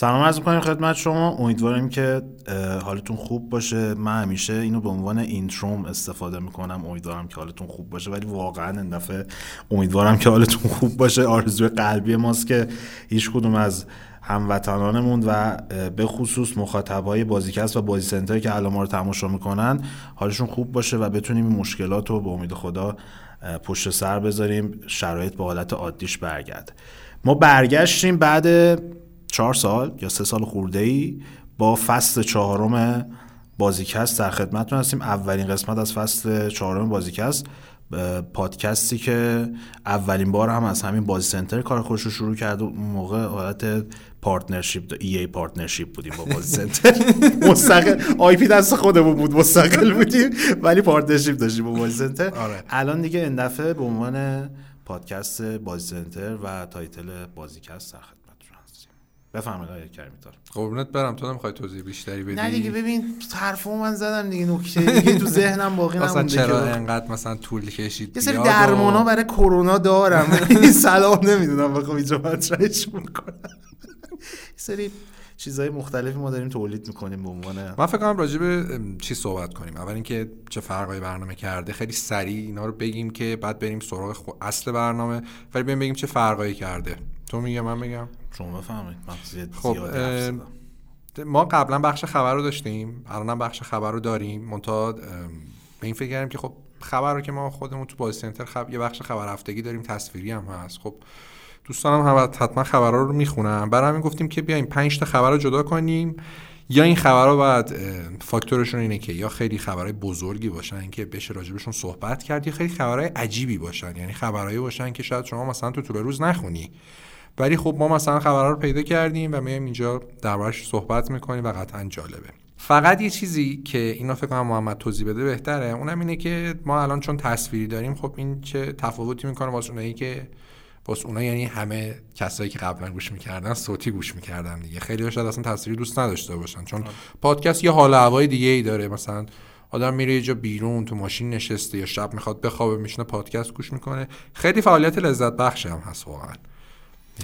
سلام عرض می‌کنیم خدمت شما. امیدواریم که حالتون خوب باشه. من همیشه اینو به عنوان اینتروم استفاده می‌کنم. امیدوارم که حالتون خوب باشه. ولی واقعا این دفعه امیدوارم که حالتون خوب باشه. آرزوی قلبی ماست که هیچ کدوم از هموطنانمون و به خصوص مخاطبای بازیکست و بازی سنتر که الان ما رو تماشا می‌کنن حالشون خوب باشه و بتونیم این مشکلات رو به امید خدا پشت سر بذاریم. شرایط به حالت عادیش برگرده. ما برگشتیم بعد چهار سال یا سه سال خورده ای با فصل چهارم بازیکست در خدمتتون هستیم. اولین قسمت از فصل چهارم بازیکست پادکستی که اولین بار هم از همین بازی سنتر کار خودش رو شروع کرد و اون موقع حالت partnership ای ای partnership بودیم با بازی سنتر. مستقل IP دست خودمون بود مستقل بودیم ولی partnership داشتیم با بازی سنتر. آره. الان دیگه این دفعه به عنوان پادکست بازی سنتر و title بازیکست در بفرمایید آقای کریمیتار قربونت برم تو نمی‌خوای توضیح بیشتری بدی؟ نه دیگه ببین حرفو من زدم دیگه نکته دیگه تو ذهنم باقی نمونده مثلا چرا انقدر مثلا طول کشید؟ یه سری درمانا برای کرونا دارم. این سلام نمی‌دونم بخوام اینجا مطرحش می‌کنم یه سری چیزهای مختلفی ما داریم تولید می‌کنیم به عنوان من فکر کنم راجع به چی صحبت کنیم. اول اینکه چه فرقای برنامه کرده. خیلی سریع اینا رو بگیم که بعد بریم سراغ اصل برنامه. ولی بریم بگیم چه فرقایی کرده. تو میگم من میگم؟ شما بفهمید خب ما قبلا بخش خبر رو داشتیم. الانم بخش خبر رو داریم. منتها به این فکر کردیم که خب خبر رو که ما خودمون تو بازی سنتر خب... یه بخش خبر هفتگی داریم تصویری هم هست. خب دوستانم هم حتما خبرها رو می‌خونم برای همین گفتیم که بیایم 5 تا خبر رو جدا کنیم. یا این خبرها باید فاکتورشون اینه که یا خیلی خبرهای بزرگی باشن که بشه راجبشون صحبت کرد یا خیلی خبرهای عجیبی باشن. یعنی خبرهایی باشن که شاید شما مثلا تو طول روز نخونی. ولی خب ما مثلا خبرها رو پیدا کردیم و میایم اینجا دربارش صحبت می‌کنیم و قطعا جالبه. فقط یه چیزی که اینو فکر کنم محمد توضیح بده بهتره اونم اینه که ما الان چون تصویری داریم خب این چه تفاوتی می‌کنه واسه اونایی که واسه اونا یعنی همه کسایی که قبلا گوش می‌کردن صوتی گوش می‌کردن دیگه. خیلی شاید اصلا تصویری دوست نداشته باشن چون. پادکست یه حال هوای دیگه ای داره. مثلا آدم میره یه جا بیرون تو ماشین نشسته یا شب می‌خواد بخوابه میشنه پادکست گوش می‌کنه. خیلی فعالیت لذت بخش هم هست واقعا.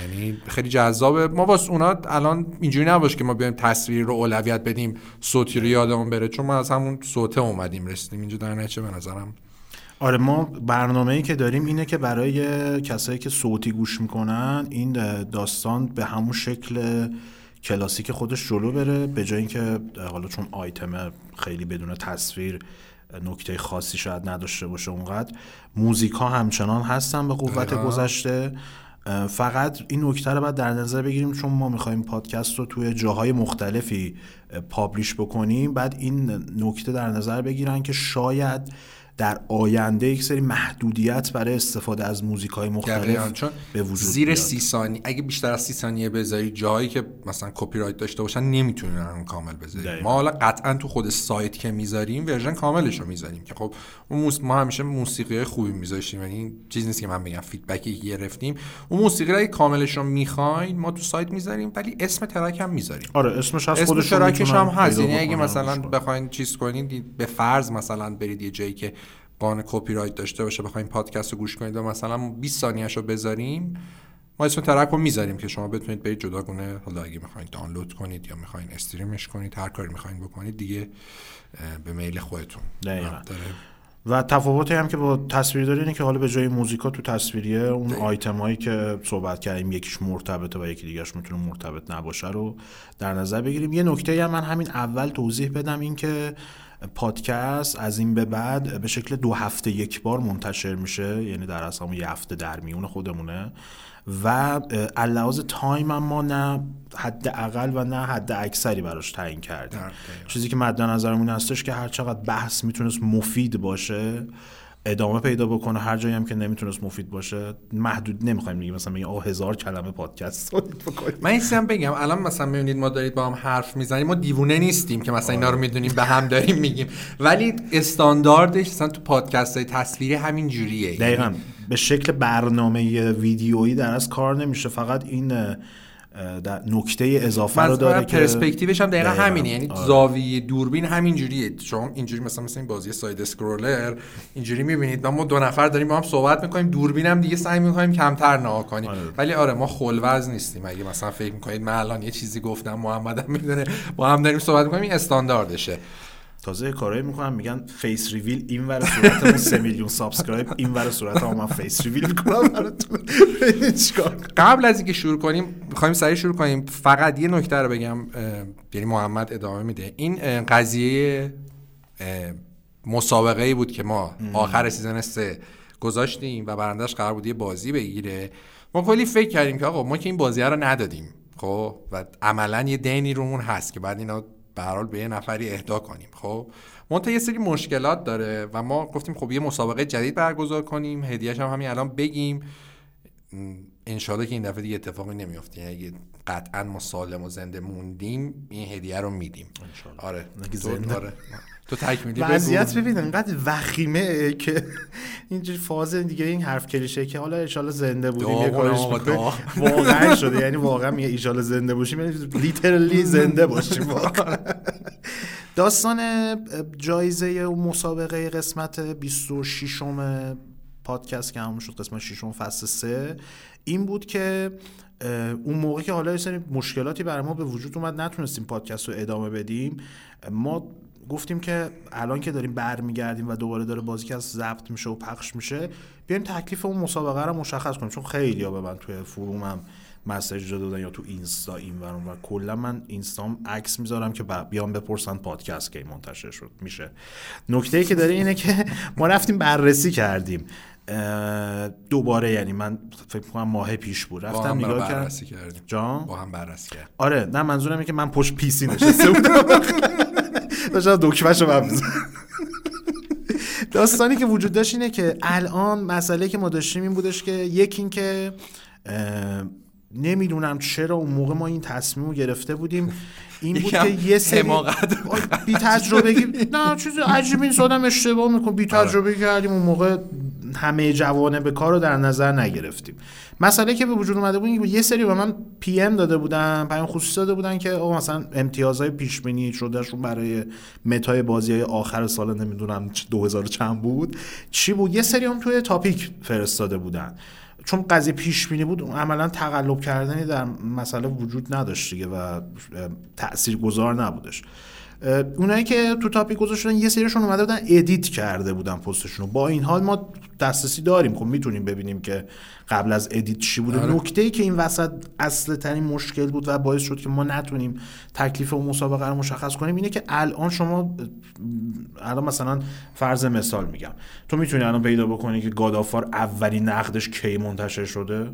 یعنی خیلی جذابه. ما واسه اونا الان اینجوری نباشه که ما بیایم تصویر رو اولویت بدیم صوتی رو یادمون بره. چون ما از همون صوته اومدیم رسیدیم. اینجا در نتیجه به نظرم. آره ما برنامه ای که داریم اینه که برای کسایی که صوتی گوش می‌کنن این داستان به همون شکل کلاسیک خودش جلو بره به جای اینکه حالا چون آیتم خیلی بدون تصویر نکته خاصی شاید نداشته باشه اونقدر موزیک ها همچنان هستن به قوت گذشته. فقط این نکته رو باید در نظر بگیریم چون ما می‌خوایم پادکست رو توی جاهای مختلفی publish بکنیم بعد این نکته در نظر بگیرن که شاید در آینده یک سری محدودیت برای استفاده از موزیک های مختلف چون به وجود زیر سی ثانیه اگه بیشتر از سی ثانیه بذاری جایی که مثلا کپی رایت داشته باشن نمی‌تونن کامل بذاری ما حالا قطعا تو خود سایت که می‌ذاریم version کاملش رو می‌ذاریم که خب اون موس... ما همیشه موسیقی خوبی میذاشیم یعنی چیز نیست که من بگم feedback ی که گرفتیم. اون موسیقی رو کاملش رو می‌خواین ما تو سایت می‌ذاریم ولی اسم track هم می‌ذاریم. آره اسمش هست خودش track ش هم هست. یعنی اگه مثلا بخواین چیز کنید به فرض مثلا برید یه جایی که قانون کپی رایت داشته باشه بخوایم پادکست رو گوش کنید و مثلا 20 ثانیه رو بذاریم ما اسم track رو می‌ذاریم که شما بتونید برید جداگونه حالا اگه می‌خواین دانلود کنید یا می‌خواین stream ش کنید هر کاری می‌خواین بکنید دیگه به میل خودتون. و تفاوتی هم که با تصویر داره اینه که حالا به جای موزیکا تو تصویریه اون آیتم هایی که صحبت کردیم یکیش مرتبطه و یکی دیگهش می‌تونه مرتبط نباشه رو در نظر بگیریم. یه نکته هم من همین اول توضیح بدم این که پادکست از این به بعد به شکل دو هفته یک بار منتشر میشه یعنی در اصلا یه هفته در میون خودمونه. و لحاظ تایم هم ما نه حد اقل و نه حد اکثری براش تعیین کردیم. چیزی که مد نظرمون هستش که هر چقدر بحث می‌تونست مفید باشه ادامه پیدا بکنه هر جایی هم که نمی‌تونست مفید باشه محدود نمی‌خوایم بگیم مثلا میگیم آه هزار کلمه پادکست بکنیم. من این بگم الان مثلا می‌بینید ما دارید با هم حرف می‌زنیم ما دیوونه نیستیم که مثلا اینا رو می‌دونیم به هم داریم میگیم. ولی استانداردش مثلا تو پادکست های تصویری همین جوریه. دقیقا. به شکل برنامه ویدیویی در از کار نمیشه. فقط این در نکته اضافه رو داره که پرسپکتیوش هم دقیقا همینه. یعنی آره. زاویه دوربین همینجوریه. شما اینجوری مثلا مثلا این بازی side scroller اینجوری می‌بینید. ما دو نفر داریم با هم صحبت می‌کنیم. دوربین هم دیگه سعی می‌کنیم کمتر نگاه کنیم. آره. ولی آره ما خل وضع نیستیم. اگه مثلا فکر می‌کنید من الان یه چیزی گفتم محمد هم می‌دونه. با هم داریم صحبت می‌کنیم این استانداردشه. تازه کارایی می‌کنم میگن face reveal این ور صورتمون 3 میلیون subscribe این ور صورت من face reveal می‌کنم براتون. قبل از اینکه شروع کنیم می‌خوایم سریع شروع کنیم. فقط یه نکته رو بگم یعنی محمد ادامه میده. این قضیه مسابقه ای بود که ما آخر سیزن سه گذاشتیم و برندش قرار بود یه بازی بگیره. ما کلی فکر کردیم که آقا ما که این بازی رو ندادیم خب؟ و عملا یه دینی رومون هست که بعد اینا به حال به یه نفری اهدا کنیم خب؟ منتها یه سری مشکلات داره و ما گفتیم خب یه مسابقه جدید برگزار کنیم هدیهش هم همین الان بگیم. انشالله که این دفعه دیگه اتفاقی نمیافته. یعنی اگه قطعا ما سالم و زنده موندیم این هدیه رو میدیم. آره زنده. آره. تو تکمیلی وضعیت ببین انقدر وخیمه که اینجوری فاز دیگه این حرف کلیشه که حالا ان زنده بودیم یه کارش واقعا شده یعنی واقعا میگه ان زنده باشیم یعنی لیترلی زنده باشیم داستان جایزه و مسابقه قسمت 26 م پادکست که همون شد قسمت 6 فصل 3 این بود که اون موقع که حالا یه سری مشکلاتی برای ما به وجود اومد نتونستیم پادکست رو ادامه بدیم. ما گفتیم که الان که داریم برمیگردیم و دوباره داره بازی که از ضبط میشه و پخش میشه بیایم تکلیف اون مسابقه رو مشخص کنیم. چون خیلی ها به من توی فرومم مسیج دادن یا تو اینستا این ورون و کلا من اینستام عکس می‌ذارم که بیان بپرسن پادکست کی منتشر شد. میشه. نکته ای که داره اینه که ما رفتیم بررسی کردیم. دوباره یعنی من فکر کنم ماه پیش بود. رفتم نگاه کردم. جان؟ با هم بررسی کرد آره نه منظورم اینه که من پشت پیسی نشسته بودم. داشتم دکمهشو داستانی که وجود داشت اینه که الان مسئله که ما داشتیم این بودش که یکی این که نمی‌دونم چرا اون موقع ما این تصمیم رو گرفته بودیم. این بود که یه سری بی تجربه نه چیز عجیب این سادم اشتباه میکن بی آره. تجربه کردیم. اون موقع همه جوانه به کار رو در نظر نگرفتیم. مسئله که به وجود اومده بود یه سری به من پی ام داده بودن پیام خصوصی داده بودن که آقا مثلا امتیازهای پیش بینی شدهشون برای متای بازی های آخر سال نمی‌دونم 2000 چند بود. چی بود؟ یه سری هم توی تاپیک فرستاده بودن. چون قضیه پیش بود عملا تقلب کردنی در مسئله وجود نداشت دیگه و تأثیر گذار نبودش. اونایی که تو topic گذاشتن یه سریشون اومده بودن edit کرده بودن پستشون با این حال ما دسترسی داریم. خب می‌تونیم ببینیم که قبل از edit چی بوده. آره. نکته ای که این وسط اصل ترین مشکل بود و باعث شد که ما نتونیم تکلیف و مسابقه رو مشخص کنیم اینه که الان شما الان مثلا فرض مثال میگم. تو می‌تونی الان پیدا بکنی که God of War اولین نقدش کی منتشر شده؟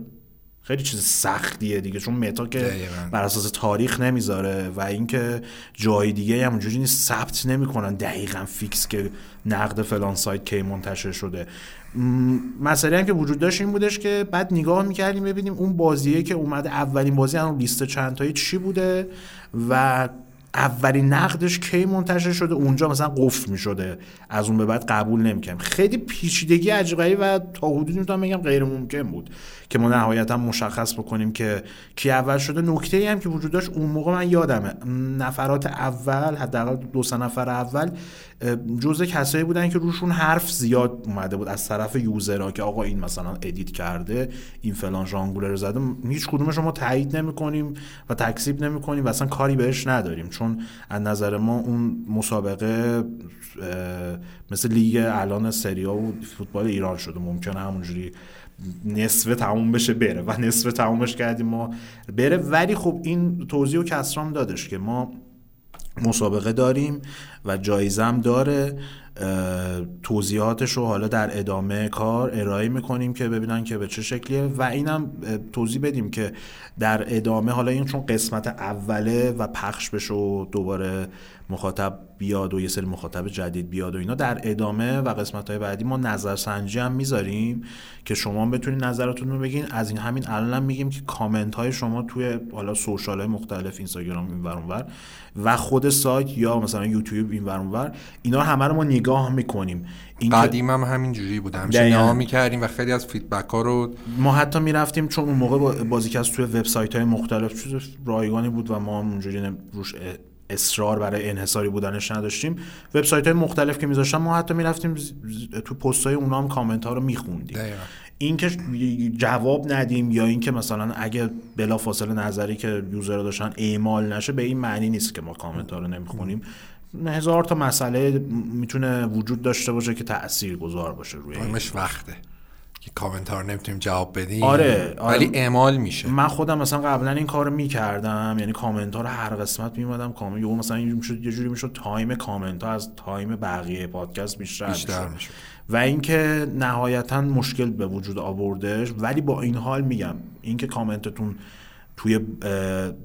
خیلی چیز سختیه دیگه چون متا که بر اساس تاریخ نمی‌ذاره و اینکه جای دیگه هم اونجوری نیست ثبت نمی‌کنن دقیقا فیکس که نقد فلان سایت کی منتشر شده. مسئله هم که وجود داشت این بودش که بعد نگاه می‌کردیم ببینیم اون بازیه که اومده اولین بازی هم لیست چند تایی چی بوده و اولین نقدش کی منتشر شده اونجا مثلا قفل می شده از اون به بعد قبول نمی‌کنم خیلی پیچیدگی عجیبی و تا حدودی می‌تونم بگم غیر ممکن بود. که ما نهایتا مشخص بکنیم که کی اول شده. نکته ای هم که وجود داشت اون موقع من یادمه. نفرات اول حداقل دو سه نفر اول جزء کسایی بودن که روشون حرف زیاد اومده بود. از طرف user ها که آقا این مثلا edit کرده این فلان ژانگولر زده. هیچ کدومش ما تایید نمی‌کنیم و تکذیب نمی‌کنیم و اصلا کاری بهش نداریم. چون از نظر ما اون مسابقه مثل لیگ الان سری آ و فوتبال ایران شده. ممکنه همونجوری نصف تموم بشه بره. و نصف تمومش کردیم ما. بره. ولی خب این توضیح و کسرام دادش که ما مسابقه داریم و جایزم داره. توضیحاتش رو حالا در ادامه کار ارائه می‌کنیم که ببینن که به چه شکلیه. و اینم توضیح بدیم که در ادامه حالا این چون قسمت اوله و پخش بشه و دوباره مخاطب بیاد و یه سری مخاطب جدید بیاد و اینا. در ادامه و قسمت های بعدی ما نظرسنجی هم می‌ذاریم که شما بتونید نظراتون رو بگین. از این همین الان هم میگیم که کامنت های شما توی حالا social های مختلف اینستاگرام این ور و خود سایت یا مثلا یوتیوب این ور اینا همه رو ما نگاه می‌کنیم. قدیم هم همین جوری بود. همیشه نگاه می‌کردیم و خیلی از feedback ها رو ما حتی می‌رفتیم چون اون موقع بازیکست توی وبسایت های مختلف چیز رایگانی بود و ما اونجوری روش اصرار برای انحصاری بودنش نداشتیم. وبسایت های مختلف که میذاشتم ما حتی می‌رفتیم تو پست های اونا هم کامنت ها رو میخوندیم. اینکه جواب ندیم یا اینکه مثلا اگه بلا فاصله نظری که user داشتن اعمال نشه به این معنی نیست که ما کامنت ها رو نمی‌خونیم. هزار تا مسئله می‌تونه وجود داشته باشه که تأثیر گذار باشه روی مهمش وقته. که کامنت ها رو نمی‌تونیم جواب بدیم. آره, آره. ولی اعمال میشه. من خودم مثلا قبلا این کار می‌کردم یعنی کامنت ها رو هر قسمت میمادم کامنت. یا مثلا یه جوری می‌شد time comment ها از time بقیه پادکست بیشتر, بیشتر می‌شد. و اینکه نهایتا مشکل به وجود آوردش. ولی با این حال میگم اینکه کامنتتون توی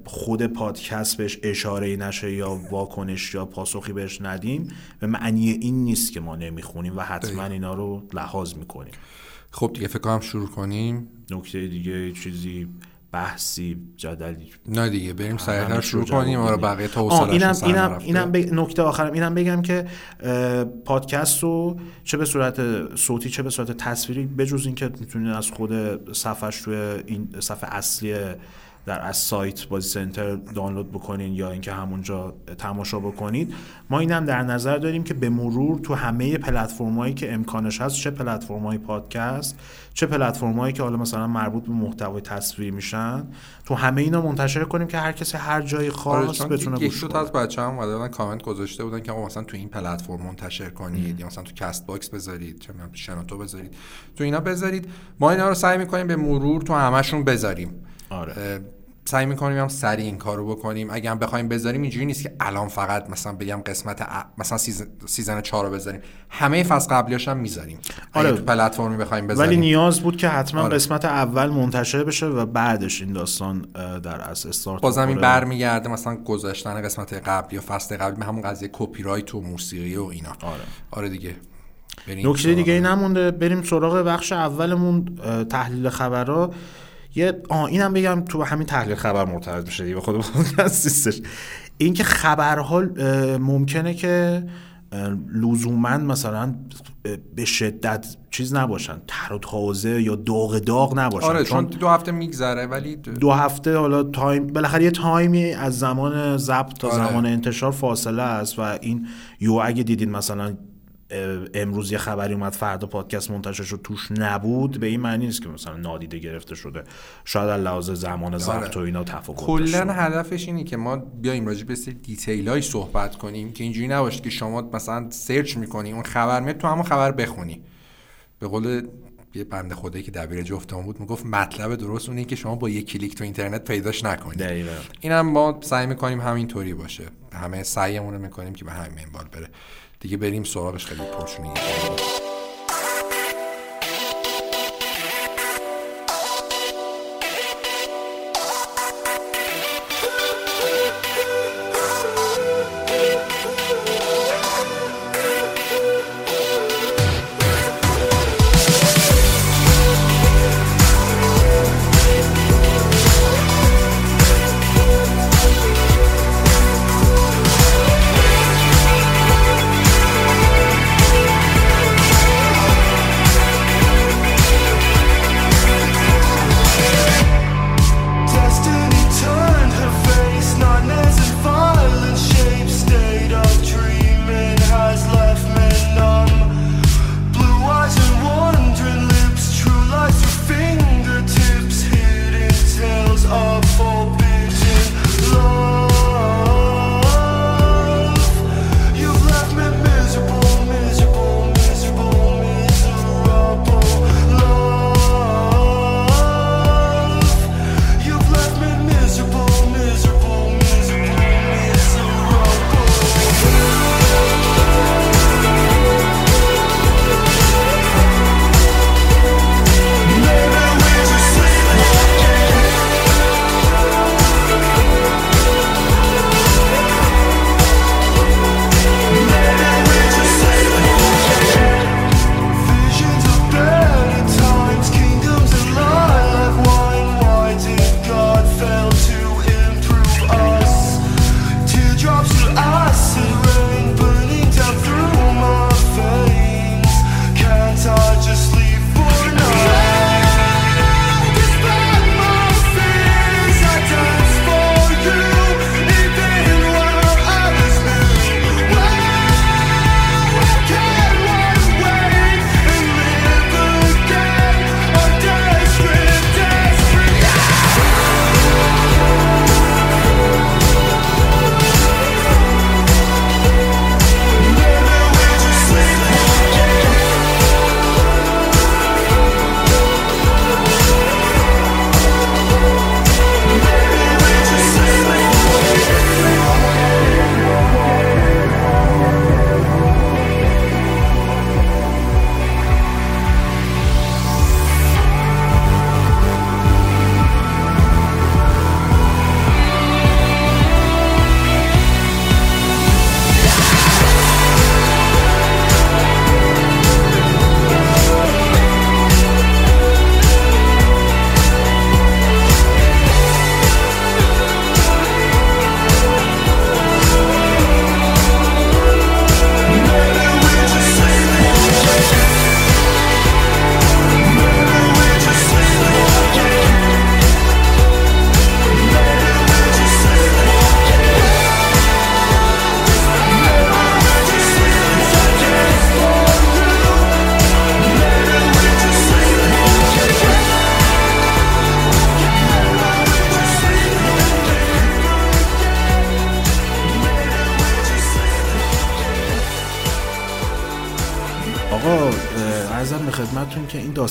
خود پادکست بهش اشاره نشه یا واکنش یا پاسخی بهش ندیم به معنی این نیست که ما نمی‌خونیم و حتما اینا رو لحاظ می‌کنیم. خب دیگه فکر کنم شروع کنیم. نکته دیگه چیزی بحثی جدلی. نه دیگه بریم سریعتر شروع کنیم. آره بقیه تا اینم اینم اینم نکته آخرم. اینم بگم که پادکست رو چه به صورت صوتی چه به صورت تصویری بجز اینکه می‌تونید از خود صفحش توی این صفحه اصلی در از سایت بازی سنتر دانلود بکنین یا اینکه همونجا تماشا بکنید. ما اینم در نظر داریم که به مرور تو همه پلتفرمایی که امکانش هست چه پلتفرم‌های پادکست چه پلتفرمایی که حالا مثلا مربوط به محتوای تصویری میشن تو همه اینا منتشر کنیم که هر کسی هر جای خاص آره بتونه گوش کنه. از بچه‌ها اومدن کامنت گذاشته بودن که مثلا تو این پلتفرم منتشر کنید یا مثلا تو Castbox بذارید چه شنوتو بذارید تو اینا بذارید. ما اینا رو سعی می‌کنیم به مرور تو همشون بذاریم. آره. سعی می‌کنیم هم سریع این کارو بکنیم. اگه هم بخوایم بذاریم اینجوری نیست که الان فقط مثلا بگم قسمت ا... مثلا season, season 4 رو بذاریم. همه فصل قبلیاش هم می‌ذاریم. آره. تو پلتفرمی بخوایم بذاریم. ولی نیاز بود که حتما آره. قسمت اول منتشر بشه و بعدش این داستان در از استارت بازم این برمیگرده مثلا گذاشتن قسمت قبلی یا فصل قبلی به همون قضیه کپی رایت و موسیقی و اینا. آره. آره دیگه. نکته دیگه نمونده. بریم سراغ بخش اولمون تحلیل خبرها. یه آه اینم بگم تو همین تحلیل خبر مرتبط بشه و خود نیستش این که خبرها ممکنه که لزوما مثلا به شدت چیز نباشن تر و تازه یا داغ داغ نباشن آره چون دو هفته میگذره ولی دو هفته حالا time بالاخره یه time ی از زمان ضبط تا آره. زمان انتشار فاصله است و این یو اگه دیدین مثلا امروز یه خبری اومد فردا پادکست منتشر شد توش نبود. به این معنی نیست که مثلا نادیده گرفته شده. شاید از لحاظ زمان آره. ضبط و اینا تفاوت کلا هدفش اینه که ما بیایم راجع به سری detail ای صحبت کنیم که اینجوری نباشه که شما مثلا سرچ می‌کنی اون خبر میاد تو همون خبر بخونی. به قول یه بنده خدایی که دبیر جفتمون بود می‌گفت مطلب درست اونه که شما با یه کلیک تو اینترنت پیداش نکنید اینم ما سعی می‌کنیم همینطوری باشه. همه سعیمون رو می‌کنیم که به همین منوال بره. دیگه بریم سراغش خیلی پرشونی.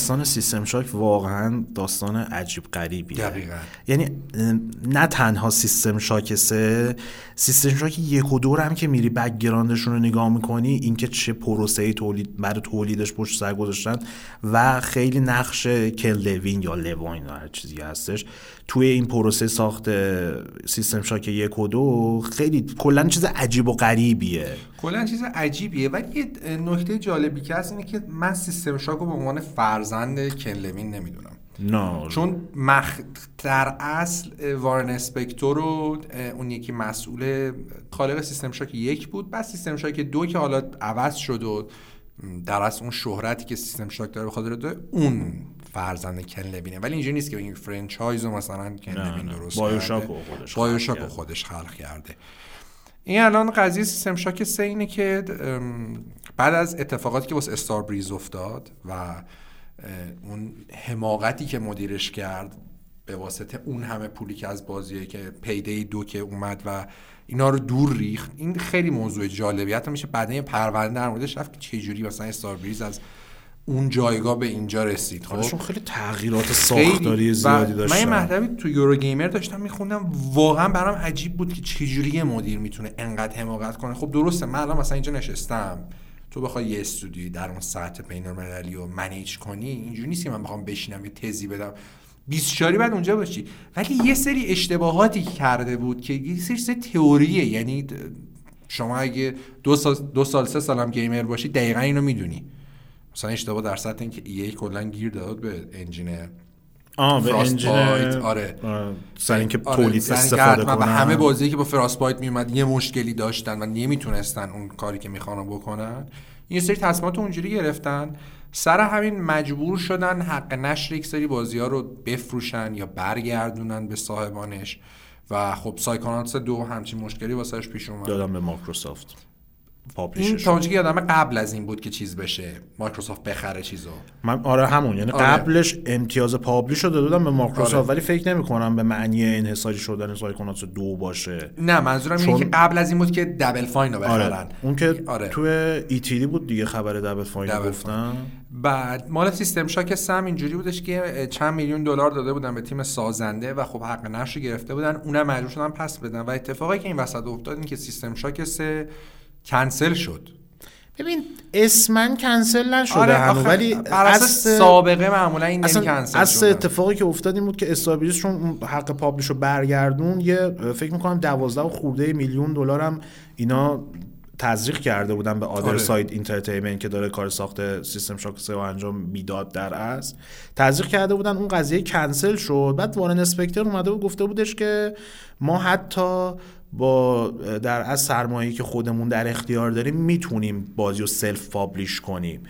داستان System Shock واقعا داستان عجیب غریبیه. دقیقا. یعنی نه تنها System Shock سه System Shock یک و دو رو هم که میری background شون رو نگاه می‌کنی اینکه چه پروسه تولید برای تولیدش پشت سر گذاشتن و خیلی نقش کن لوین یا لواین هر چیزی هستش. توی این پروسه ساخت System Shock یک و دو خیلی کلا چیز عجیب و غریبیه. کلا چیز عجیبیه. ولی یه نکته جالبی که هست اینه که من System Shock رو به عنوان فرزند کن لوین نمی‌دونم. نه. چون مخ... در اصل وارن اسپکتور رو اون یکی مسئول خالق System Shock یک بود. بعد System Shock دو که حالا عوض شد و در اصل اون شهرتی که System Shock داره به خاطر اون فرزند کن لوینه ولی اینجوری نیست که این franchise رو مثلا کن لوین درست BioShock خودش BioShock خودش خلق کرده. این الان قضیه System Shock سه اینه که بعد از اتفاقاتی که واسه Starbreeze افتاد و اون حماقتی که مدیرش کرد به واسطه اون همه پولی که از بازیه که پیده دو که اومد و اینا رو دور ریخت این خیلی موضوع جالبی حتی میشه بعد پرونده در موردش رفت که چجوری مثلا استار بریز از اون جایگاه به اینجا رسید خب؟ خیلی تغییرات ساختاری زیادی داشت من یه مطلبی تو یورو گیمر داشتم میخوندم واقعا برام عجیب بود که چجوری یه مدیر می‌تونه انقدر حماقت کنه. خب درسته من الان مثلا اینجا نشستم. تو بخوای یه استودیوی در اون سطح بین‌المللی رو منیج کنی اینجوری نیست که من بخوام بشینم یه تزی بدم. 20 شاری بعد اونجا باشی. ولی یه سری اشتباهاتی کرده بود که یه سری, سری تئوریه. یعنی شما اگه دو سال, دو سال سه سالم گیمر باشی دقیقا اینو می‌دونی. مثلا اشتباه در سطح اینکه ای کلا گیر داد به انجین آه به انجین آره. سر اینکه آره. تولید استفاده کنن. همه بازی که با فراسپایت میومد یه مشکلی داشتن و نمی‌تونستن اون کاری که می‌خوان بکنن این سری تصمیمات اونجوری گرفتن. سر همین مجبور شدن حق نشر یک سری بازی ها رو بفروشن یا برگردونن به صاحبانش. و خب Psychonauts دو همچین مشکلی واسهش پیش اومد. دادم به مایکروسافت. این تا که یادم قبل از این بود که چیز بشه مایکروسافت بخره چیزو من آره همون یعنی آره. قبلش امتیاز publish رو دادم به مایکروسافت آره. ولی فکر نمی کنم به معنی انحصاری شدن Psychonauts دو باشه نه منظورم چون... اینه که قبل از این بود که دبل فاین رو بخرن آره. اون که آره. تو ایتیلی بود دیگه خبر دبل فاین رو گفتن بعد مال سیستم شاک سم اینجوری بودش که چند میلیون دلار داده بودن به تیم سازنده و خب حق نشر گرفته بودن اونم مجبور شدن پس بدن و اتفاقی که این وسط افتاد این که سیستم شاک سه کنسل شد. ببین اسمن کنسل نشده آره هنو ولی از سابقه معمولا این اصلا کنسل از اتفاقی که افتاد این بود که استابیلیس چون حق پابلیش رو برگردون یه فکر می‌کنم دوازده و خورده میلیون دلار هم اینا تزریق کرده بودن به Other آره. Side Entertainment که داره کار ساخت System Shock سه و انجام می‌داد در اصل تزریق کرده بودن اون قضیه کنسل شد. بعد وارن اسپکتر اومده و گفته بودش که ما حتی با در اصل سرمایه‌ای که خودمون در اختیار داریم می‌تونیم بازی رو self-publish کنیم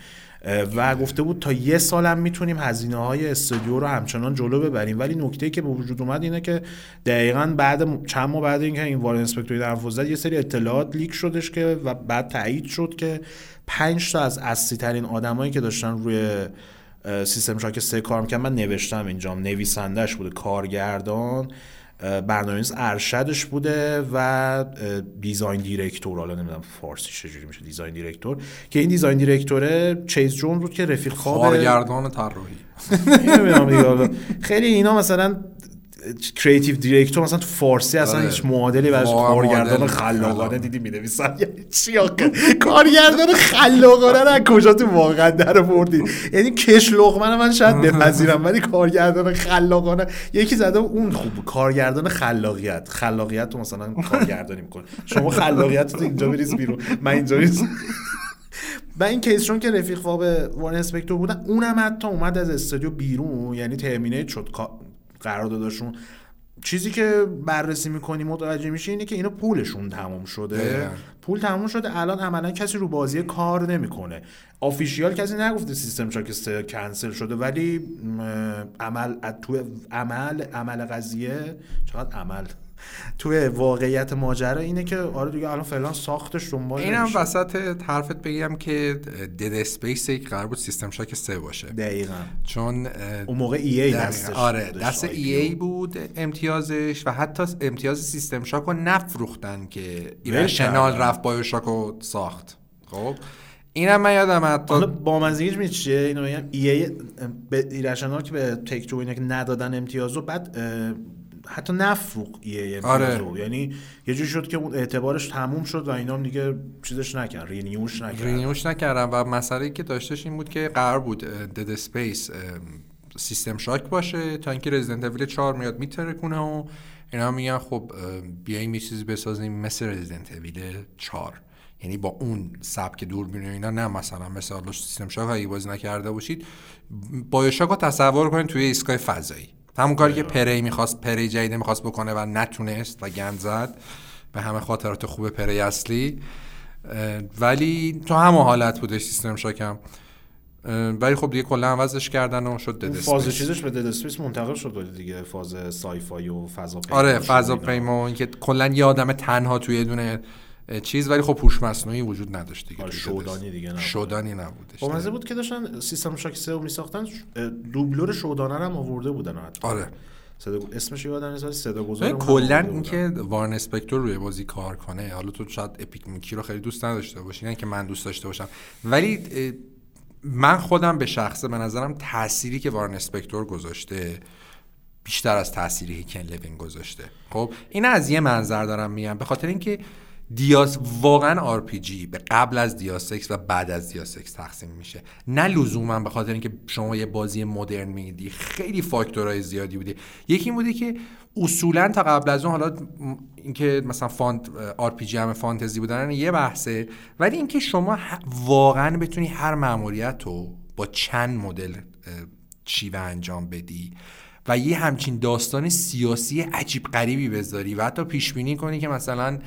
و گفته بود تا یه سالم می‌تونیم هزینه های استودیو رو همچنان جلو ببریم. ولی نکته که به وجود اومد اینه که دقیقا بعد چند ماه بعد اینکه این وارن اسپکتوری در یه سری اطلاعات leak شدش که و بعد تایید شد که 5 تا از اصلی ترین آدمایی که داشتن روی System Shock سه کار می‌کنن من نوشتم اینجام. نویسندش بوده کارگردان. برنامه‌نویس ارشدش بوده و design director حالا نمی‌دونم فارسی چجوری میشه design director که این design director ه چیز جون بود که رفیق خواب کارگردان طراحی. خیلی اینا مثلا کریتیو دیرکتور مثلا تو فارسی اصلا آره. هیچ معادلی براش کارگردان خلاقانه دیدی می‌نویسن. یعنی چی آخه؟ کارگردان خلاقانه رو کجا تو واقعا در آوردی؟ یعنی کش لقمه من شاید بپذیرم ولی کارگردان خلاقانه. یکی زده اون خوب کارگردان خلاقیت. خلاقیت تو مثلا کارگردانی می‌کنه. شما خلاقیت تو اینجا بریز بیرون. من اینجا بریز و این کیسشون که رفیق خواب وارن اسپکتور بودن اونم حتی اومد از استودیو بیرون یعنی ترمینیت شد. قراردادشون. چیزی که بررسی می‌کنی متوجه میشه اینه که اینا پولشون تموم شده. پول تموم شده. الان عملا کسی رو بازی کار نمی‌کنه. آفیشیال کسی نگفته سیستم شاک کنسل شده ولی عمل تو عمل عمل قضیه چقدر عمل؟ توی واقعیت ماجرا اینه که آره دیگه الان فعلا ساختش دنبال اینم وسط حرفت بگم که دد اسپیس یک قرار بود سیستم شاک سه باشه. دقیقا. چون اون موقع ای ای دستش آره دست ای ای بود امتیازش و حتی امتیاز سیستم شاک رو نفروختن که ایرشنال رفت بایو شاک رو ساخت. خب اینم من یادم حتی حالا با منزگیش می چیه؟ اینو بگم ایه به ایرشنال که به تک تو اینا که ندادن امتیاز و بعد حتی نفروق ایه آره. یعنی یه جوری شد که اون اعتبارش تموم شد و اینا هم دیگه چیزش نکرد رینیوش نکردن. رینیوش نکردن و مسئله که داشتش این بود که قرار بود Dead Space System Shock باشه تا اینکه Resident Evil 4 میاد می‌ترکونه و اینا میگن خب بیایم یه چیزی بسازیم مثل Resident Evil 4 یعنی با اون سبک دوربین اینا نه مثلا مثلا System Shock اگه بازی نکرده باشید BioShock رو تصور کنید توی ایستگاه فضایی. همون کاری که Prey می‌خواست Prey جدید می‌خواست بکنه و نتونست و گند زد به همه خاطرات خوب Prey اصلی. ولی تو همه حالت بودش System Shock م. ولی خب دیگه کلا عوضش کردن و شد Dead فاز چیزش به Dead Space منتقل شد دیگه فاز sci-fi و فضا پیما آره فضا پیما که کلا یه آدم تنها توی دونه چیز ولی خب هوش مصنوعی وجود نداشت دیگه آره شودانی دیگه نبود. شودانی نبودش. با مزه بود که داشتن سیستم شاک 3 میساختن دوبلور شودانه هم آورده بودن حتی. آره. صدا اسمش یادم نیست صدا گذار کلا اینکه وارن اسپکتور روی بازی کار کنه حالا تو شاید اپیک میکی رو خیلی دوست نداشته باشی نه که من دوست داشته باشم. ولی من خودم به شخصه به نظرم تأثیری که وارن اسپکتور گذاشته بیشتر از تأثیری که کن لوین گذاشته. خب این از یه منظر دارم میگم. به خاطر اینکه Deus Ex واقعا RPG به قبل از Deus Ex و بعد از Deus Ex تقسیم میشه. نه لزوما به خاطر اینکه شما یه بازی مدرن میدی خیلی فاکتورهای زیادی بوده یکی این بوده که اصولا تا قبل از اون حالا اینکه مثلا فانت RPG فانتزی بودن یه بحثه. ولی اینکه شما واقعا بتونی هر مأموریت رو با چند مدل شیوه انجام بدی و یه همچین داستان سیاسی عجیب غریبی بذاری و حتی پیش بینی کنی که مثلا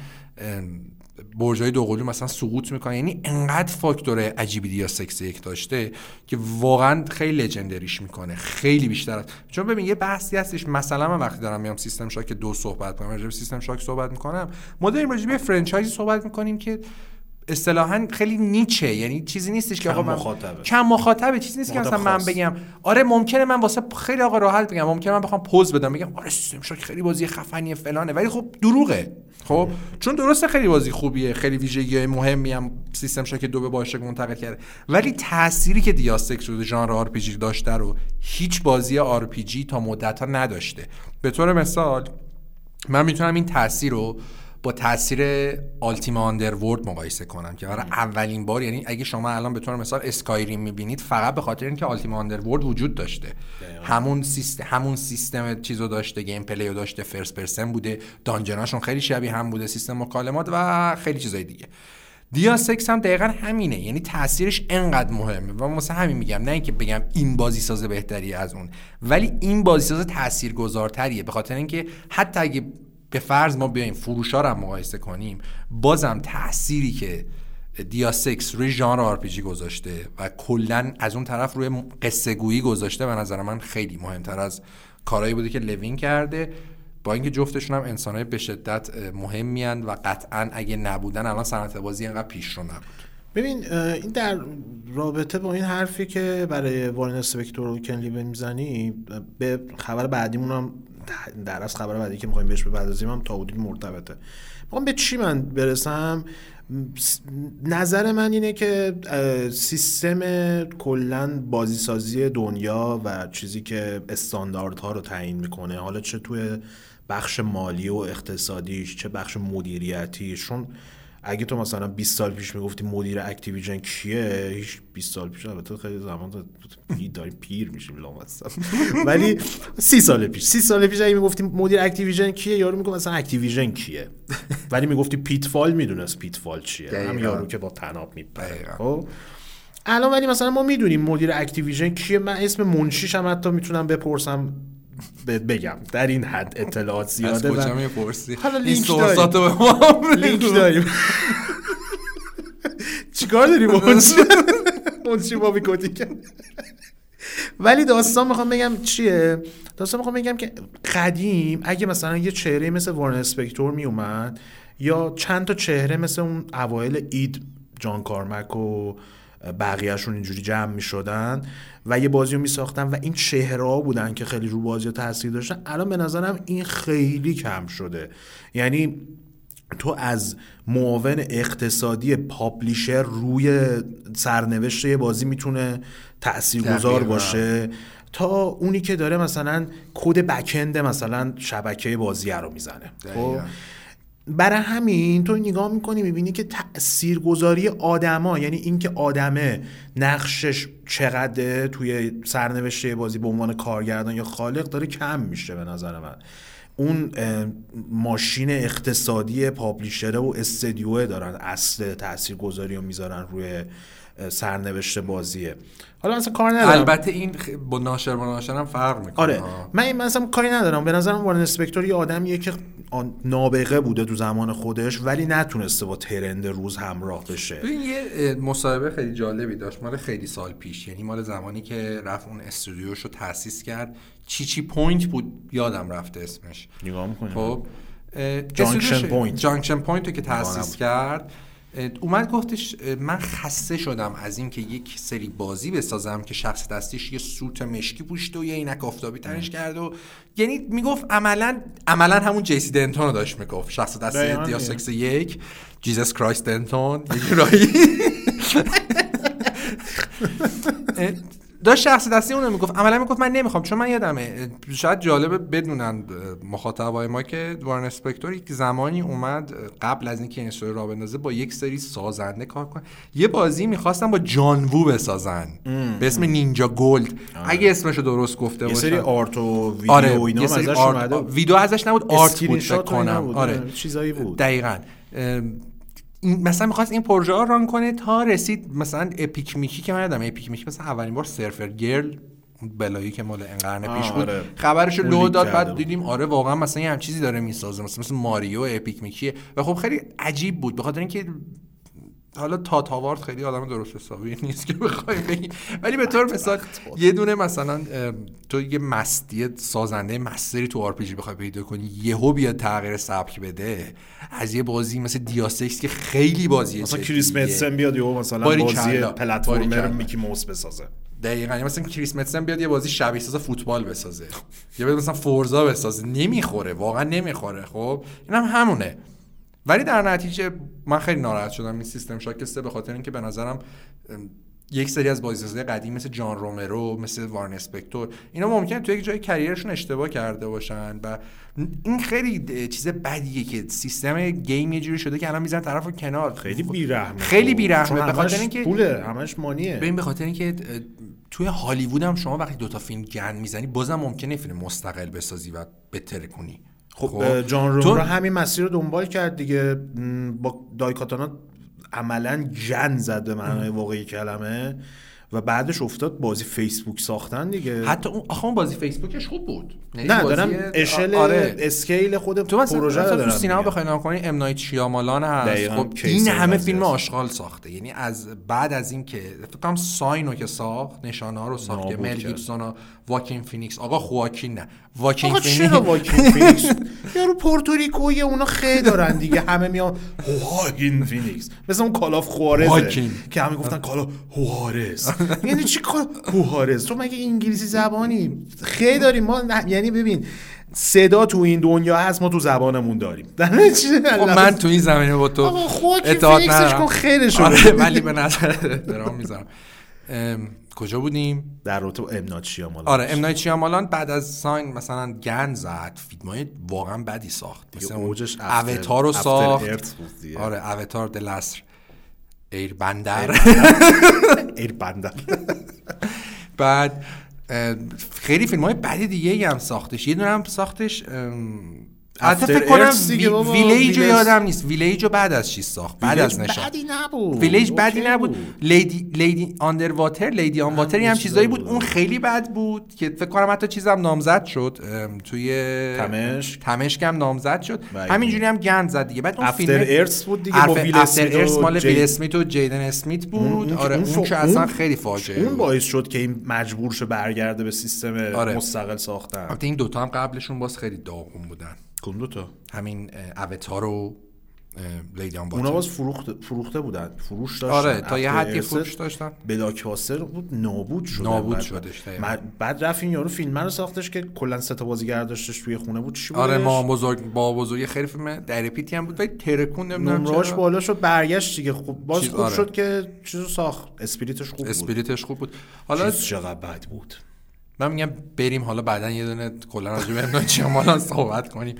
برجای دوقلو مثلا سقوط می‌کنه یعنی انقدر فاکتور عجیبی دیا سکس یک داشته که واقعا خیلی لژندریش می‌کنه. خیلی بیشتر از چون ببین یه بحثی هستش. مثلا من وقتی دارم میام سیستم شاک دو صحبت کنم راجع سیستم شاک صحبت می‌کنم ما داریم راجع به فرانچایزی صحبت می‌کنیم که اصطلاحا خیلی نیچه یعنی چیزی نیستش که آقا من مخاطبه. کم مخاطبه چیزی نیست که مثلا من بگم. آره ممکنه من واسه خیلی آقا راحت بگم. ممکنه من بخوام پوز بدم بگم آره سیستم شاک خیلی بازی خفنیه فلانه. ولی خب دروغه. خب؟ چون درسته خیلی بازی خوبیه خیلی ویژگی های مهمی هم System Shock دو به BioShock منتقل کرده. ولی تأثیری که دیاستک شده ژانر آر پی جی داشته رو هیچ بازی RPG تا مدت ها نداشته. به طور مثال من می‌تونم این تاثیر رو با تاثیر Ultima Underworld مقایسه کنم که برای اولین بار یعنی اگه شما الان به طور مثال Skyrim می‌بینید فقط به خاطر اینکه Ultima Underworld وجود داشته. همون سیستم همون سیستم چیزو داشته gameplay و داشته first person بوده دانجناشون خیلی شبیه هم بوده سیستم مکالمات و خیلی چیزای دیگه. دیا سکس هم دقیقا همینه یعنی تاثیرش انقدر مهمه. و مثلا همین میگم نه اینکه بگم این بازی ساز بهتری از اون ولی این بازی ساز تاثیرگذارتریه. به خاطر اینکه حتی اگه به فرض ما بیایم فروشا رو مقایسه کنیم بازم تأثیری که دیا سکس روی ژانر آر گذاشته و کلا از اون طرف روی قصه گویی گذاشته به نظر من خیلی مهمتر از کارهایی بوده که لوین کرده. با اینکه جفتشون هم انسانهای به شدت مهمیان و قطعا اگه نبودن الان صنعت بازی اینقدر پیش رو نبود. ببین این در رابطه با این حرفی که برای وارن اسپکتور و کنلی می‌زنی به خبر بعدیمون هم در از خبر بعدی که می‌خوایم بهش بپردازیم هم تا حدودی مرتبطه. می‌خوام به چی من برسم؟ نظر من اینه که سیستم کلا بازیسازی دنیا و چیزی که استانداردها رو تعیین می‌کنه حالا چه توی بخش مالی و اقتصادیش چه بخش مدیریتیش چون اگه تو مثلا 20 سال پیش می‌گفتی مدیر Activision کیه هیچ 20 سال پیش البته خیلی زمان داریم پیر میشیم ولی 30 سال پیش 30 سال پیش اگه می‌گفتی مدیر Activision کیه یارو میگه مثلا Activision کیه. ولی می‌گفتی Pitfall می‌دونست Pitfall چیه. هم یارو که با طناب میپره. خب؟ الان ولی مثلا ما می‌دونیم مدیر Activision کیه. من اسم منشیش هم حتی می‌تونم بپرسم. بگم در این حد اطلاعات زیاده از کجا می‌پرسی؟ حالا لینک داریم. لینک داریم. چیکار داریم منشی منشی بابی ولی داستان می‌خوام بگم چیه؟ داستان می‌خوام بگم که قدیم اگه مثلا یه چهره مثل وارن اسپکتور میومد یا چند تا چهره مثل اون اوایل اید جان کارمک و بقیهشون اینجوری جمع می شدن و یه بازی رو می ساختن و این چهره بودن که خیلی رو بازی تاثیر داشتن. الان به نظرم این خیلی کم شده. یعنی تو از معاون اقتصادی پابلیشر روی سرنوشت یه بازی می‌تونه تاثیرگذار باشه. تا اونی که داره مثلا کد بکند مثلا شبکه بازی رو می‌زنه. خب؟ برای همین تو نگاه می‌کنی می‌بینی که تاثیرگذاری آدما یعنی اینکه آدمه نقشش چقدر توی سرنوشته بازی به عنوان کارگردان یا خالق داره کم میشه به نظر من. اون ماشین اقتصادی پابلیشره و استدیوه دارن اصل تاثیرگذاری رو می‌ذارن روی سرنوشت بازیه. حالا مثلا کار ندارم. البته این با ناشر با ناشر هم فرق می‌کنه. آره. من این مثلا کاری ندارم. به نظرم وارن اسپکتور یه آدمیه که نابغه بوده تو زمان خودش ولی نتونسته با ترند روز همراه بشه. ببین یه مصاحبه خیلی جالبی داشت مال خیلی سال پیش. یعنی مال زمانی که رفت اون استودیوش رو تأسیس کرد. چی چی Point بود؟ یادم رفته اسمش. نگاه می‌کنیم خب Junction Point. Junction Point رو که تأسیس کرد اومد گفتش من خسته شدم از اینکه یک سری بازی بسازم که شخص اصلیش یه suit مشکی پوشیده و یه عینک آفتابی تنش کرد و یعنی می‌گفت عملا عملا همون JC Denton رو داشت می‌گفت. شخص دستی دیا سکس یک Jesus Christ Denton رایی داشت شخص اصلی اونو می‌گفت. عملا می‌گفت من نمی‌خوام چون من یادمه شاید جالبه بدونن مخاطبای ما که وارن اسپکتور یک زمانی اومد قبل از اینکه این استودیو رو راه بندازه با یک سری سازنده کار کنه یه بازی می‌خواستن با جان وو بسازن. به اسم Ninja Gold آره. اگه اسمشو درست گفته باشن یه سری art و ویدیو آره. اینا ازش اومده ویدیو ازش نبود art بود فکر کنم. آره. چیزایی بود. دقیقاً. مثلا می‌خواست این پروژه ها ران کنه تا رسید مثلا اپیک میکی که من یادم اپیک میکی مثلا اولین بار سرفر گرل بلایی که مال قرن پیش بود. آره. خبرش رو لو داد بعد دیدیم آره واقعا مثلا یه هم چیزی داره می‌سازه مثلا مثل ماریو اپیک میکیه. و خب خیلی عجیب بود به خاطر اینکه حالا تا تاوارد خیلی آدم درست حسابی نیست که بخوایم بگیم. ولی به طور مثال یه دونه مثلا تو یه مستی سازنده مستری تو آر بخوای پیدا کنی یهو بیاد تغییر سبک بده. از یه بازی مثل دیاسکس که خیلی بازی مثلا کریس متسن بیاد یهو مثلا بازی پلتفرمر میکی موس بسازه. دقیقا. یعنی مثلا کریس متسن بیاد یه بازی شبیه ساز فوتبال بسازه. یا بیاد مثلا فورزا بسازه. نمی‌خوره واقعا نمی‌خوره خب؟ اینم هم همونه. ولی در نتیجه من خیلی ناراحت شدم این سیستم شاکسته به خاطر اینکه به نظرم یک سری از بازیسازهای قدیم مثل جان رومرو مثل وارن اسپکتور اینا ممکنه تو یک جای کریرشون اشتباه کرده باشن و این خیلی چیز بدیه که سیستم گیم یه جوری شده که الان می‌زنن طرف کنار. خیلی بیرحمه خیلی بیرحمه. به خاطر اینکه پوله همش مانیه. ببین به خاطر اینکه توی هالیوود هم شما وقتی دوتا فیلم گند می‌زنی بازم ممکنه فیلم مستقل بسازی و بتره کنی. خب, خب. جان رومرو همین مسیر رو دنبال کرد دیگه. با دایکاتانا عملا جن زد به معنای واقعی کلمه. و بعدش افتاد بازی فیسبوک ساختن دیگه. حتی اون آخه اون بازی فیسبوکش خوب بود. یعنی نه دارم اشل آره. اسکیل خود تو پروژه دارم تو سینما بخوای نگاه کنی ام نایت شیامالان هست. خب این همه فیلم آشغال ساخته. یعنی از بعد از این که فکر کنم ساینو که ساخت نشانه ها رو ساخت که مل گیبسون و واکین فینیکس. آقا خواکین نه. واکین آقا چرا واکین فینیکس؟ یارو پورتوریکوی اونا خیلی دارن دیگه. همه میان واکین فینیکس. مثل اون کالاف خوارزه که همه گفتن کالا هوارز یعنی چی کار؟ هوارز تو مگه انگلیسی زبانی؟ خیلی داریم. ما یعنی ببین صدا تو این دنیا هست ما تو زبانمون داریم. خب من تو این زمینه با تو اطاعت ندارم. خیلی شده. ولی به نظر درام می‌ذارم. کجا بودیم؟ در روتو امنایت شیامالان. آره امنایت شیامالان بعد از ساین مثلا گند زد. فیلمای واقعا بدی ساخت. مثل اوجش اوتار رو ساخت. آره Avatar The Last Airbender Airbender بعد خیلی فیلم های بدی دیگه هم ساختش. یه دونه هم ساختش حتی فکر کنم ویلیج رو یادم نیست. ویلیج رو بعد از چی ساخت؟ بعد از نشان. بدی نبود. ویلیج بدی نبود. Lady Lady in the Water Lady in Water هم چیزایی بود. اون خیلی بد بود که فکر کنم حتی چیزم نامزد شد. توی تمش تمشک هم نامزد شد. همینجوری هم گند زد دیگه. بعد اون فیلم ارث بود دیگه با ویل اسمیت مال ویل اسمیت و جیدن اسمیت بود. آره اون که اصلا خیلی فاجعه اون باعث شد که این مجبور شه برگرده به سیستم آره. مستقل ساختن. البته این دوتا هم قبلشون باز خیلی داغون بودن. کدوم تا؟ همین اوتار و لیدی آن اونا باز فروخته, فروخته بودن. فروش داشتن. آره تا یه حدی فروش داشتن. بلاکباستر بود نابود شده. نابود شدش بعد رفت این یارو فیلم رو ساختش که کلا سه تا بازیگر داشتش توی خونه بود. چی آره ما بزرگ با بزرگ خیلی فیلم در پیتی هم بود. ولی ترکون نمی‌دونم نمراش بالا شد برگشت دیگه. خوب باز خوب آره. شد که چیزو ساخت. اسپریتش خوب بود. اسپریتش خوب بود. حالا چقدر بد بود. من میگم بریم حالا بعدا یه دونه کلا راجع به چی صحبت کنیم.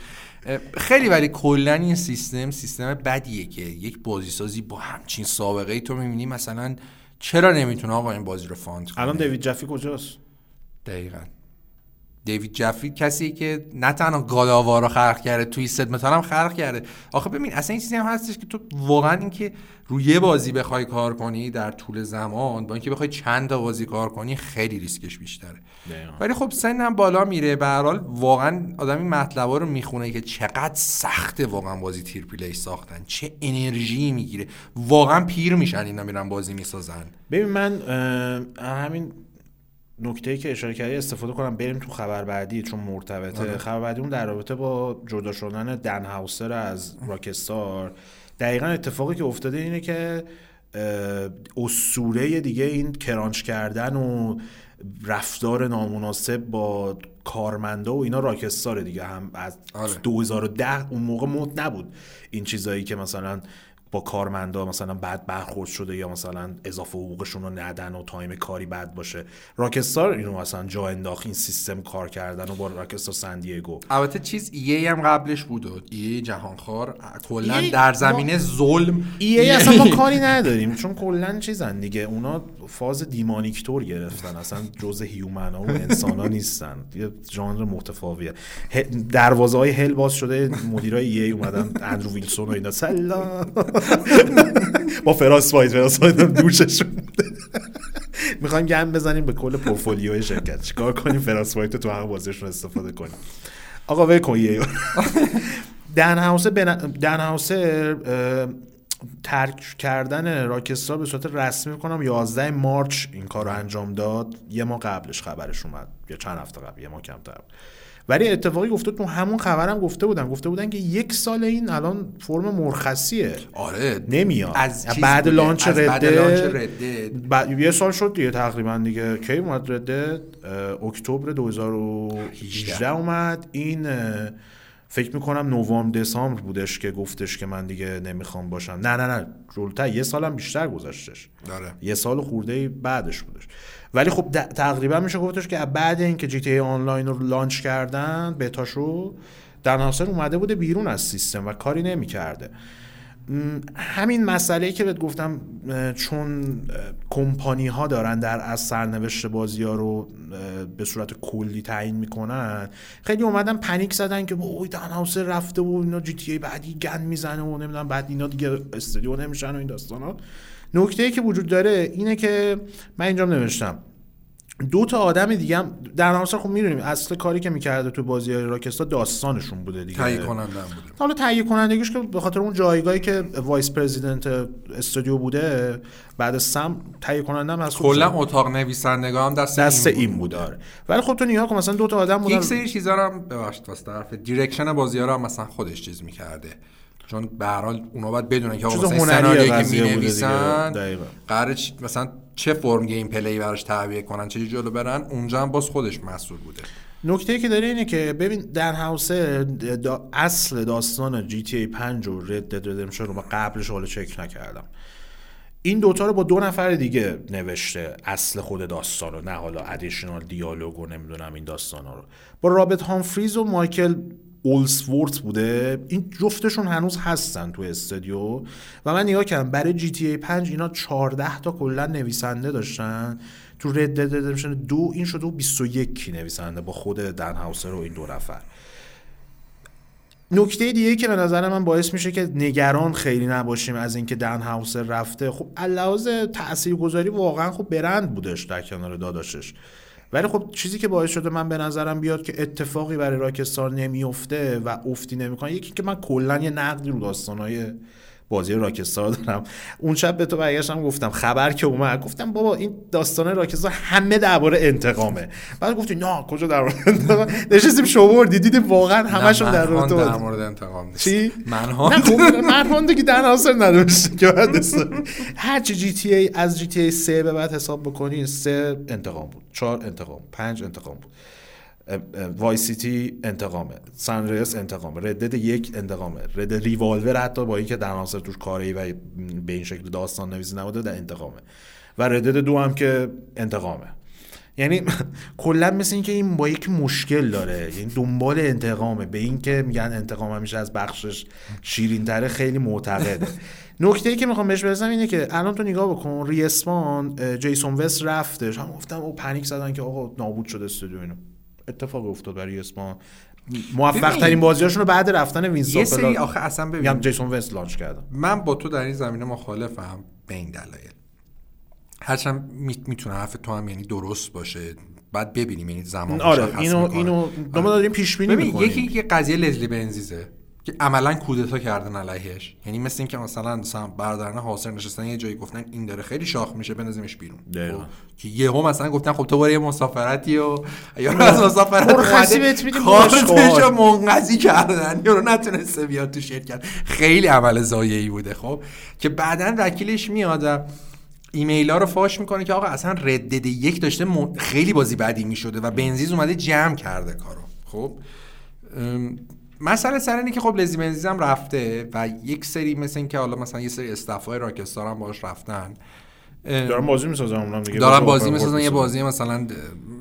خیلی ولی کلا این سیستم سیستم بدیه که یک بازیسازی با همچین سابقه ای تو می‌بینی مثلا چرا نمی‌تونه آقا این بازی رو fund کنه؟ الان دیوید جفی کجاست؟ دقیقا. دیوید جفی کسی که نه تنها God of War رو خلق کرده Twisted هم خلق کرده. آخه ببین اصلا این چیزی هم هستش که تو واقعا اینکه روی یه بازی بخوای کار کنی در طول زمان با اینکه بخوای چند تا بازی کار کنی خیلی ریسکش بیشتره. ولی خب سنم بالا میره. به هر حال واقعا آدمی مطلبا رو می‌خونه که چقدر سخته واقعا بازی triple A ساختن. چه انرژی می‌گیره. واقعا پیر میشن اینا میرن بازی می‌سازن. ببین من همین نکته که اشاره کردی استفاده کنم بریم تو خبر بعدی چون مرتبطه آره. خبر بعدی اون در رابطه با جدا شدن دن هاوسر از راکستار دقیقا اتفاقی که افتاده اینه که اسطوره دیگه این کرانچ کردن و رفتار نامناسب با کارمندا و اینا راکستار دیگه هم از آره. 2010 اون موقع مد نبود این چیزایی که مثلا با کارمندا مثلا بد برخورد شده یا مثلا اضافه حقوقشون رو ندن و تایم کاری بد باشه. Rockstar اینو مثلا جا انداخت این سیستم کار کردن و با Rockstar San Diego البته چیز EA هم قبلش بود و EA جهانخوار کلا در زمینه ظلم. EA اصلا ما کاری نداریم چون کلا چیزن دیگه اونا فاز demonic تر گرفتن اصلا جزء human ها و انسان ها نیستن. یه ژانر متفاوتیه. دروازه های hell باز شده مدیرای EA اومدن اندرو ویلسون و اینا. سلام. با Frostbite Frostbite دوششون می‌خوایم گند بزنیم به کل پورتفولیوی شرکت. چیکار کنیم؟ Frostbite تو همه بازیشون استفاده کنیم. آقا ول کن یه. دن هاوس دن هاوس ترک کردن Rockstar به صورت رسمی کنم 11 مارچ این کار رو انجام داد. یه ماه قبلش خبرش اومد. یا چند هفته قبل یه ماه کمتر ولی اتفاقی گفته تو همون خبرم گفته بودن. گفته بودن که یک سال این الان فرم مرخصیه. آره. نمیاد. از بعد لانچ رده. یه سال شد دیگه تقریبا دیگه. کی اومد رده؟ اکتبر 2018 اومد. این فکر می‌کنم نوامبر دسامبر بودش که گفتش که من دیگه نمی‌خوام باشم. نه نه نه. جلوتر یه سالم بیشتر گذشتش. داره. یه سال خورده بعدش بودش. ولی خب تقریبا میشه گفتش که بعد اینکه جی تی آنلاین رو لانچ کردن بتاشو در ناصر اومده بوده بیرون از سیستم و کاری نمی‌کرده. همین مسئله که بهت گفتم چون کمپانی ها دارن در از سرنوشت بازی ها رو به صورت کلی تعیین می‌کنن خیلی اومدن پنیک زدن که اوی دان رفته و اینا جی تی ای بعدی گند می‌زنه و نمی‌دونم بعد اینا دیگه استودیو نمیشن و این داستانا. نکته ای که وجود داره اینه که من اینجا نوشتم. دو تا آدم دیگه هم در نهایت خب می‌دونیم اصل کاری که می‌کرده تو بازی Rockstar داستانشون بوده دیگه. تهیه کننده بوده. حالا تهیه کنندگیش که به خاطر اون جایگاهی که vice president استودیو بوده بعد سم تهیه کننده هم کلا اتاق نویسندگان هم دست, دست این بود. آره. ولی خب تو نگا کن مثلا دو تا آدم بودن. یک سری چیزا رو هم ببخشید واسه طرف direction بازی ها رو هم مثلا خودش چیز می‌کرده. چون به هر حال اونا باید بدونن که مثلا سناریویی که می‌نویسن قراره مثلا چه فرم gameplay براش تعبیه کنن چه جلو برن اونجا هم باز خودش مسئول بوده. نکته که داره اینه که ببین دن هاوزر اصل داستان GTA 5 و Red Dead Redemption رو قبلش حالا چک نکردم. این دوتا رو با دو نفر دیگه نوشته اصل خود داستان رو نه حالا additional dialogue و نمی‌دونم این داستان رو. با رابط هامفریز و مایکل اولسورت بوده این جفتشون هنوز هستن تو استودیو. و من نگاه کردم برای جی تی ای 5 اینا 14 تا کلا نویسنده داشتن. تو رد دد ردمشن دو این شده و 21 نویسنده با خود دن هاوسر و این دو نفر. نکته دیگه که به نظر من باعث میشه که نگران خیلی نباشیم از اینکه دن هاوسر رفته خب لحاظ تاثیرگذاری واقعا خب برند بودش در کنار داداشش. ولی خب چیزی که باعث شده من به نظرم بیاد که اتفاقی برای راکستار نمیفته و افتی نمی‌کنه یکی که من کلا یه نقدی رو داستانهای بازی راکستار دارم. اون شب به تو برگشتم گفتم خبر که اومد گفتم بابا این داستان راکستار همه درباره انتقامه. بعد گفتی نه کجا درباره انتقام؟ نشستیم شوور دیدیم واقعا همشون در مورد در مورد انتقام نیست. چی؟ منهان نه خب دیگه در حاصل نداشت. که بعد هر چی جی تی ای از جی تی ای 3 به بعد حساب بکنی 3 انتقام بود 4 انتقام 5 انتقام بود. Vice City انتقامه. San Andreas انتقامه. Red Dead یک انتقامه. Red Dead Revolver حتی با اینکه دن هاوزر توش کاری و به این شکل داستان نویسی نبوده در انتقامه. و Red Dead دو هم که انتقامه. یعنی کلا مثل اینکه این با یک مشکل داره. یعنی دنبال انتقامه. به اینکه میگن انتقام همیشه از بخشش شیرین تره خیلی معتقده. نکته ای که می‌خوام بهش برسم اینه که الان تو نگاه بکن ریسمان جیسون وست رفتش. هم گفتم او پنیک زدن که آقا نابود شده استودیو اینو. اتفاق افتاد برای اسپان موفق ترین بازیاشون رو بعد رفتن وینس یه سری آخه اصلا ببین. جیسون وست لانچ کردم من با تو در این زمینه مخالفم به این دلایل. هرچند می‌تونه حرف تو هم یعنی درست باشه. بعد ببینیم یعنی زمان آره اینو اینو ما داریم پیش بینی می‌کنیم. یکی که قضیه لزلی بنزیزه. که عملا کودتا کردن علیهش. یعنی مثل اینکه مثلا برادران حاصل نشستن یه جایی گفتن این داره خیلی شاخ میشه بنازیمش بیرون. خب که یهو مثلا گفتن خب تو برو یه مسافرتی و یا از مسافرت کارتشو منقضی کردن. یا نتونسته بیاد تو شرکت. خیلی عمل زایعی بوده خب. که بعدا وکیلش میاد ایمیل ها رو فاش می‌کنه که آقا اصلا ردد یک داشته خیلی بازی بعدی می‌شده و بنزیز اومده جمع کرده کارو. خب مسئله سر اینه که خب لزی بنزیز هم رفته و یک سری مثل اینکه حالا مثلا یه سری استفای راکستار هم باش رفتن دارن بازی می‌سازن اونم دیگه. دارن بازی می‌سازن یه بازی مثلا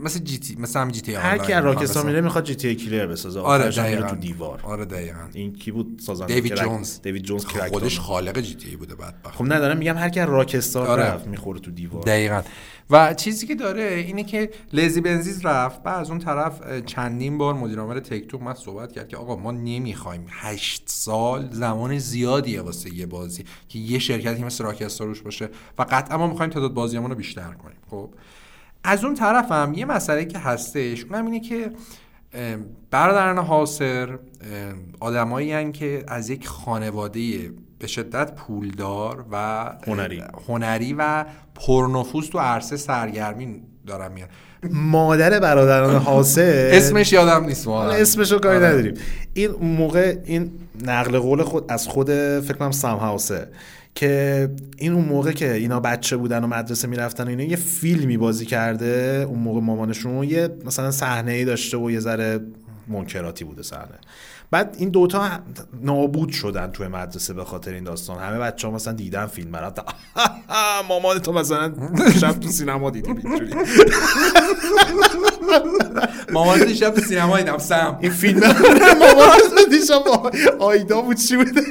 مثل جی تی مثلا هم جی تی هر کی راکستار میره می‌خواد جی تی کلیر بسازه. آره دقیقاً تو دیوار. آره دقیقاً. این کی بود سازنده دیوید جونز. دیوید جونز خودش خالق جی تی بوده بعد خب ندارم میگم هر کی راکستار آره. رفت می‌خوره تو دیوار. دقیقاً. و چیزی که داره اینه که لزی بنزیز رفت بعد از اون طرف چندین بار مدیر عامل تک توک صحبت کرد که آقا ما نمی‌خوایم هشت سال زمان زیادیه واسه یه بازی که یه شرکتی مثل راکستار روش باشه و قطعا ما می‌خوایم تعداد بازیامون رو بیشتر کنیم. خب از اون طرف هم یه مسئله که هستش اونم اینه که برادران حاصر آدمایی که از یک خانواده به شدت پولدار و هنری. هنری و پرنفوذ تو عرصه سرگرمی دارم میان. مادر برادران حاصل اسمش یادم نیست اسمش رو کاری آره. نداریم. این موقع این نقل قول خود از خود فکر کنم سام هاوسه که این اون موقع که اینا بچه بودن و مدرسه می‌رفتن و اینا یه فیلمی بازی کرده اون موقع مامانشون یه مثلا صحنه ای داشته و یه ذره منکراتی بوده صحنه. بعد این دوتا نابود شدن توی مدرسه به خاطر این داستان. همه بچه ها مثلا دیدن فیلم برات مامان تو مثلا شب تو سینما دیدی اینجوری. مامان شب تو سینما دیدم سم. این فیلم مامان دیشب آیدا بود چی بوده؟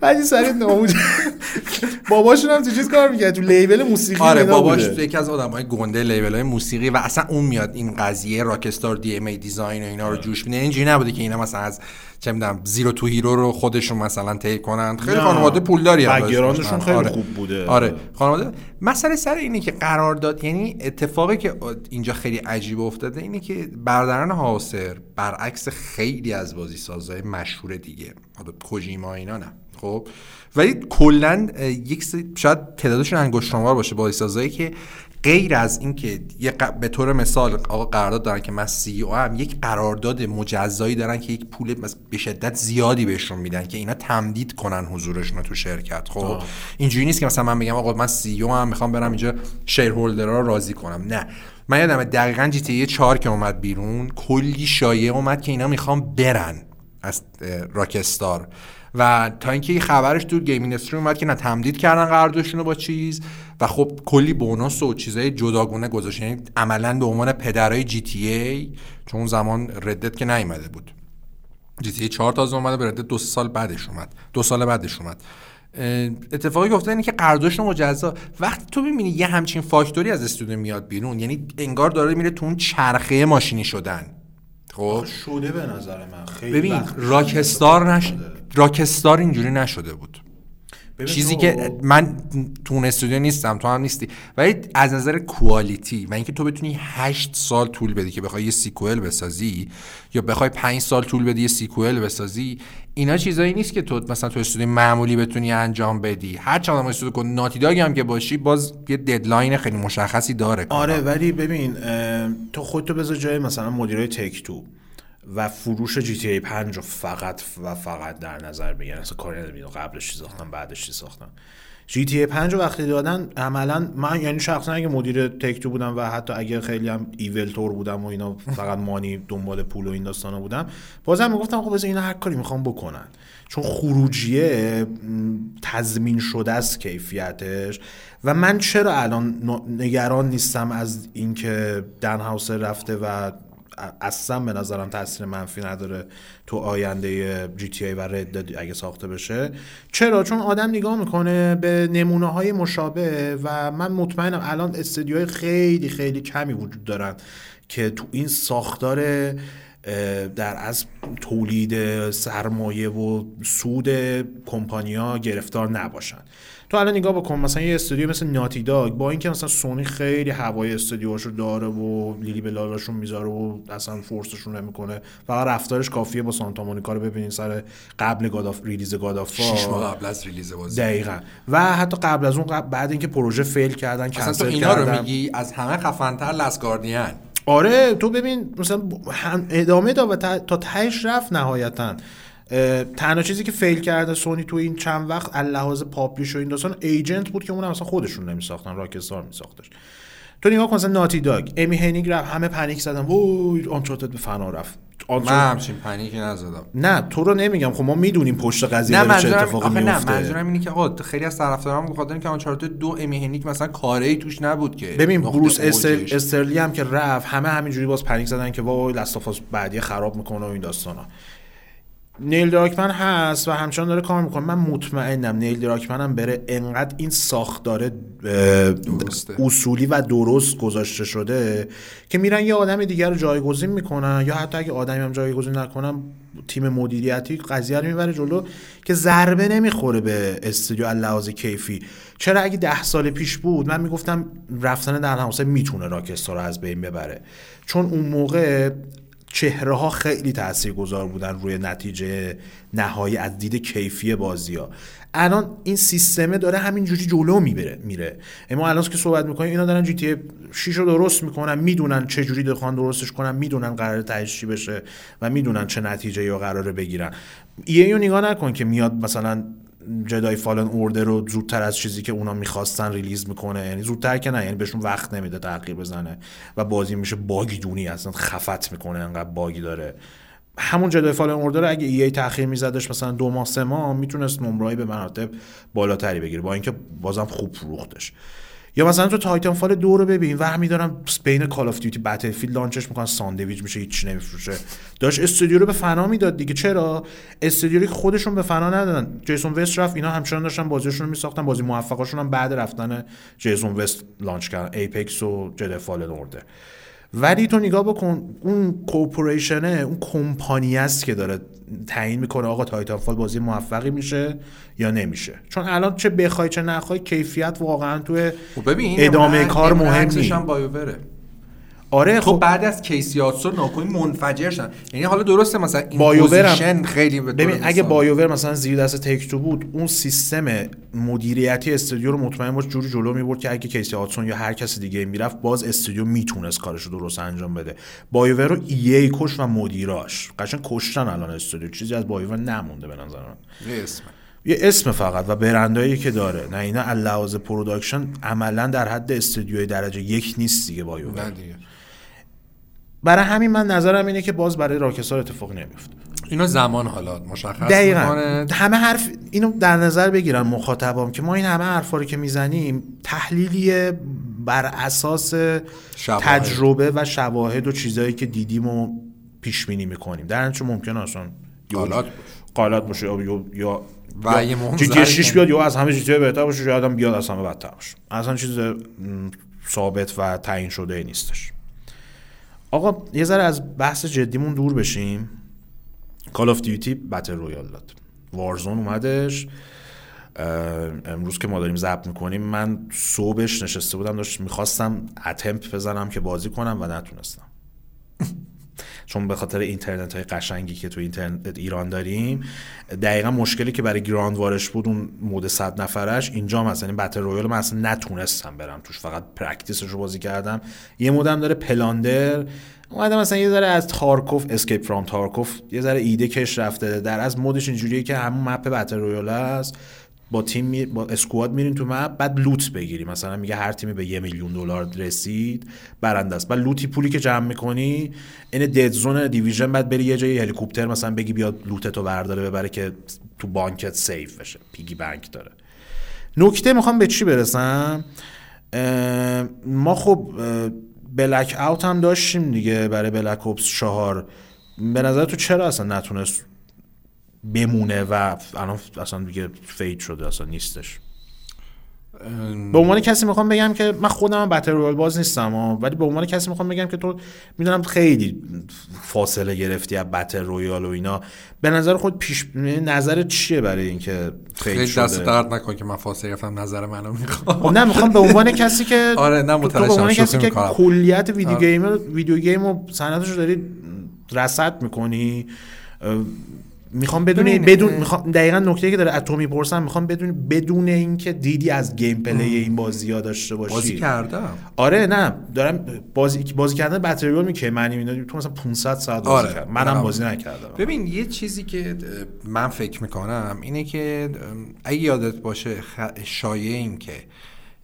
بعد این سری ناموج باباشون هم تو چیز کار می‌کرد؟ تو لیبل موسیقی آره باباش تو یکی از آدمای گنده لیبل های موسیقی و اصلا اون میاد این قضیه راکستار دی ام ای دیزاین و اینا رو جوش میده. اینجوری نبوده که اینا مثلا از چه می‌دونم زیرو تو هیرو رو خودشون مثلا تیپ کنن. خیلی خانواده پولداری بگرانشون خیلی آره. خوب بوده. آره. خانواده مسئله سر اینه که قرار داد یعنی اتفاقی که اینجا خیلی عجیب افتاده اینه که برادران حاصر برعکس خیلی از بازی سازهای مشهور دیگه. کوجیما اینا نه. خب؟ ولی کلا یک شاید تعدادشون انگشتانوار باشه بازی سازایی که غیر از اینکه یه به طور مثال آقا قرارداد دارن که من سی او هم یک قرارداد مجزایی دارن که یک پول به شدت زیادی بهشون میدن که اینا تمدید کنن حضورشون تو شرکت. خب؟ اینجوری نیست که مثلا من بگم آقا من سی او هم می‌خوام برم اینجا شیر رو راضی کنم. نه. من یادم دقیقا جی تی 4 که اومد بیرون کلی شایعه اومد که اینا می‌خوام برن. از راکستار و تا اینکه این خبرش تو گیم اینستری اومد که نه تمدید کردن قراردادشون رو با چیز و خب کلی بونوس و چیزای جداگونه گذاشت. یعنی عملا به عنوان پدرای جی تی ای چون اون زمان ردت که نیومده بود. جی تی ای 4 تازه اومده به ردت دو سال بعدش اومد. دو سال بعدش اومد. اتفاقی افتاد اینه که قراردادشون مجزا. وقتی تو می‌بینی یه همچین فاکتوری از استودیو میاد بیرون یعنی انگار داره میره تو اون چرخه ماشینی شدن. خب. شده به نظر من. خیلی ببین راکستار نش... راکستار اینجوری نشده بود. چیزی که من تو اون استودیو نیستم تو هم نیستی. ولی از نظر quality و اینکه تو بتونی هشت سال طول بدی که بخوای یه sequel بسازی یا بخوای پنج سال طول بدی یه sequel بسازی اینا چیزایی نیست که تو مثلا تو استودیو معمولی بتونی انجام بدی. هر چند هم استودیو کن Naughty Dog هم که باشی باز یه deadline خیلی مشخصی داره. آره ولی ببین تو خودتو بذار جای مثلا مدیرای Take-Two و فروش GTA 5 رو فقط و فقط در نظر بگیرن. اصلا کاری نمی‌دونم قبلش چی ساختن بعدش چی ساختن جی تی ای 5 رو وقتی دادن عملا من یعنی شخصا اگه مدیر تک تو بودم و حتی اگه خیلی هم ایول تور بودم و اینا فقط مانی دنبال پول و این داستانا بودم بازم می‌گفتم خب بذار اینا هر کاری می‌خوام بکنن. چون خروجیه تضمین شده است کیفیتش. و من چرا الان نگران نیستم از اینکه دن هاوس رفته و اصلا به نظرم تاثیر منفی نداره تو آینده جی تی ای و رد اگه ساخته بشه. چرا؟ چون آدم نگاه می‌کنه به نمونه های مشابه و من مطمئنم الان استدیوهای خیلی خیلی کمی وجود دارن که تو این ساختار در از تولید سرمایه و سود کمپانیا گرفتار نباشن. تو الان نگاه بکن مثلا یه استودیو مثل ناتی داگ با اینکه مثلا سونی خیلی هوای استودیوهاشو داره و لیلی به لالاشون می‌ذاره و اصلا فورسشون نمی‌کنه فقط رفتارش کافیه با Santa Monica رو ببینین سر قبل God of release God of شش ماه قبل از release بازی. دقیقاً. و حتی قبل از اون قبل بعد اینکه پروژه fail کردن کنسل کردن اینا رو میگی از همه خفن‌تر Last Guardian آره تو ببین مثلا ادامه داد و تا تهش رفت نهایتا. تنها چیزی که fail کرده سونی تو این چند وقت لحاظ publish و این داستان Agent بود که اون اصلا خودشون نمیساختن Rockstar میساختش. تو نگاه کن مثلا Naughty Dog امی هینیگ رفت همه panic زدن وای Uncharted به فنا رفت. من همچین panic ی نزدم. نه تو رو نمیگم خب ما می‌دونیم پشت قضیه نه چه اتفاقی میفته نه منظورم اینه که آقا خیلی از طرفداران بخاطر اینکه Uncharted دو امی هینیک مثلا کاری توش نبود که ببین بروس استر... استرلی هم که رفت همه همینجوری باز panic زدن که وای Last of Us بعدی خراب می‌کنه و این داستانا. نیل دراکمن هست و همچنان داره کار می‌کنه. من مطمئنم نیل دراکمن هم بره انقدر این ساختار اصولی و درست گذاشته شده که میرن یه آدم دیگر رو جایگزین می‌کنن یا حتی اگه آدمی هم جایگزین نکنن تیم مدیریتی قضیه رو می‌بره جلو که ضربه نمی‌خوره به استودیو لحاظ کیفی. چرا اگه ده سال پیش بود من می‌گفتم رفتن در همسایه می‌تونه راکستار رو از بین ببره. چون اون موقع چهره ها خیلی گذار بودن روی نتیجه نهایی از دید کیفی بازی ها الان این سیستمه داره همینجوری جلو می‌بره میره. اما الان که صحبت می‌کنیم اینا دارن GTA 6 رو درست می‌کنن می‌دونن چه جوری می‌خوان درستش کنن می‌دونن قرار تهش بشه و می‌دونن چه نتیجه‌ای قراره بگیرن. EA نگاه بکن که میاد مثلا Jedi Fallen Order رو زودتر از چیزی که اونا می‌خواستن release می‌کنه. یعنی زودتر که نه یعنی بهشون وقت نمیده تغییر بزنه. و بازی میشه buggy دونی اصلا خفت می‌کنه انقدر bug ی داره. همون Jedi Fallen Order اگه EA تاخیر میزدش مثلا دو ماه سه ماه می‌تونست نمرهایی به مراتب بالاتری بگیره. با اینکه بازم خوب فروختش. یا مثلا تو Titanfall دو رو ببین و میدارم بین Call of Duty Battlefield launch ش می‌کنن ساندویچ میشه هیچ نمیفروشه. داشت استودیو رو به فنا می‌داد دیگه. چرا؟ استودیو که خودشون به فنا ندادن. جیسون وست رفت اینا همچنان داشتن بازیشون رو میساختن. بازی موفقاشون هم بعد رفتن جیسون وست launch کردن. Apex و Jedi Fallen Order ولی تو نگاه بکن اون corporation ه اون کمپانی است که داره تعیین می‌کنه آقا Titanfall بازی موفقی میشه یا نمیشه. چون الان چه بخوای چه نخوای کیفیت واقعا تو خب ادامه کار مهم نیست. آره تو خب. بعد از کیسی هادسون ناکوی منفجر شدن. یعنی حالا درسته مثلا این BioWare خیلی ببین اگه BioWare مثلا زیر دست Take-Two بود اون سیستم مدیریتی استودیو رو مطمئن باش جوری جلو می‌برد که اگه کیسی هادسون یا هر کس دیگه می‌رفت باز استودیو می‌تونست کارش رو درست انجام بده. BioWare رو EA کشت و مدیراش. قشنگ کشتن الان استودیو. چیزی از BioWare نمونده به نظر من. اسم. یه اسم فقط و برندایی که داره. نه اینا لحاظ production عملا در حد استودیوی درجه یک نیست دیگه BioWare. دیگه. برای همین من نظرم اینه که باز برای Rockstar اتفاق نمیفته. اینو زمان حالا مشخص دقیقا. همه حرف اینو در نظر بگیرن مخاطبام که ما این همه حرفا رو که می‌زنیم تحلیلی بر اساس تجربه و شواهد و چیزهایی که دیدیم و پیش بینی می‌کنیم. در چون ممکن اصلا غلط غلط باشه. یا یا و یه بیاد یا از همه چیزهای بهتر باشه یا آدم بیاد از همه بدتر باشه. اصلا چیز ثابت و تعیین شده نیستش. آقا یه ذره از بحث جدیمون دور بشیم. Call of Duty battle royale داد. Warzone اومدش. امروز که ما داریم ضبط می‌کنیم من صبحش نشسته بودم داشت می‌خواستم attempt بزنم که بازی کنم و نتونستم. چون به خاطر اینترنت های قشنگی که تو اینترنت ایران داریم دقیقا مشکلی که برای Ground War ش بود اون mode صد نفرش اینجا مثلا این battle royale من اصلا نتونستم برم توش. فقط practice ش رو بازی کردم. یه مودم داره Plunder. اومدم مثلا یه ذره از Tarkov Escape from Tarkov یه ذره ایده کش رفته. در از mode ش اینجوریه که همون map battle royale است با تیم می... با اسکواد میرین تو مپ بعد لوت بگیری مثلا میگه هر تیمی به یه میلیون دلار رسید برنده است. بعد لوتی پولی که جمع می‌کنی این دد زون دیویژن بعد بری یه جای هلیکوپتر مثلا بگی بیاد لوتتو برداره ببره که تو بانکت سیف بشه. پیگی بانک داره. نکته می‌خوام به چی برسم؟ ما خب بلک اوت هم داشتیم دیگه برای بلک اوپس چهار. به نظر تو چرا اصلا نتونست بمونه و الان اصلا دیگه fade شده اصلا نیستش. به عنوان کسی می‌خوام بگم که من خودم battle royale باز نیستم ولی به عنوان کسی می‌خوام بگم که تو می‌دونم خیلی فاصله گرفتی از battle royale و اینا. به نظر خود پیش نظر چیه برای اینکه خیلی شده؟ دست درد نکن که من فاصله گرفتم نظر منو می‌خوام نه می‌خوام به عنوان کسی که آره نه به عنوان کسی که کلیت video game video game و صنعتش رو داری رصد می‌کنی می‌خوام بدون بدون می‌خوام دقیقا نکته که داره اتمی پرسم می‌خوام بدون بدون اینکه دیدی از gameplay این بازی ها داشته باشی. بازی کردم. آره نه. دارم بازی بازی کردن battle royale میگه معنی اینا تو مثلا 500 ساعت بازی آره. کردم. منم بازی نکردم. ببین یه چیزی که من فکر می‌کنم اینه که اگه یادت باشه شایعه این که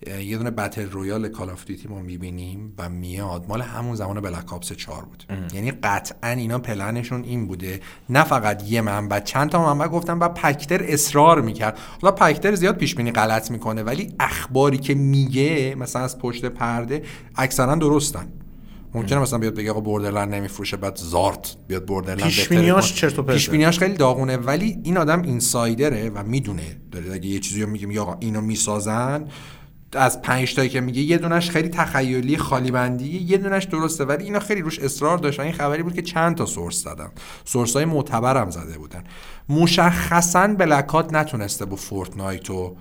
یه دونه battle royale Call of Duty ما می‌بینیم و میاد. مال همون زمان Black Ops 4 بود. ام. یعنی قطعا اینا پلنشون این بوده. نه فقط یه منبع چند تا منبع گفتم و پکتر اصرار می‌کرد. حالا پکتر زیاد پیش بینی غلط می‌کنه ولی اخباری که میگه مثلا از پشت پرده اکثرا درستن. ممکنه مثلا بیاد بگه آقا بوردرلند نمیفروشه بعد زارت بیاد بوردرلند پیشبینیاش چرت و پیشبینیاش خیلی داغونه ولی این آدم اینسایدره و می‌دونه. داره اگه یه چیزی رو میگیم آقا اینو می‌سازن. از پنج تایی که میگه یه دونش خیلی تخیلی خالی بندی یه دونش درسته ولی اینا خیلی روش اصرار داشتن. این خبری بود که چند تا سورس زدن. source های معتبرم زده بودن. مشخصا Blackout نتونسته با Fortnite و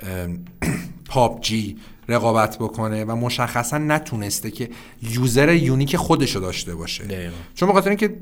PUBG رقابت بکنه و مشخصا نتونسته که user unique خودشو داشته باشه. چون بخاطر اینکه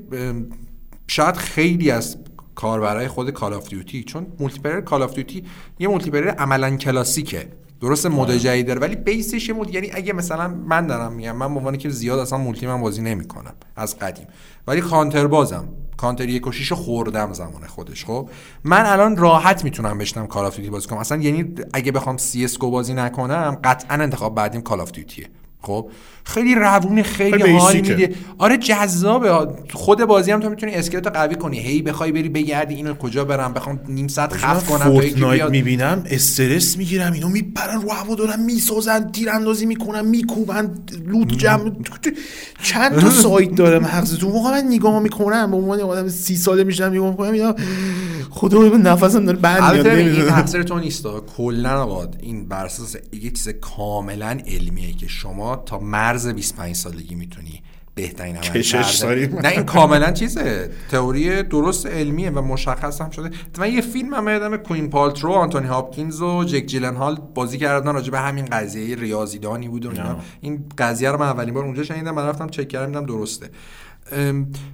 شاید خیلی از کاربرای خود Call of Duty چون multi Call of Duty یه multi عملا classic ه. درست mode. جدید داره ولی base ش mode یعنی اگه مثلا من دارم میگم من به عنوان که زیاد اصلا multi من بازی نمی‌کنم از قدیم. ولی کانتر بازم. کانتر یک و خوردم زمان خودش خب؟ من الان راحت می‌تونم بشینم Call of بازی کنم. اصلا یعنی اگه بخوام CS بازی نکنم قطعا انتخاب بعدیم Call of Duty ه خب؟ خیلی روونه خیلی حال میده. آره جذابه. خود بازی هم تو می‌تونی skill ت قوی کنی. هی بخوای بری بگردی اینو کجا برم بخوام نیم ساعت خف کنم Fortnite می‌بینم استرس می‌گیرم اینو میپرن رو هوا دارن می‌سازن تیراندازی می‌کنن میکوبن لوت جمع. چند تا سایت داره مغزتون موقع من نگاه می‌کنم به عنوان آدم سی ساله میشم نگاه می‌کنم اینا خدا نفسم داره بند میاد این تقصیر تو نیست کلا این بر اساس یه چیز کاملا علمیه که شما تا مرز 25 سالگی می‌تونی بهترین عمل نه این کاملا چیزه. تئوری درست علمیه و مشخص هم شده. من یه فیلم هم یادم کوین پالترو آنتونی هاپکینز و جک جیلن هال بازی کردن راجع به همین قضیه ریاضیدانی بود و این قضیه رو من اولین بار اونجا شنیدم من رفتم چک کردم درسته.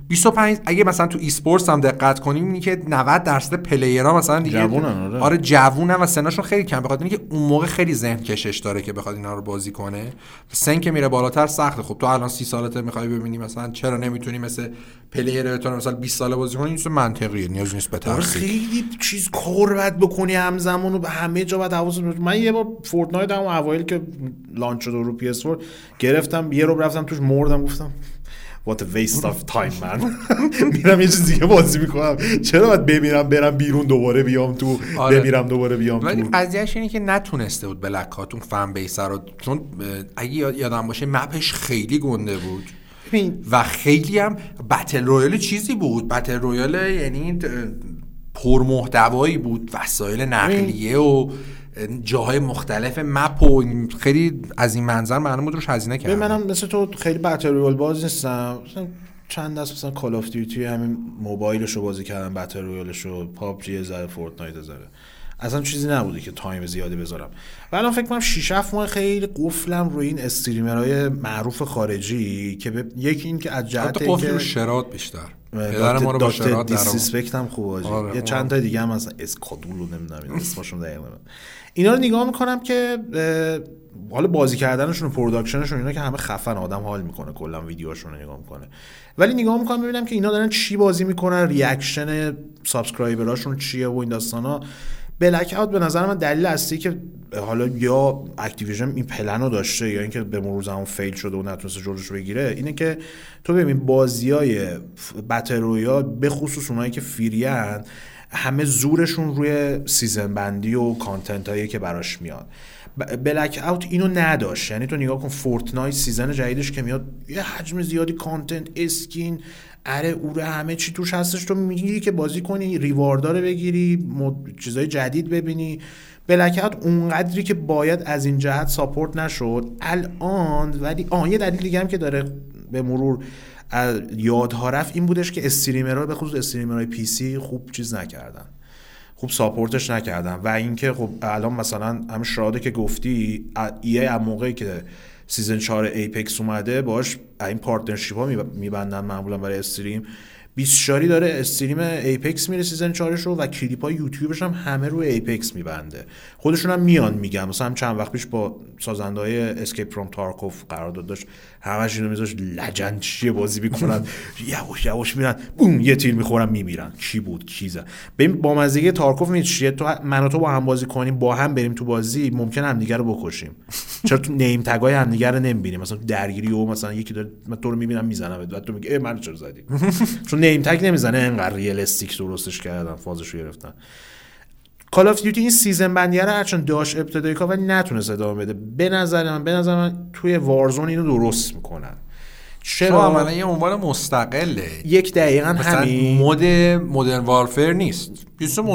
25 اگه مثلا تو esports هم دقت کنیم اینی که 90 درصد player ها مثلا دیگه جوونن آره, آره جوونن و سنشون خیلی کم بخاطر اینکه اون موقع خیلی ذهن کشش داره که بخواد اینا رو بازی کنه. سن که میره بالاتر سخته. خب تو الان 30 سالته می‌خوای ببینی مثلا چرا نمی‌تونی مثل player بتونی مثلا 20 ساله بازی کنی؟ این منطقیه. نیاز نیست به آره خیلی چیز کار بعد بکنی همزمان و به همه جا بعد حواست من یه بار Fortnite هم اوایل که launch شد رو PS گرفتم یه رو رفتم توش مردم گفتم what a waste of time من میرم یه چیز دیگه بازی می‌کنم. چرا باید بمیرم برم بیرون دوباره بیام تو؟ آره. بمیرم دوباره بیام ولی تو؟ قضیهش اینه که نتونسته بود Blackout اون fan base رو. چون اگه یادم باشه map ش خیلی گنده بود. و خیلی هم battle royale چیزی بود. battle royale یعنی پرمحتوایی بود. وسایل نقلیه و جاهای مختلف مپ و خیلی از این منظر معلوم بود روش هزینه کردم منم مثل تو خیلی بتریال باز نیستم. چند دست مثلا کال آف دیوتی همین موبایلش رو بازی کردم بتل رویالش رو پابجی زره فورتنایت زره اصلا چیزی نبوده که تایم زیادی بذارم. و الان فکر کنم 6 7 ماه خیلی قفلم روی این استریمرهای معروف خارجی که به... یکی این که از جهت قفل رو شرات بیشتر. پدر ما رو با شرات دیسیسپکت هم خوب آره یه چند تا دیگه هم از اسکادول رو نمی‌دونم اسمشون دقیقاً اینا رو نگاه می‌کنم که حالا بازی کردنشون و production شون اینا که همه خفن آدم حال می‌کنه کلا ویدیوهاشون رو نگاه می‌کنه. ولی نگاه می‌کنم ببینم که اینا دارن چی بازی می‌کنن reaction subscriber اشون چیه و این داستانا. Blackout به نظر من دلیل اصلی که حالا یا Activision این پلن رو داشته یا اینکه به مرور زمان fail شده و نتونسته جلوش بگیره اینه که تو ببین بازی های battle royale به خصوص اونایی که free ان همه زورشون روی season بندی و content هایی که براش میاد. Blackout اینو نداشت. یعنی تو نگاه کن Fortnite season جدیدش که میاد یه حجم زیادی content skin اره اوره همه چی توش هستش. تو می‌گیری که بازی کنی reward ار بگیری مد... چیزای جدید ببینی. Blackout اونقدری که باید از این جهت support نشد. الان ولی آه یه دلیل دیگه هم که داره به مرور یادم رفت این بودش که streamer ها به خصوص streamer های PC خوب چیز نکردن. خوب support ش نکردن و اینکه خب الان مثلا هم Shroud ه که گفتی ایه هم موقعی که season 4 Apex اومده باش این partnership ها میبندن معمولا برای stream. 20 شاری داره stream Apex میره season 4 رو و کلیپ های یوتیوبش هم همه روی Apex میبنده. خودشون هم میان میگن. مثلا هم چند وقت پیش با سازنده های Escape from Tarkov قرار داشت. همش اینو میذاش legend چیه بازی می‌کنن. یواش یواش میرن بوم یه تیر می‌خورن میمیرن. کی بود چیزه ببین با مزه Tarkov می چیه؟ تو من و تو با هم بازی کنیم با هم بریم تو بازی ممکن هم دیگه رو بکشیم. چرا تو name tag ای هم دیگه رو نمی‌بینیم؟ مثلا درگیری و مثلا یکی داره من تو رو می‌بینم می‌زنم. بعد تو میگه من چرا زدی؟ چون name tag نمی‌زنه. انقدر realistic درستش کردن فازش رو گرفتن. Call of Duty این season بندیه رو هرچند داشت ابتدایی کار ولی نتونست ادامه بده. به نظر من به نظر من توی Warzone اینو درست می‌کنن. چرا؟ عملا یه عنوان مستقله. یک دقیقا همین. mode Modern Warfare نیست.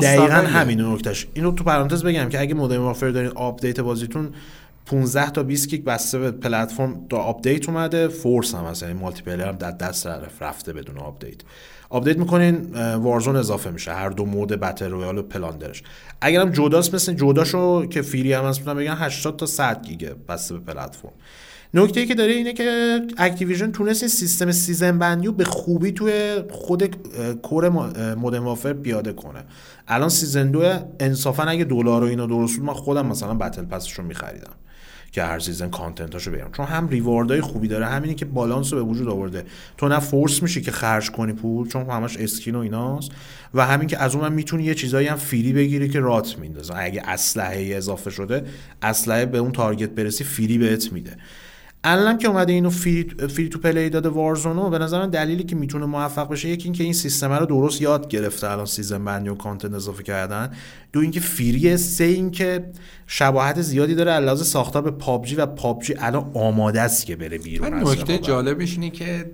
دقیقا همین نکتهش. اینو تو پرانتز بگم که اگه Modern Warfare دارین آپدیت بازیتون 15 تا 20 گیگ بسته به پلتفرم دا آپدیت اومده. force هم هست یعنی multiplayer هم از دست رفته بدون آپدیت. آپدیت می‌کنین Warzone اضافه میشه هر دو mode battle royale و Plunder ش اگرم جداست مثل جداشو که free هم هست بگن 80 تا 100 گیگه بسته به پلتفرم. نکته ای که داره اینه که Activision تونست سیستم season بندی رو به خوبی توی خود core Modern Warfare پیاده کنه. الان season دو انصافا اگه دلار و اینا درست بود من خودم مثلا battle pass ش رو میخریدم. که هر season content اشو بیارم. چون هم reward ای خوبی داره همینی که بالانس رو به وجود آورده. تو نه force میشی که خرج کنی پول چون همش skin و ایناست. و همین که از اون هم می‌تونی یه چیزایی هم free بگیری که راه میندازن اگه اسلحه اضافه شده اسلحه به اون target برسی free بهت میده. الانم که اومده اینو free, free to play داده Warzone و به نظر دلیلی که می‌تونه موفق بشه یکی اینکه این سیستم رو درست یاد گرفته الان season بندی و content اضافه کردن. دو اینکه free ه سه اینکه شباهت زیادی داره علاوه ساختار به PUBG و PUBG الان آماده است که بره بیرون نکته جالبش اینه که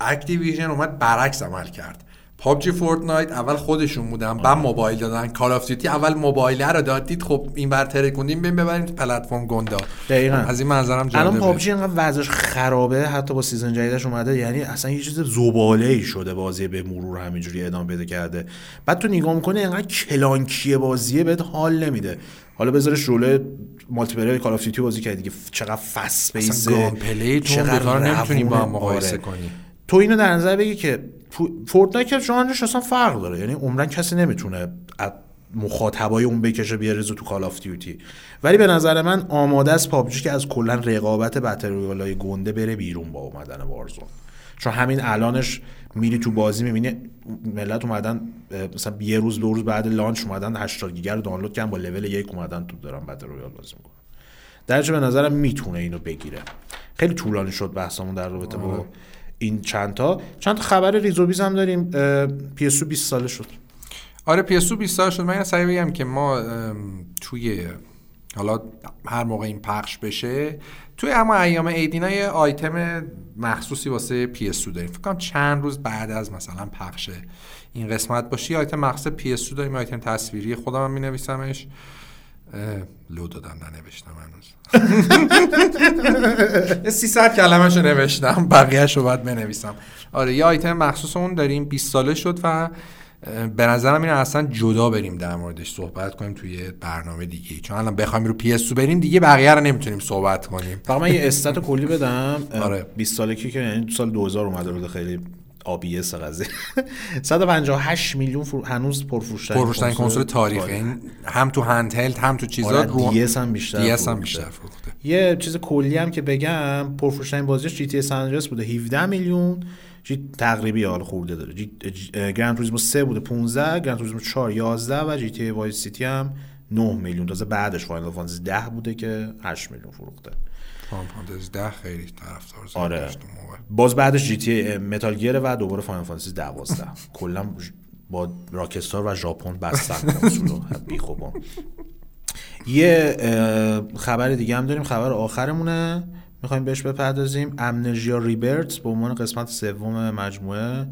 Activision اومد برعکس عمل کرد. PUBG Fortnite اول خودشون بودن بعد موبایل دادن. Call of Duty اول موبایل رو دادید خب اینور ترکوندیم ببین ببریم پلتفرم گندا. دقیقاً. از این منظرم جالبه. الان PUBG انقدر وضعش خرابه حتی با season جدیدش اومده یعنی اصلا یه چیز زباله ای شده بازی به مرور همینجوری ادامه بده کرده. بعد تو نگاه می‌کنه انقدر clunky ه بازیه بهت حال نمیده. حالا بذارش روله multiplayer Call of Duty بازی کردی دیگه چقدر fast pace ه چقدر نمی‌تونی با هم مقایسه آره. کنی. تو اینو در نظر بگیر که Fortnite ژانرش اصلا فرق داره. یعنی عمرن کسی نمی‌تونه مخاطبای اون بکشه بیاره تو Call of Duty ولی به نظر من آماده است PUBG که از کلا رقابت battle گنده بره بیرون با اومدن Warzone چون همین الانش میری تو بازی می‌بینی ملت اومدن مثلا یه روز دو روز بعد launch اومدن 80 گیگر رو دانلود کردن با لول یک اومدن تو دارن battle royale بازی می‌کنن. درجه به نظرم می‌تونه اینو بگیره. خیلی طولانی شد بحثمون در رابطه با. این چند تا چند خبر ریزوبیز هم داریم پی اس 20 ساله شد. آره PS 20 ساله شد. من سعی بگم که ما توی حالا هر موقع این پخش بشه توی اما ایام عیدینا یه آیتم مخصوصی واسه PS داریم. فکر کنم چند روز بعد از مثلا پخش این قسمت باشه آیتم مخصوص PS داریم آیتم تصویری. خودم هم می نویسمش لو دادم ننوشتم هنوز. یه 300 کلمه نوشتم بقیه شو باید بنویسم. آره یه آیتم مخصوص اون داریم 20 ساله شد و به نظرم این اصلا جدا بریم در موردش صحبت کنیم توی برنامه دیگه. چون الان بخوایم رو PS بریم دیگه بقیه رو نمی‌تونیم صحبت کنیم. فقط من یه stat کلی بدم. آره. 20 سالگی که یعنی سال 2000 اومده بود خیلی آبیس قضیه. 158 میلیون فر... هنوز پرفروش پرفروش کنسول تاریخ. این هم تو handheld هم تو چیزا آره رو DS هم بیشتر DS هم بیشتر فروخته. یه چیز کلی هم که بگم پرفروش بازیش GTA SA بوده. 17 میلیون. جی تقریبی حال خورده داره. جی... Gran Turismo 3 بوده 15 Gran Turismo 4 11 و GTA Vice City هم 9 میلیون. تازه بعدش Final Fantasy 10 بوده که 8 میلیون فروخته. Final Fantasy 10 خیلی طرفدار آره. باز بعدش GTA Metal Gear و دوباره Final Fantasy 12 کلا با Rockstar و ژاپن بستن کنسولو بیخوبان یه خبر دیگه هم داریم. خبر آخرمونه. می‌خوایم بهش بپردازیم. امنژیا ریبرت به عنوان قسمت سوم مجموعه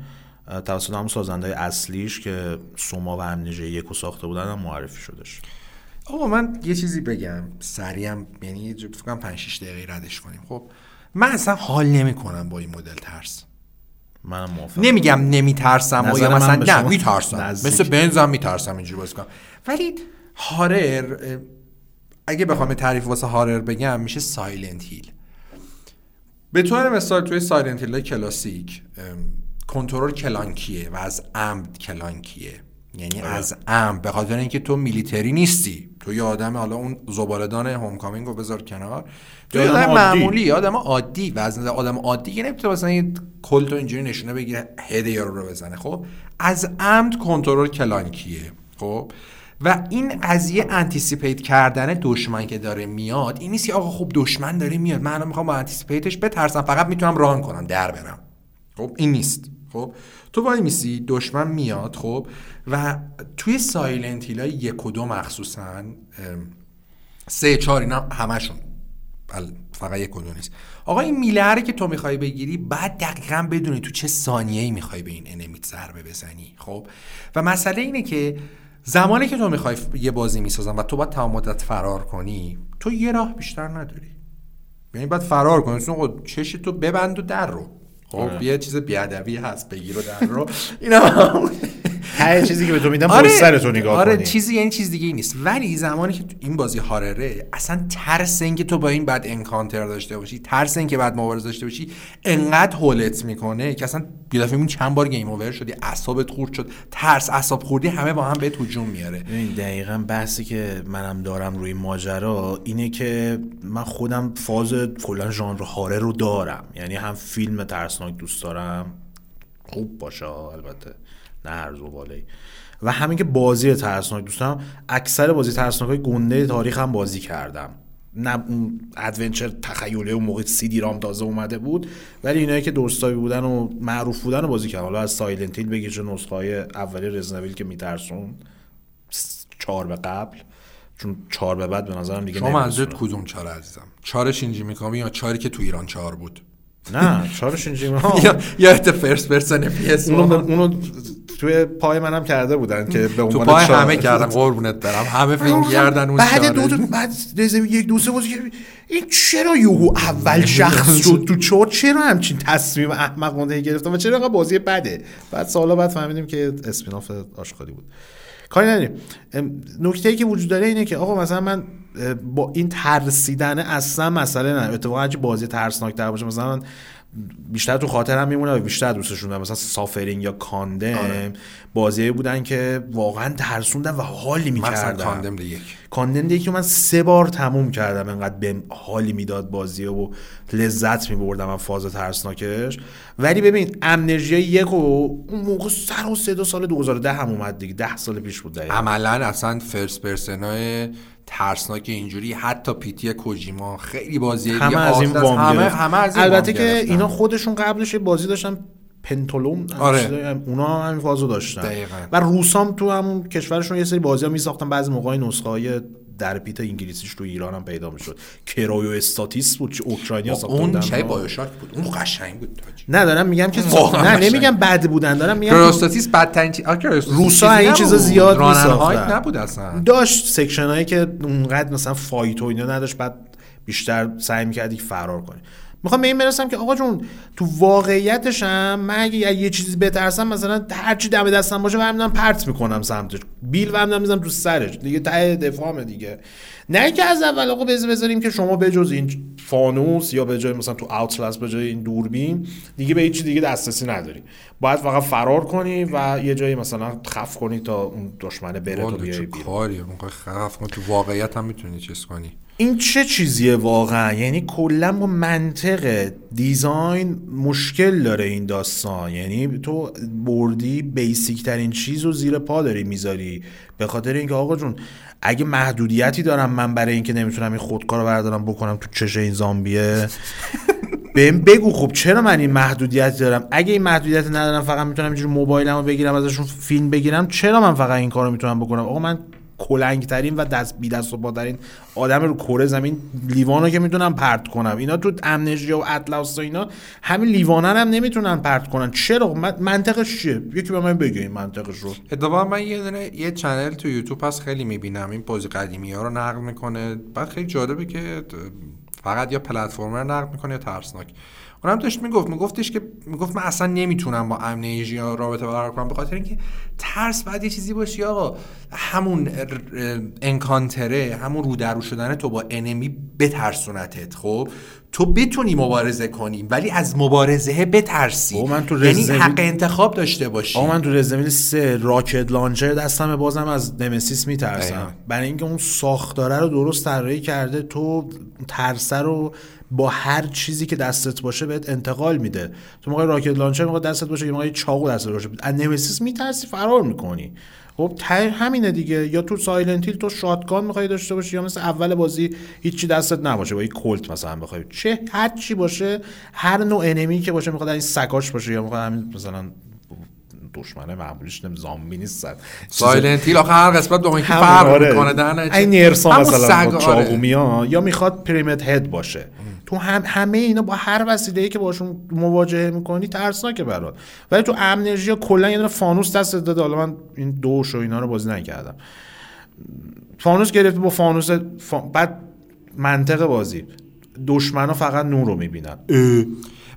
توسط همون سازنده اصلیش که سوما و امنژیا یکو ساخته بودن هم معرفی شدش آقا من یه چیزی بگم. سریعم یعنی فکر کنم 5 6 دقیقه ردش کنیم. خب من اصلا حال نمی‌کنم با این مدل ترس. منم موافقم. نمیگم نمیترسم یا مثلا نه میترسم. مثل بنزم میترسم اینجوری بازی کنم. ولی هارر اگه بخوام تعریف واسه horror بگم میشه Silent Hill. به طور مثال توی Silent Hill کلاسیک کنترل clunky ه و از عمد clunky ه. یعنی آره. از عمد به خاطر اینکه تو military نیستی. تو یه آدم حالا اون زبالدان Homecoming رو بذار کنار. تو یه آدم معمولی آدم عادی. و از آدم عادی که نمی‌تونه مثلا یه کلت و اینجوری نشونه بگیره head یارو رو بزنه. خب از عمد کنترل clunky ه خب و این قضیه anticipate کردن دشمن که داره میاد این نیست که آقا خب دشمن داره میاد من الان می‌خوام با anticipate ش بترسم فقط می‌تونم run کنم در برم. خب این نیست. خب تو وای میسی دشمن میاد خب؟ و توی Silent Hill ای یک و دو مخصوصا سه چهار اینا همشون فقط یک و دو نیست. آقا این میله رو که تو می‌خوای بگیری بعد دقیقا بدونی تو چه ثانیه ای می‌خوای به این enemy ت ضربه بزنی خب؟ و مسئله اینه که زمانی که تو می‌خوای یه بازی می‌سازن و تو باید تمام مدت فرار کنی تو یه راه بیشتر نداری. یعنی باید فرار کنی. چون چش تو ببند و در رو. خب آره. یه چیز بیادبی هست بگیر و در رو اینا هر چیزی که به تو میدم آره سر تو نگاه آره چیزی یعنی چیز دیگه ای نیست. ولی زمانی که این بازی هارره اصلا ترس اینکه تو با این بعد انکانتر داشته باشی ترس اینکه بعد مبارزه داشته باشی انقدر هولت می‌کنه که اصلا یه دفعه چند بار game over شدی اعصابت خورد شد. ترس اعصاب خوردی همه با هم به هجوم میاره. ببین دقیقا بحثی که منم دارم روی ماجرا اینه که من خودم فاز کلا ژانر horror رو دارم. یعنی هم فیلم ترسناک دوست دارم. خوب باشه البته. نه هر زباله و همین که بازی ترسناک دوستم اکثر بازی ترسناک های گنده تاریخ هم بازی کردم. نه اون adventure تخیلی اون موقع سی دی رام تازه اومده بود ولی اینایی که درستایی بودن و معروف بودن رو بازی کردم حالا از سایلنت هیل بگیر نسخه های اولی رزنویل که میترسون چهار به قبل. چون چهار به بعد به نظرم دیگه شما منظورت کدوم چهار عزیزم؟ چهار شینجی میکامی یا چهاری که تو ایران چهار بود؟ نه چهار شینجی یا یا فرست پرسن پی اس اونو, اونو توی پای منم کرده بودن که به تو پای همه کردم قربونت برم. همه فیلم گردن اون بعد دو بعد یک دو سه بازی این چرا یهو اول شخص شد تو چور چرا همچین تصمیم احمقانه گرفتم و چرا بازی بده؟ بعد سالا بعد فهمیدیم که اسپیناف آشغالی بود. کاری نداریم. نکته ای که وجود داره اینه که آقا مثلا من با این ترسیدن اصلا مسئله نه. اتفاقا بازی ترسناک در باشه مثلا بیشتر تو خاطرم میمونه و بیشتر دوستشون دارم. مثلا سافرینگ یا کاندم آره. بازی بودن که واقعا ترسوندن و حالی می‌کردن. کاندم یک. کاندم یک من سه بار تموم کردم انقدر به حالی می‌داد بازی و لذت میبردم من فاز ترسناکش. ولی ببین امنرژی یک و اون موقع سر و صدا سال 2010 هم اومد دیگه. ده سال پیش بود عملا اصلا فرست پرسنای ترسناک اینجوری حتی پیتی کوجیما خیلی بازی همه از این وام همه, همه از این البته که اینا خودشون قبلش بازی داشتن پنتولوم آره. اونا هم همین فازو داشتن دقیقا. و روسام تو همون کشورشون یه سری بازی ها می ساختن بعضی موقع نسخه های در پیت انگلیسیش تو ایران هم پیدا می‌شد. Cryostasis بود اوکراینیا ساخته اون چه BioShock بود. اون قشنگ بود. نه دارم میگم که نه نمیگم بد بودن دارم میگم استاتیس بدترین روسا این چیزا زیاد میساختن. نبود اصلا. داشت section هایی که اونقدر مثلا fight و اینا نداشت بعد بیشتر سعی می‌کردی فرار کنی. می‌خوام به این برسم که آقا جون تو واقعیتش هم من اگه یه چیزی بترسم مثلا هر چی دم دستم باشه برمیدارم پرت می‌کنم سمتش. بیل برمیدارم می‌زنم تو سرش. دیگه ته دفاعم دیگه. نه که از اول آقا بذاریم که شما به جز این فانوس یا به جای مثلا تو اوتلس به جای این دوربین دیگه به هیچ دیگه دسترسی نداری. باید فقط فرار کنی و یه جایی مثلا خف کنی تا اون دشمنه بره تو بیای بیرون. خف کنی تو واقعیت هم می‌تونی چیز کنی. این چه چیزیه واقعا؟ یعنی کلا با منطق دیزاین مشکل داره این داستان. یعنی تو بردی بیسیک ترین چیز رو زیر پا داری می‌ذاری. به خاطر اینکه آقا جون اگه محدودیتی دارم من برای اینکه نمی‌تونم این خودکار رو بردارم بکنم تو چش این زامبیه بهم بگو خب چرا من این محدودیت دارم؟ اگه این محدودیت ندارم فقط می‌تونم اینجوری موبایلمو بگیرم ازشون فیلم بگیرم چرا من فقط این کارو می‌تونم بکنم؟ آقا من کلنگ ترین و دست بی دست و ترین آدم رو کره زمین. لیوانو که می‌تونم پرت کنم. اینا تو امنژیا و اطلس و اینا همین لیوانن هم نمی‌تونن پرت کنن. چرا؟ منطقش چیه؟ یکی به من بگه این منطقش رو. اتفاقا من یه دونه یه چنل تو یوتیوب هست خیلی می‌بینم. این بازی قدیمی ها رو نقل می‌کنه. بعد خیلی جالبه که فقط یا پلتفرمر نقل می‌کنه یا ترسناک. اونم داشت می‌گفت میگفتش که می‌گفت من اصلا نمی‌تونم با امنیژیا رابطه برقرار کنم به خاطر اینکه ترس باید یه چیزی باشه آقا. همون encounter ه همون رو درو شدن تو با enemy بترسونتت خب؟ تو بتونی مبارزه کنی ولی از مبارزه بترسی. من تو یعنی حق انتخاب داشته باشی. من تو رزمین سه rocket launcher دستم بازم از Nemesis میترسم. برای اینکه اون ساختاره رو درست طراحی کرده تو ترسه رو با هر چیزی که دستت باشه بهت انتقال میده. تو موقع rocket launcher موقع دستت باشه یه موقع چاقو دستت باشه. از Nemesis میترسی فرار می‌کنی. خب همینه دیگه. یا تو Silent Hill تو shotgun می‌خوای داشته باشی یا مثل اول بازی هیچی دستت نباشه با یه کلت مثلا بخوای. چه هر چی باشه هر نوع enemy که باشه می‌خواد این سگاش باشه یا می‌خواد همین مثلا دشمنه معمولیش نم زامبی نیستن Silent Hill آخه هر قسمت با اینکه فرق آره. می‌کنه در این نیرسا مثلا چاقو آره. یا می‌خواد Pyramid Head باشه. تو هم همه اینا با هر وسیله ای که باشون مواجهه می‌کنی ترسناکه برات. ولی تو امنرژی کلا یه دونه فانوس دست داده. حالا من این دوش و اینا رو بازی نکردم. فانوس گرفته با فانوس بعد منطق بازی. دشمنا فقط نور رو می‌بینن.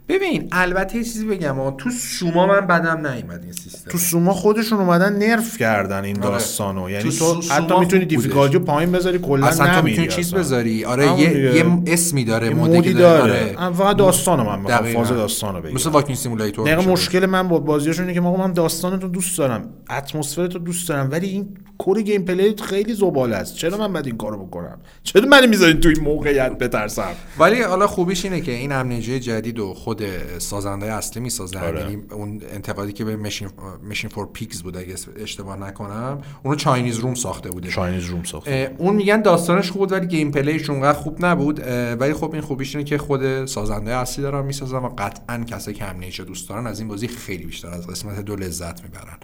ببین البته یه چیزی بگم تو سوما من بدم نیومد این سیستم. تو سوما خودشون اومدن نرف کردن این آره. داستانو. یعنی تو, تو حتی می‌تونی دیفیکالتی پایین بذاری کلا اصلا تو می‌تونی چیز بذاری. آره یه, یه اسمی داره mode ی داره. آره. فقط داستانو من می‌خوام فاز داستانو بگم. مثل walking simulator مشکل من با بازیاشون اینه که من داستانتو دوست دارم اتمسفرتو دوست دارم ولی این core gameplay خیلی زباله است. چرا من باید این کارو بکنم؟ چرا من می‌ذارین تو این موقعیت بترسم؟ ولی حالا خوبیش اینه که این Amnesia جدید و خود سازنده اصلی می‌سازه آره. یعنی اون انتقادی که به Machine Machine for Pigs بود اگه اشتباه نکنم اونو Chinese Room ساخته بوده. Chinese Room ساخته. اون میگن داستانش خوب بود ولی gameplay ش اونقدر خوب نبود. ولی خب این خوبیش اینه که خود سازنده اصلی دارن می‌سازن و قطعا کسایی که Amnesia دوست دارن از این بازی خیلی بیشتر از قسمت دو لذت می‌برن.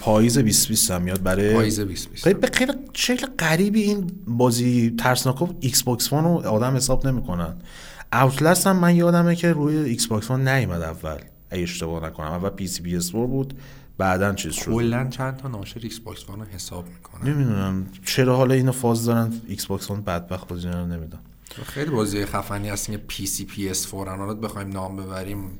پاییز 2020 هم میاد برای پاییز 2020 به خیلی شکل غریبی این بازی ترسناکو Xbox One رو آدم حساب نمی‌کنن. Outlast هم من یادمه که روی Xbox One نیومد اول اگه اشتباه نکنم. اول PC PS بود بعدا چیز شد. کلا چند تا ناشر Xbox One حساب می‌کنن نمی‌دونم. چرا حالا اینو فاز دارن ایکس باکس وان بدبخت بازی رو نمی‌دونم. خیلی بازی خفنی هست. که پی سی پی اس 4 بخوایم نام ببریم.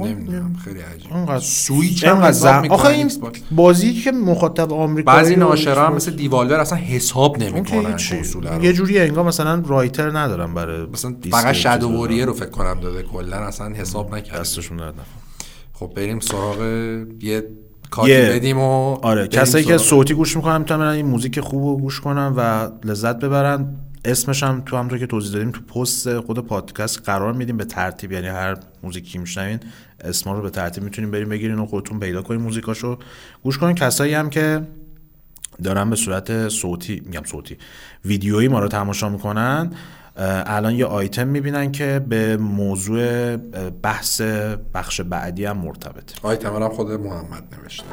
نمی‌دونم خیلی عجیب. انقدر سویچ هم زم... آخه این بازی که مخاطب آمریکایی بعضی ناشرا هم مثل دیوالور اصلا حساب نمی‌کنن یه جوری انگار مثلا رایتر ندارم برای مثلا فقط شادو رو فکر کنم داده کلا اصلا حساب نکرد دستشون درد خب بریم سراغ یه کاری بدیم و آره کسایی که صوتی گوش می‌کنن می‌تونن این موزیک خوب رو گوش کنن و لذت ببرن. اسمش هم تو همونطور که توضیح دادیم تو پست خود پادکست قرار میدیم به ترتیب یعنی هر موزیکی میشنوین اسما رو به ترتیب می‌تونیم بریم بگیرین و خودتون پیدا کنین موزیکاشو. گوش کنین کسایی هم که دارن به صورت صوتی میگم صوتی ویدیویی ما رو تماشا می‌کنن الان یه آیتم می‌بینن که به موضوع بحث بخش بعدی هم مرتبطه. آیتم هم خود محمد نوشته.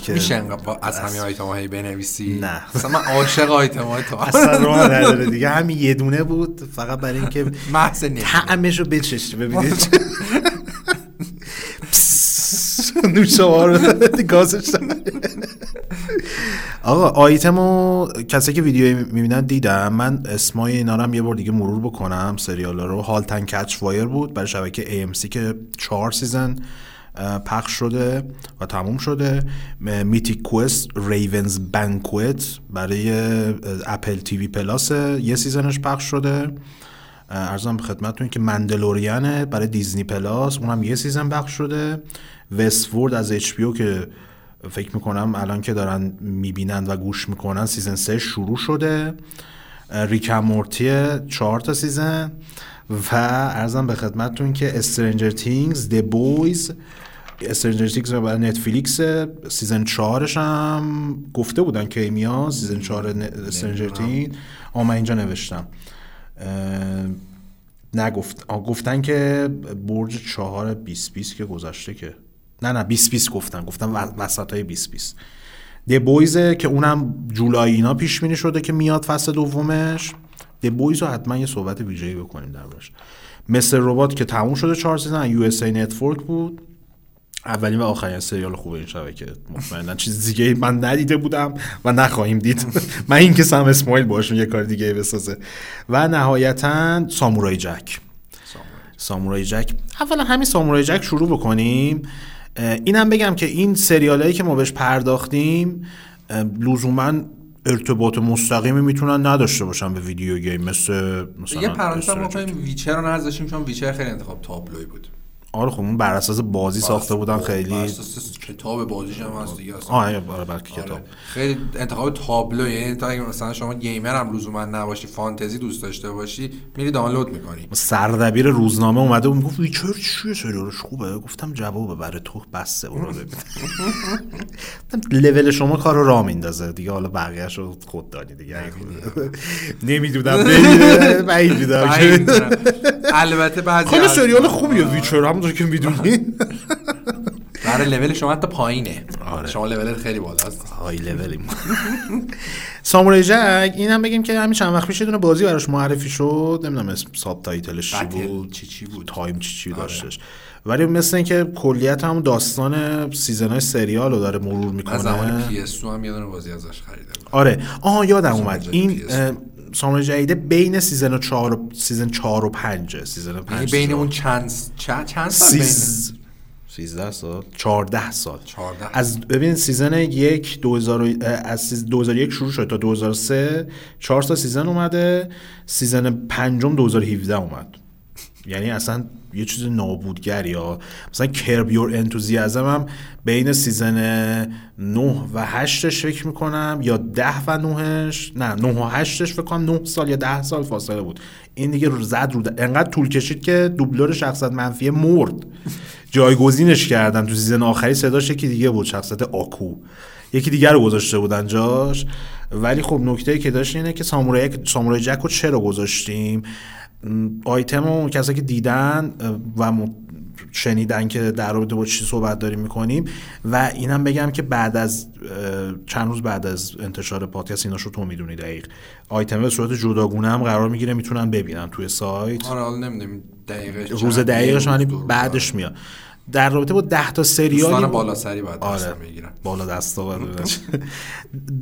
بود که میشه انقدر از همین آیتم هایی بنویسی؟ نه. مثلا من عاشق آیتم های تو اصلا راه نداره. دیگه همین یه دونه بود. فقط برای اینکه محض. طعمش رو بچشی ببینید. نوشابه رو گازش. آقا آیتم و کسی که ویدیو می‌بینن دیدم. من اسمای اینا رو هم یه بار دیگه مرور بکنم. سریال رو. Halt and Catch Fire بود. برای شبکه AMC که چهار season. پخش شده و تموم شده. Mythic Quest Raven's Banquet برای Apple TV Plus یه season ش پخش شده. عرضم به خدمتتون که Mandalorian ه برای Disney Plus اونم یه season پخش شده. Westworld از HBO که فکر می‌کنم الان که دارن می‌بینن و گوش می‌کنن season سه شروع شده. Rick and Morty چهار تا season. و عرضم به خدمتتون که Stranger Things The Boys Stranger Things برای Netflix season چهارش هم گفته بودن که میاد season چهار Stranger Thing آه من اینجا نوشتم. نگفت گفتن که برج چهار 20 20 که گذشته که نه نه 20 20 گفتن گفتن وسط های 20 20 The Boys ه که اونم جولای اینا پیش بینی شده که میاد فصل دومش. The Boys رو حتما یه صحبت ویژه‌ای بکنیم دربارش. Mr. Robot که تموم شده چهار season USA Network بود. اولین و آخرین سریال خوب این شبکه مطمئنا چیز دیگه من ندیده بودم و نخواهیم دید. من این که Sam Esmail باشون یه کار دیگه بسازه. و نهایتا Samurai Jack. Samurai Jack. اولا همین Samurai Jack شروع بکنیم. اینم بگم که این سریال هایی که ما بهش پرداختیم لزوما ارتباط مستقیمی می‌تونن نداشته باشن به video game مثل مثلا یه پرانتز بکنیم. Witcher رو نذاشتیم چون Witcher خیلی انتخاب تابلوی بود. آره خب اون بر اساس بازی ساخته بودن بر خیلی اساس کتاب بازیش هم هست دیگه اصلا. آره بلکه کتاب آره. خیلی انتخاب تابلو یعنی تا اگه مثلا شما gamer هم لزوما نباشی فانتزی دوست داشته باشی میری دانلود می‌کنی سردبیر روزنامه اومده و می‌گفت Witcher چیه سریالش خوبه گفتم جوابه برای تو بسته اون رو لول شما کار رو را میندازه دیگه حالا بقیهش رو خود دانی دیگه نمی‌دونم بعید. البته بعضی خیلی سریال خوبیه ویچر همونطور که می‌دونی. برای لول شما حتی پایینه. آره. شما لول خیلی بالاست. های لولیم سامورای جک این هم بگیم که همین چند وقت پیش یه دونه بازی براش معرفی شد. نمی‌دونم اسم ساب تایتلش چی بود. چی چی بود؟ تایم چی چی داشتش. ولی مثل اینکه کلیت هم داستان season های سریال رو داره مرور زمان می‌کنه. PS هم یه دونه بازی ازش خریدم. آره. آها یادم اومد. این سامورای جدیده بین season 4 و season 4 و 5 season 5 یعنی بین اون چند چند چند سال بین سیز... 13 سال. 14 سال. 14 از ببین season یک 2000 و- از سیز- 2001 شروع شد تا 2003 4 تا season اومده. season پنجم 2017 اومد. یعنی اصلا یه چیز نابودگر یا مثلا Curb Your Enthusiasm هم بین season 9 و 8ش فکر می‌کنم یا 10 و 9ش نه 9 و 8ش فکر کنم 9 سال یا 10 سال فاصله بود. این دیگه زد رو انقدر طول کشید که دوبلور شخصیت منفی مرد. جایگزینش کردن تو season آخری صداش یکی دیگه بود شخصیت آکو. یکی دیگر رو گذاشته بودن جاش. ولی خب نکته که داشت اینه که سامورای سامورای جک رو چرا گذاشتیم؟ آیتم و کسایی که دیدن و شنیدن که در رابطه با چی صحبت داریم می‌کنیم. و اینم بگم که بعد از چند روز بعد از انتشار پادکست ایناشو تو می‌دونی دقیق. آیتم به صورت جداگونه هم قرار می‌گیره می‌تونن ببینن توی سایت. آره حالا نمی‌دونم دقیقه روز دقیقش من بعدش میاد. در رابطه با ده تا سریال دوستان بالا سری باید آره. دستم بگیرن بالا دستا.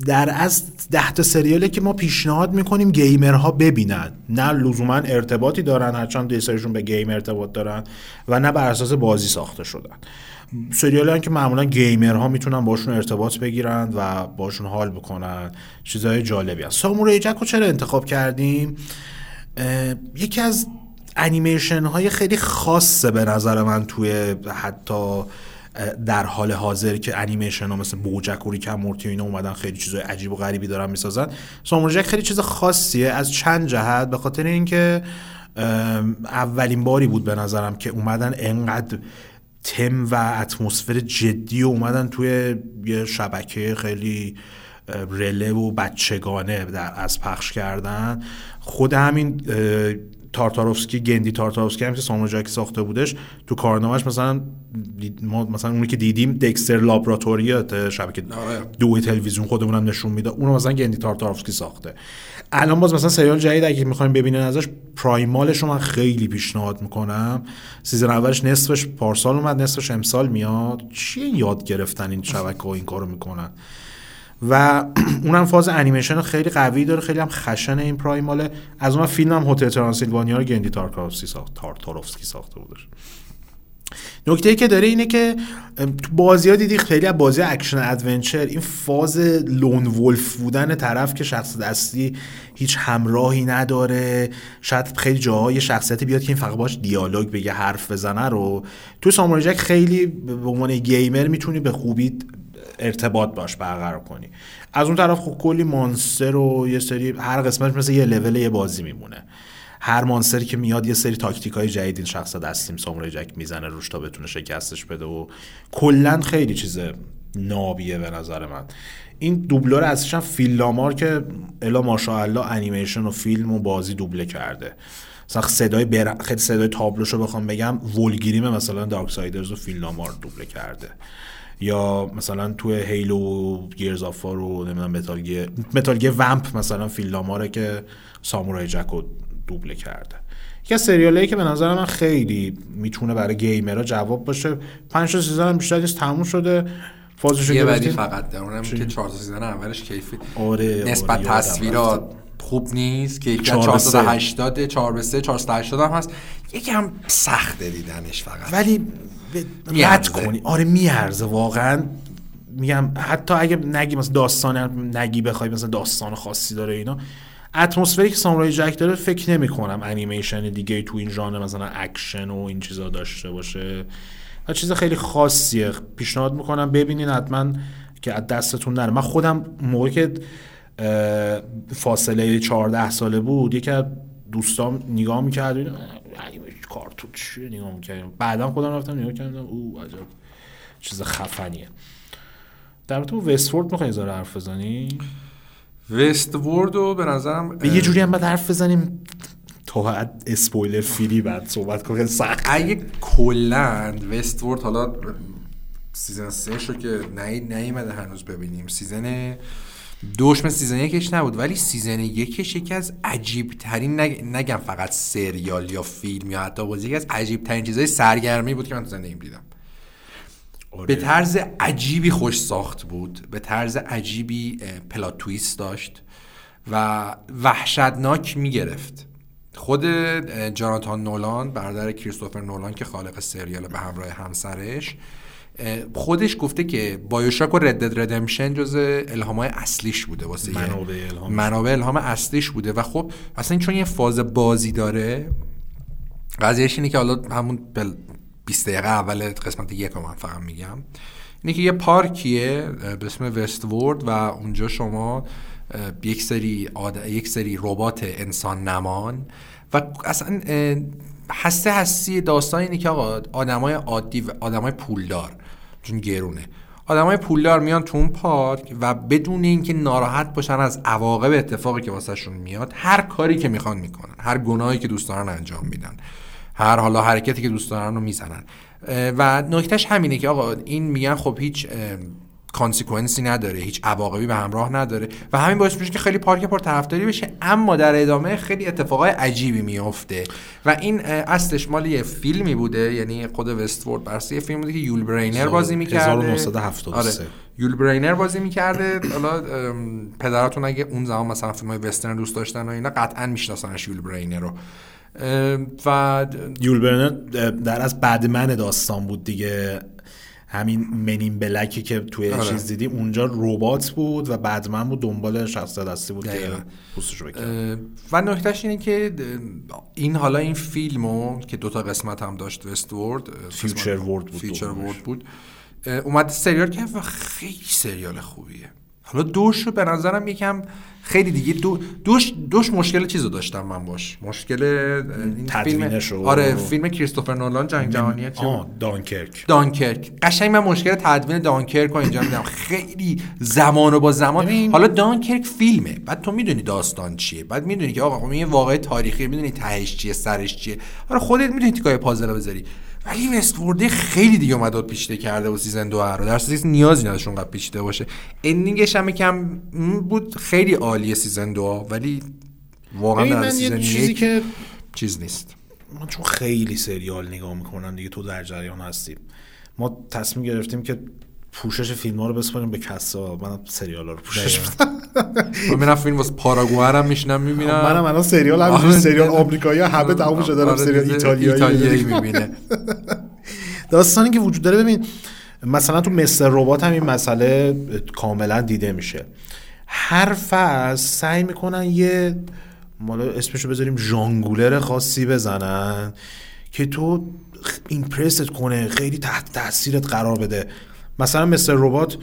در از ده تا سریالی که ما پیشنهاد می‌کنیم گیمرها ببینن. نه لزوما ارتباطی دارن هرچند یه سریشون به گیم ارتباط دارن و نه بر اساس بازی ساخته شدن. سریالی که معمولا گیمرها می‌تونن باشون ارتباط بگیرن و باشون حال بکنن. چیزهای جالبی هست. سامورای جک رو چرا انتخاب کردیم؟ یکی از انیمیشن های خیلی خاصه به نظر من توی حتی در حال حاضر که انیمیشن ها مثل بوجک و ریکم مورتی و اینا اومدن خیلی چیزای عجیب و غریبی دارن می‌سازن. سامورای جک خیلی چیز خاصیه. از چند جهت به خاطر اینکه اولین باری بود به نظرم که اومدن انقدر تم و اتمسفر جدی و اومدن توی یه شبکه خیلی رله و بچگانه در از پخش کردن. خود همین تارتاروفسکی گندی تارتاروفسکی هم که سامو جاکی ساخته بودش تو کارنامهش مثلا ما مثلا اونی که دیدیم Dexter's Laboratory شبکه آره. دو تلویزیون خودمونم نشون میده اونو مثلا گندی تارتاکوفسکی ساخته. الان باز مثلا سریال جدید اگه می‌خوایم ببینین ازش Primal ش رو من خیلی پیشنهاد می‌کنم. season اولش نصفش پارسال اومد نصفش امسال میاد. چیه یاد گرفتن این شبکه و این کارو می‌کنن؟ و اونم فاز انیمیشن خیلی قوی داره خیلی هم خشن این Primal ه از اون فیلم هم هتل ترانسیلوانیا رو گندی تارتاکوفسکی ساخت تارتاکوفسکی ساخته بودش. نکته ای که داره اینه که تو بازی ها دیدی خیلی از بازی action adventure این فاز lone wolf بودن طرف که شخصیتی هیچ همراهی نداره. شاید خیلی جاهای شخصیتی بیاد که این فقط باش دیالوگ بگه حرف بزنه رو. تو سامورای خیلی به عنوان gamer می‌تونی به خوبی ارتباط باش برقرار کنی. از اون طرف خب کلی مانستر و یه سری هر قسمت مثل یه لول یه بازی میمونه. هر مانستری که میاد یه سری تاکتیک های جدید این شخص دستیم سامورای جک می‌زنه روش تا بتونه شکستش بده و کلا خیلی چیز نابیه به نظر من. این دوبلور اصلیش هم که الا ماشاءالله انیمیشن و فیلم و بازی دوبله کرده. مثلا صدای بر... خیلی صدای تابلوشو بخوام بگم ولگیریم مثلا دارک سایدرز و فیلامار دوبله کرده. یا مثلا تو هیلو گیرز آف و نمی‌دونم متال گیر متال گیر ومپ مثلا فیلاماره که سامورای جک رو دوبله کرده. یکی از سریالایی که به نظر من خیلی می‌تونه برای گیمرها جواب باشه پنج تا سیزن هم بیشتر نیست تموم شده. فازشو یه بعدی فقط اونم که 4 تا سیزن اولش کیفی. آره نسبت آره، تصویرات. خوب نیست که چهار به سه. 480 4 به 3 480 هم هست. یکم سخته دیدنش فقط. ولی رد. کنی. آره میارزه واقعا. میگم حتی اگه نگی مثلا داستان نگی بخوای مثلا داستان خاصی داره اینا. اتمسفری که سامورای جک داره فکر نمی کنم انیمیشن دیگه تو این ژانر مثلا اکشن و این چیزا داشته باشه. و چیز خیلی خاصیه. پیشنهاد می‌کنم ببینین حتما که از دستتون نره. من خودم موقع که فاصله 14 ساله بود یکی از دوستام نگاه می‌کرد کارتون چیه؟ نگاه می‌کردم. بعدا خودم رفتم نگاه کردم. او عجب. چیز خفنیه. در تو وستفورد می‌خوای ذره حرف بزنی؟ وست وورد رو به نظرم به یه جوری هم باید حرف بزنیم تا حد اسپویلر فری بعد صحبت کنیم. خیلی سخت. اگه کلا وست وورد حالا سیزن سه شو که نی نیومده هنوز ببینیم. سیزن دوش مثل season یکش نبود ولی season یکش یکی از عجیب ترین نگ... نگم فقط سریال یا فیلم یا حتی بازی یکی از عجیب ترین چیزای سرگرمی بود که من تو زندگیم دیدم. به طرز عجیبی خوش ساخت بود به طرز عجیبی اه، plot twist داشت و وحشتناک می‌گرفت. خود جاناتان نولان برادر کریستوفر نولان که خالق سریال به همراه همسرش خودش گفته که بایوشاک و ردد ردمشن جز الهامای اصلیش بوده واسه منابع الهامش. منابع الهام اصلیش بوده. و خب اصلا این چون یه فاز بازی داره قضیهش اینه که حالا همون بل 20 دقیقه اول قسمت یک رو من فقط میگم. اینه که یه پارکیه به اسم وست وورد و اونجا شما یک سری آد... یک سری ربات انسان نمان. و اصلا هسته هستی داستان اینه که آقا آدمای عادی و آدمای پولدار. چون گرونه. آدمای پولدار میان تو اون پارک و بدون اینکه ناراحت باشن از عواقب اتفاقی که واسهشون میاد هر کاری که می‌خوان می‌کنن هر گناهی که دوست دارن انجام میدن هر حالا حرکتی که دوست دارن رو می‌زنن. و نکتهش همینه که آقا این میگن خب هیچ consequence ی نداره هیچ عواقبی به همراه نداره و همین باعث میشه که خیلی پارک پر طرفداری بشه اما در ادامه خیلی اتفاقای عجیبی میفته و این اصلش مال یه فیلمی بوده یعنی خود وستفورد برسه یه فیلم بوده که یول برینر بازی می‌کرده. 1973. آره. یول برینر بازی می‌کرده. حالا پدراتون اگه اون زمان مثلا فیلم وسترن دوست داشتن و اینا قطعا میشناسنش یول برینر رو. و یول برنر در از بعد من داستان بود دیگه. همین منین بلکی که توی آره. چیز دیدیم اونجا ربات بود و بعد من بود دنبال شخص دستی بود که. پوستشو بکنه و نکتهش اینه که این حالا این فیلمو که دوتا قسمت هم داشت وست وورد فیوچر وورد بود فیوچر. وورد بود اومد سریال که و خیلی سریال خوبیه حالا دوش رو به نظرم یکم خیلی دیگه دو دوش دوش مشکل چیزو داشتم من باش. مشکل تدوینش فیلم آره فیلم کریستوفر نولان جنگ جهانی دانکرک. دانکرک. قشنگ من مشکل تدوین دانکرک رو اینجا میدم. خیلی زمان و با زمان. حالا دانکرک فیلمه. بعد تو می‌دونی داستان چیه. بعد می‌دونی که آقا این واقع تاریخی. می‌دونی تهش چیه سرش چیه. آره خودت می‌دونی تیکای پازل بذاری. ولی Westworld خیلی دیگه اومد پیچیده کرده و season دو رو. در صورتی نیازی نداشت اونقدر پیچیده باشه. ending ش هم یکم بود خیلی عالیه season دو ولی واقعا در season چیزی که چیز نیست. من چون خیلی سریال نگاه می‌کنم دیگه تو در جریان هستیم ما تصمیم گرفتیم که پوشش فیلم ها رو بسپاریم به کسا. من سریال ها رو پوشش بدم. من فیلم واسه پاراگوئه هم میشنم می‌بینم منم الان سریال هم آره. سریال آمریکایی همه تموم شده دارم آره، سریال ایتالیایی می‌بینه. داستانی که وجود داره ببین مثلا تو مستر ربات هم این مسئله کاملا دیده میشه. هر فصل سعی می‌کنن یه مالا اسمشو بذاریم ژانگولر خاصی بزنن که تو ایمپرست کنه خیلی تحت تاثیرت قرار بده. مثلا مثل ربات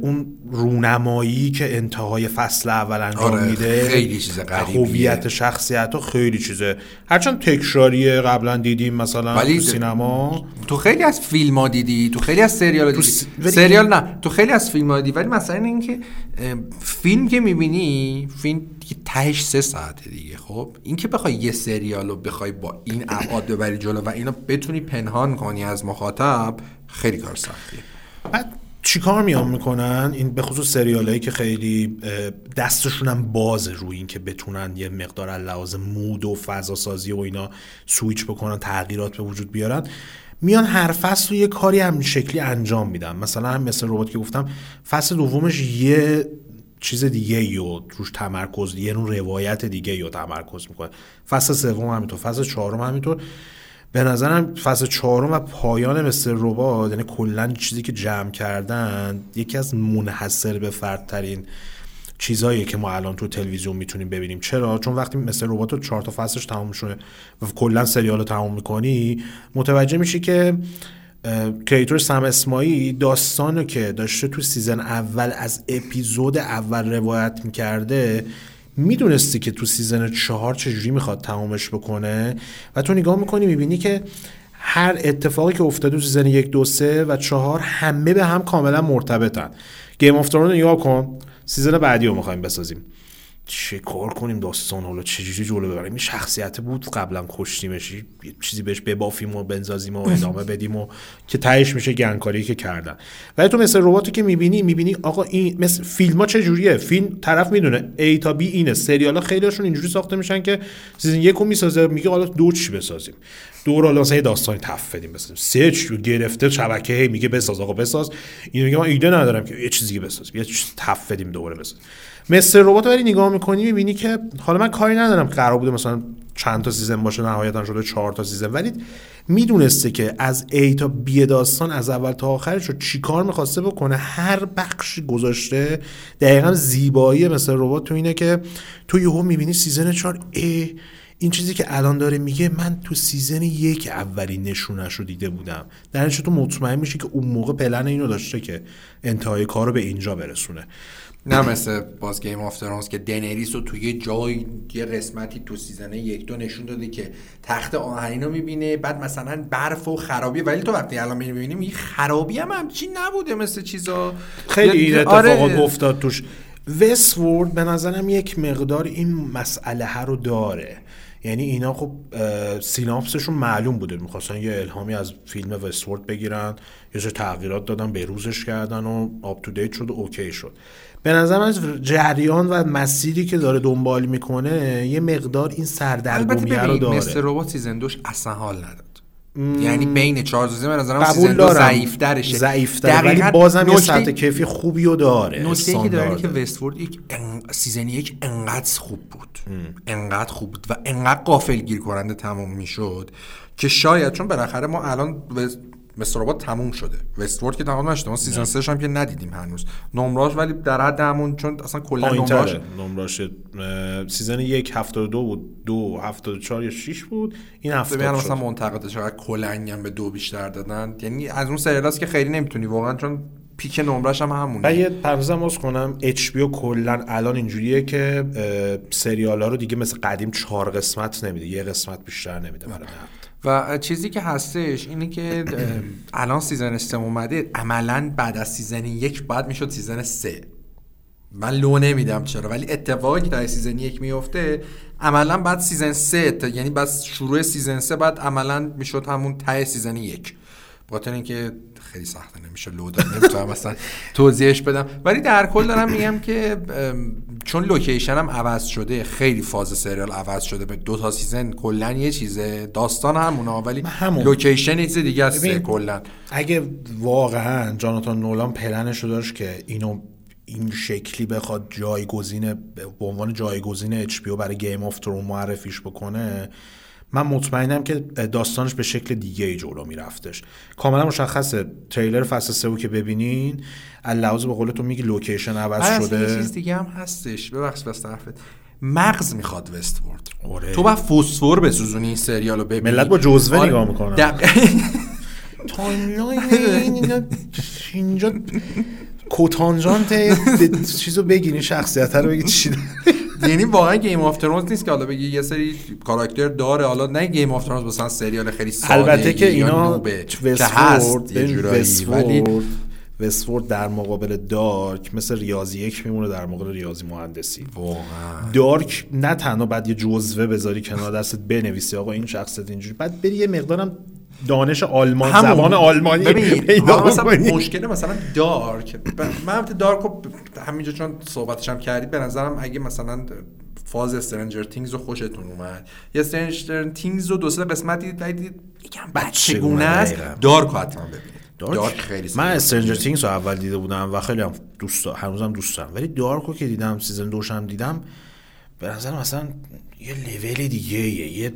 اون رونمایی که انتهای فصل اول انجام آره میده خیلی چیز غریبیه. هویت شخصیت ها خیلی چیزه. هرچند تکراریه قبلا دیدیم مثلا ولی تو سینما. تو خیلی از فیلم ها دیدی؟ تو خیلی از سریال دیدی؟ س... سریال نه تو خیلی از فیلم ها دیدی. ولی مثلا این که فیلم که می‌بینی فیلم تهش سه ساعته دیگه خب؟ این که بخوای یه سریال رو بخوای با این ابعاد ببری جلو و اینو بتونی پنهان کنی از مخاطب خیلی کار سختیه. بعد چیکار میان می‌کنن؟ این به خصوص سریالایی که خیلی دستشون هم بازه روی این که بتونن یه مقدار لحاظ مود و فضا سازی و اینا سویچ بکنن تغییرات به وجود بیارن. میان هر فصل رو یه کاری هم شکلی انجام میدن. مثلا هم مثل ربات که گفتم فصل دومش یه چیز دیگه یا روش تمرکز یه نوع روایت دیگه یا تمرکز می‌کنه. فصل سوم همینطور فصل چهارم همینطور. به نظرم فصل چهارم و پایان Mr. Robot یعنی کلا چیزی که جمع کردن یکی از منحصر به فردترین چیزایی که ما الان تو تلویزیون می‌تونیم ببینیم. چرا؟ چون وقتی Mr. Robot چهار تا فصلش تموم شده و کلا سریال رو تموم می‌کنی متوجه میشی که creator سم اسماعیل داستانو که داشته تو season اول از اپیزود اول روایت می‌کرده می‌دونستی که تو season چهار چجوری می‌خواد تمامش بکنه؟ و تو نگاه می‌کنی می‌بینی که هر اتفاقی که افتاده تو season یک دو سه و چهار همه به هم کاملا مرتبطن. Game of رو نگاه کن. season بعدی رو می‌خوایم بسازیم. چه کار کنیم داستان حالا چجوری جلو ببریم؟ این شخصیت بود قبلا کشتیمش. یه چیزی بهش ببافیم و بندازیم و ادامه بدیم و که تهش میشه گندکاری که کردن. ولی تو Mr. Robot ی که می‌بینی می‌بینی آقا این مثل فیلم ها چه جوریه؟ فیلم طرف می‌دونه. A تا B اینه. سریال ها خیلیشون اینجوری ساخته میشن که season یکو می‌سازه میگه حالا دو چی بسازیم؟ دو رو حالا مثلا یه داستانی تف بدیم. بسازیم سه چی گرفته شبکه هی میگه بساز آقا بساز. اینو میگه من ایده ندارم که یه چیزی بسازیم. یه چیز تف بدیم دوباره بسازیم. Mr. Robot ولی نگاه می‌کنی می‌بینی که حالا من کاری ندارم قرار بوده مثلا چند تا season باشه نهایتا شده چهار تا season. ولی می‌دونسته که از A تا B داستان از اول تا آخرش رو چیکار می‌خواسته بکنه هر بخشی گذاشته دقیقا زیبایی Mr. Robot تو اینه که تو یهو می‌بینی season چهار ای این چیزی که الان داره میگه من تو season یک اولی نشونش رو دیده بودم. در تو مطمئن میشی که اون موقع پلن اینو داشته که انتهای کار رو به اینجا برسونه. نه مثل باز Game of Thrones که دنریس رو توی جای یه قسمتی تو season یک دو نشون داده که تخت آهنین رو می‌بینه. بعد مثلا برف و خرابی. ولی تو وقتی الان می‌بینیم این خرابی هم همچین نبوده مثل چیزا. خیلی این اتفاقات آره. افتاد توش. Westworld به نظرم یک مقدار این مسئله رو داره. یعنی اینا خب synopsis شون معلوم بوده. می‌خواستن یه الهامی از فیلم Westworld بگیرن. یه تغییرات دادن به روزش کردن و up to date شد و okay شد. به نظر از جریان و مسیری که داره دنبال می‌کنه یه مقدار این سردرگمی رو داره. مثل ربات سیزن دوش اصلا حال نداد. یعنی بین چهار season به نظرم season دو ضعیف‌ترشه ضعیف ولی بازم یه سطح کیفی خوبی رو داره نکته که داره که وستفورد یک سیزن یک انقدر خوب بود. انقدر خوب بود و انقدر غافلگیر کننده تموم می‌شد که شاید چون بالاخره ما الان Mr. Robot تموم شده. Westworld که تمام نشده. ما season 3 هم که ندیدیم هنوز. نمراش ولی در حد همون چون اصلا کلا نمراش نمراش season 1 72 بود. 2 74 یا 6 بود. این هفته یعنی مثلا منتقدش چقدر کلنگ هم به دو بیشتر دادن. یعنی از اون سریالاست که خیلی نمی‌تونی. واقعا چون peak نمرش هم همونه. و یه پرانتزم باز کنم. HBO کلا الان اینجوریه که سریال ها رو دیگه مثل قدیم چهار قسمت نمیده. یه قسمت بیشتر نمیده برای و چیزی که هستش اینه که الان season سه اومده عملا بعد از season یک باید می‌شد season سه. من لو نمیدم چرا ولی اتفاقی که در season یک میفته عملا بعد season سه یعنی بعد شروع season سه بعد عملا می‌شد همون ته season یک. بخاطر اینکه خیلی سخته نمیشه لو داد نمی‌تونم مثلا توضیحش بدم. ولی در کل دارم میگم که چون location هم عوض شده خیلی فاز سریال عوض شده به دو تا season کلا یه چیزه داستان همونه ولی همون. location چیز دیگه است کلا اگه واقعا جاناتان نولان پلنش داشت که اینو این شکلی بخواد جایگزین به عنوان جایگزین HBO برای Game of Thrones معرفیش بکنه من مطمئنم که داستانش به شکل دیگه ای جلو میرفتش. کاملا مشخصه. تریلر فصل سه که ببینین لحاظ به قول تو میگی location عوض شده. یه چیز دیگه هم هستش. ببخش بس طرفت مغز می‌خواد Westworld. آره. تو با فسفر بسوزونی این سریالو ببینی. ملت با جزوه آره. نگاه می‌کنن timeline اینجا کتانژانت چیزو بگیرین شخصیت رو بگی چی یعنی واقعا Game of Thrones نیست که حالا بگی یه سری کاراکتر داره. حالا نه Game of Thrones مثلا سریال خیلی ساده البته که اینا ولی Westworld در مقابل Dark مثل ریاضی یک میمونه در مقابل ریاضی مهندسی. واقعا. Dark نه تنها بعد یه جزوه بذاری کنار دستت بنویسی آقا این شخصیت اینجوری. بعد بری یه مقدارم دانش آلمان همون. زبان آلمانی ببین مشکل مثلا Dark. من Dark رو همینجا چون صحبتش هم کردید به نظرم اگه مثلا فاز Stranger Things رو خوشتون اومد یا Stranger Things رو دو سه قسمت دیدید دیدید یکم بچگونه است. Dark حتما ببینید. Dark, خیلی من Stranger Things رو اول دیده بودم و خیلی هم دوست هنوزم دوست دارم ولی Dark رو که دیدم season دوشم دیدم به نظر مثلا یه لول دیگه یه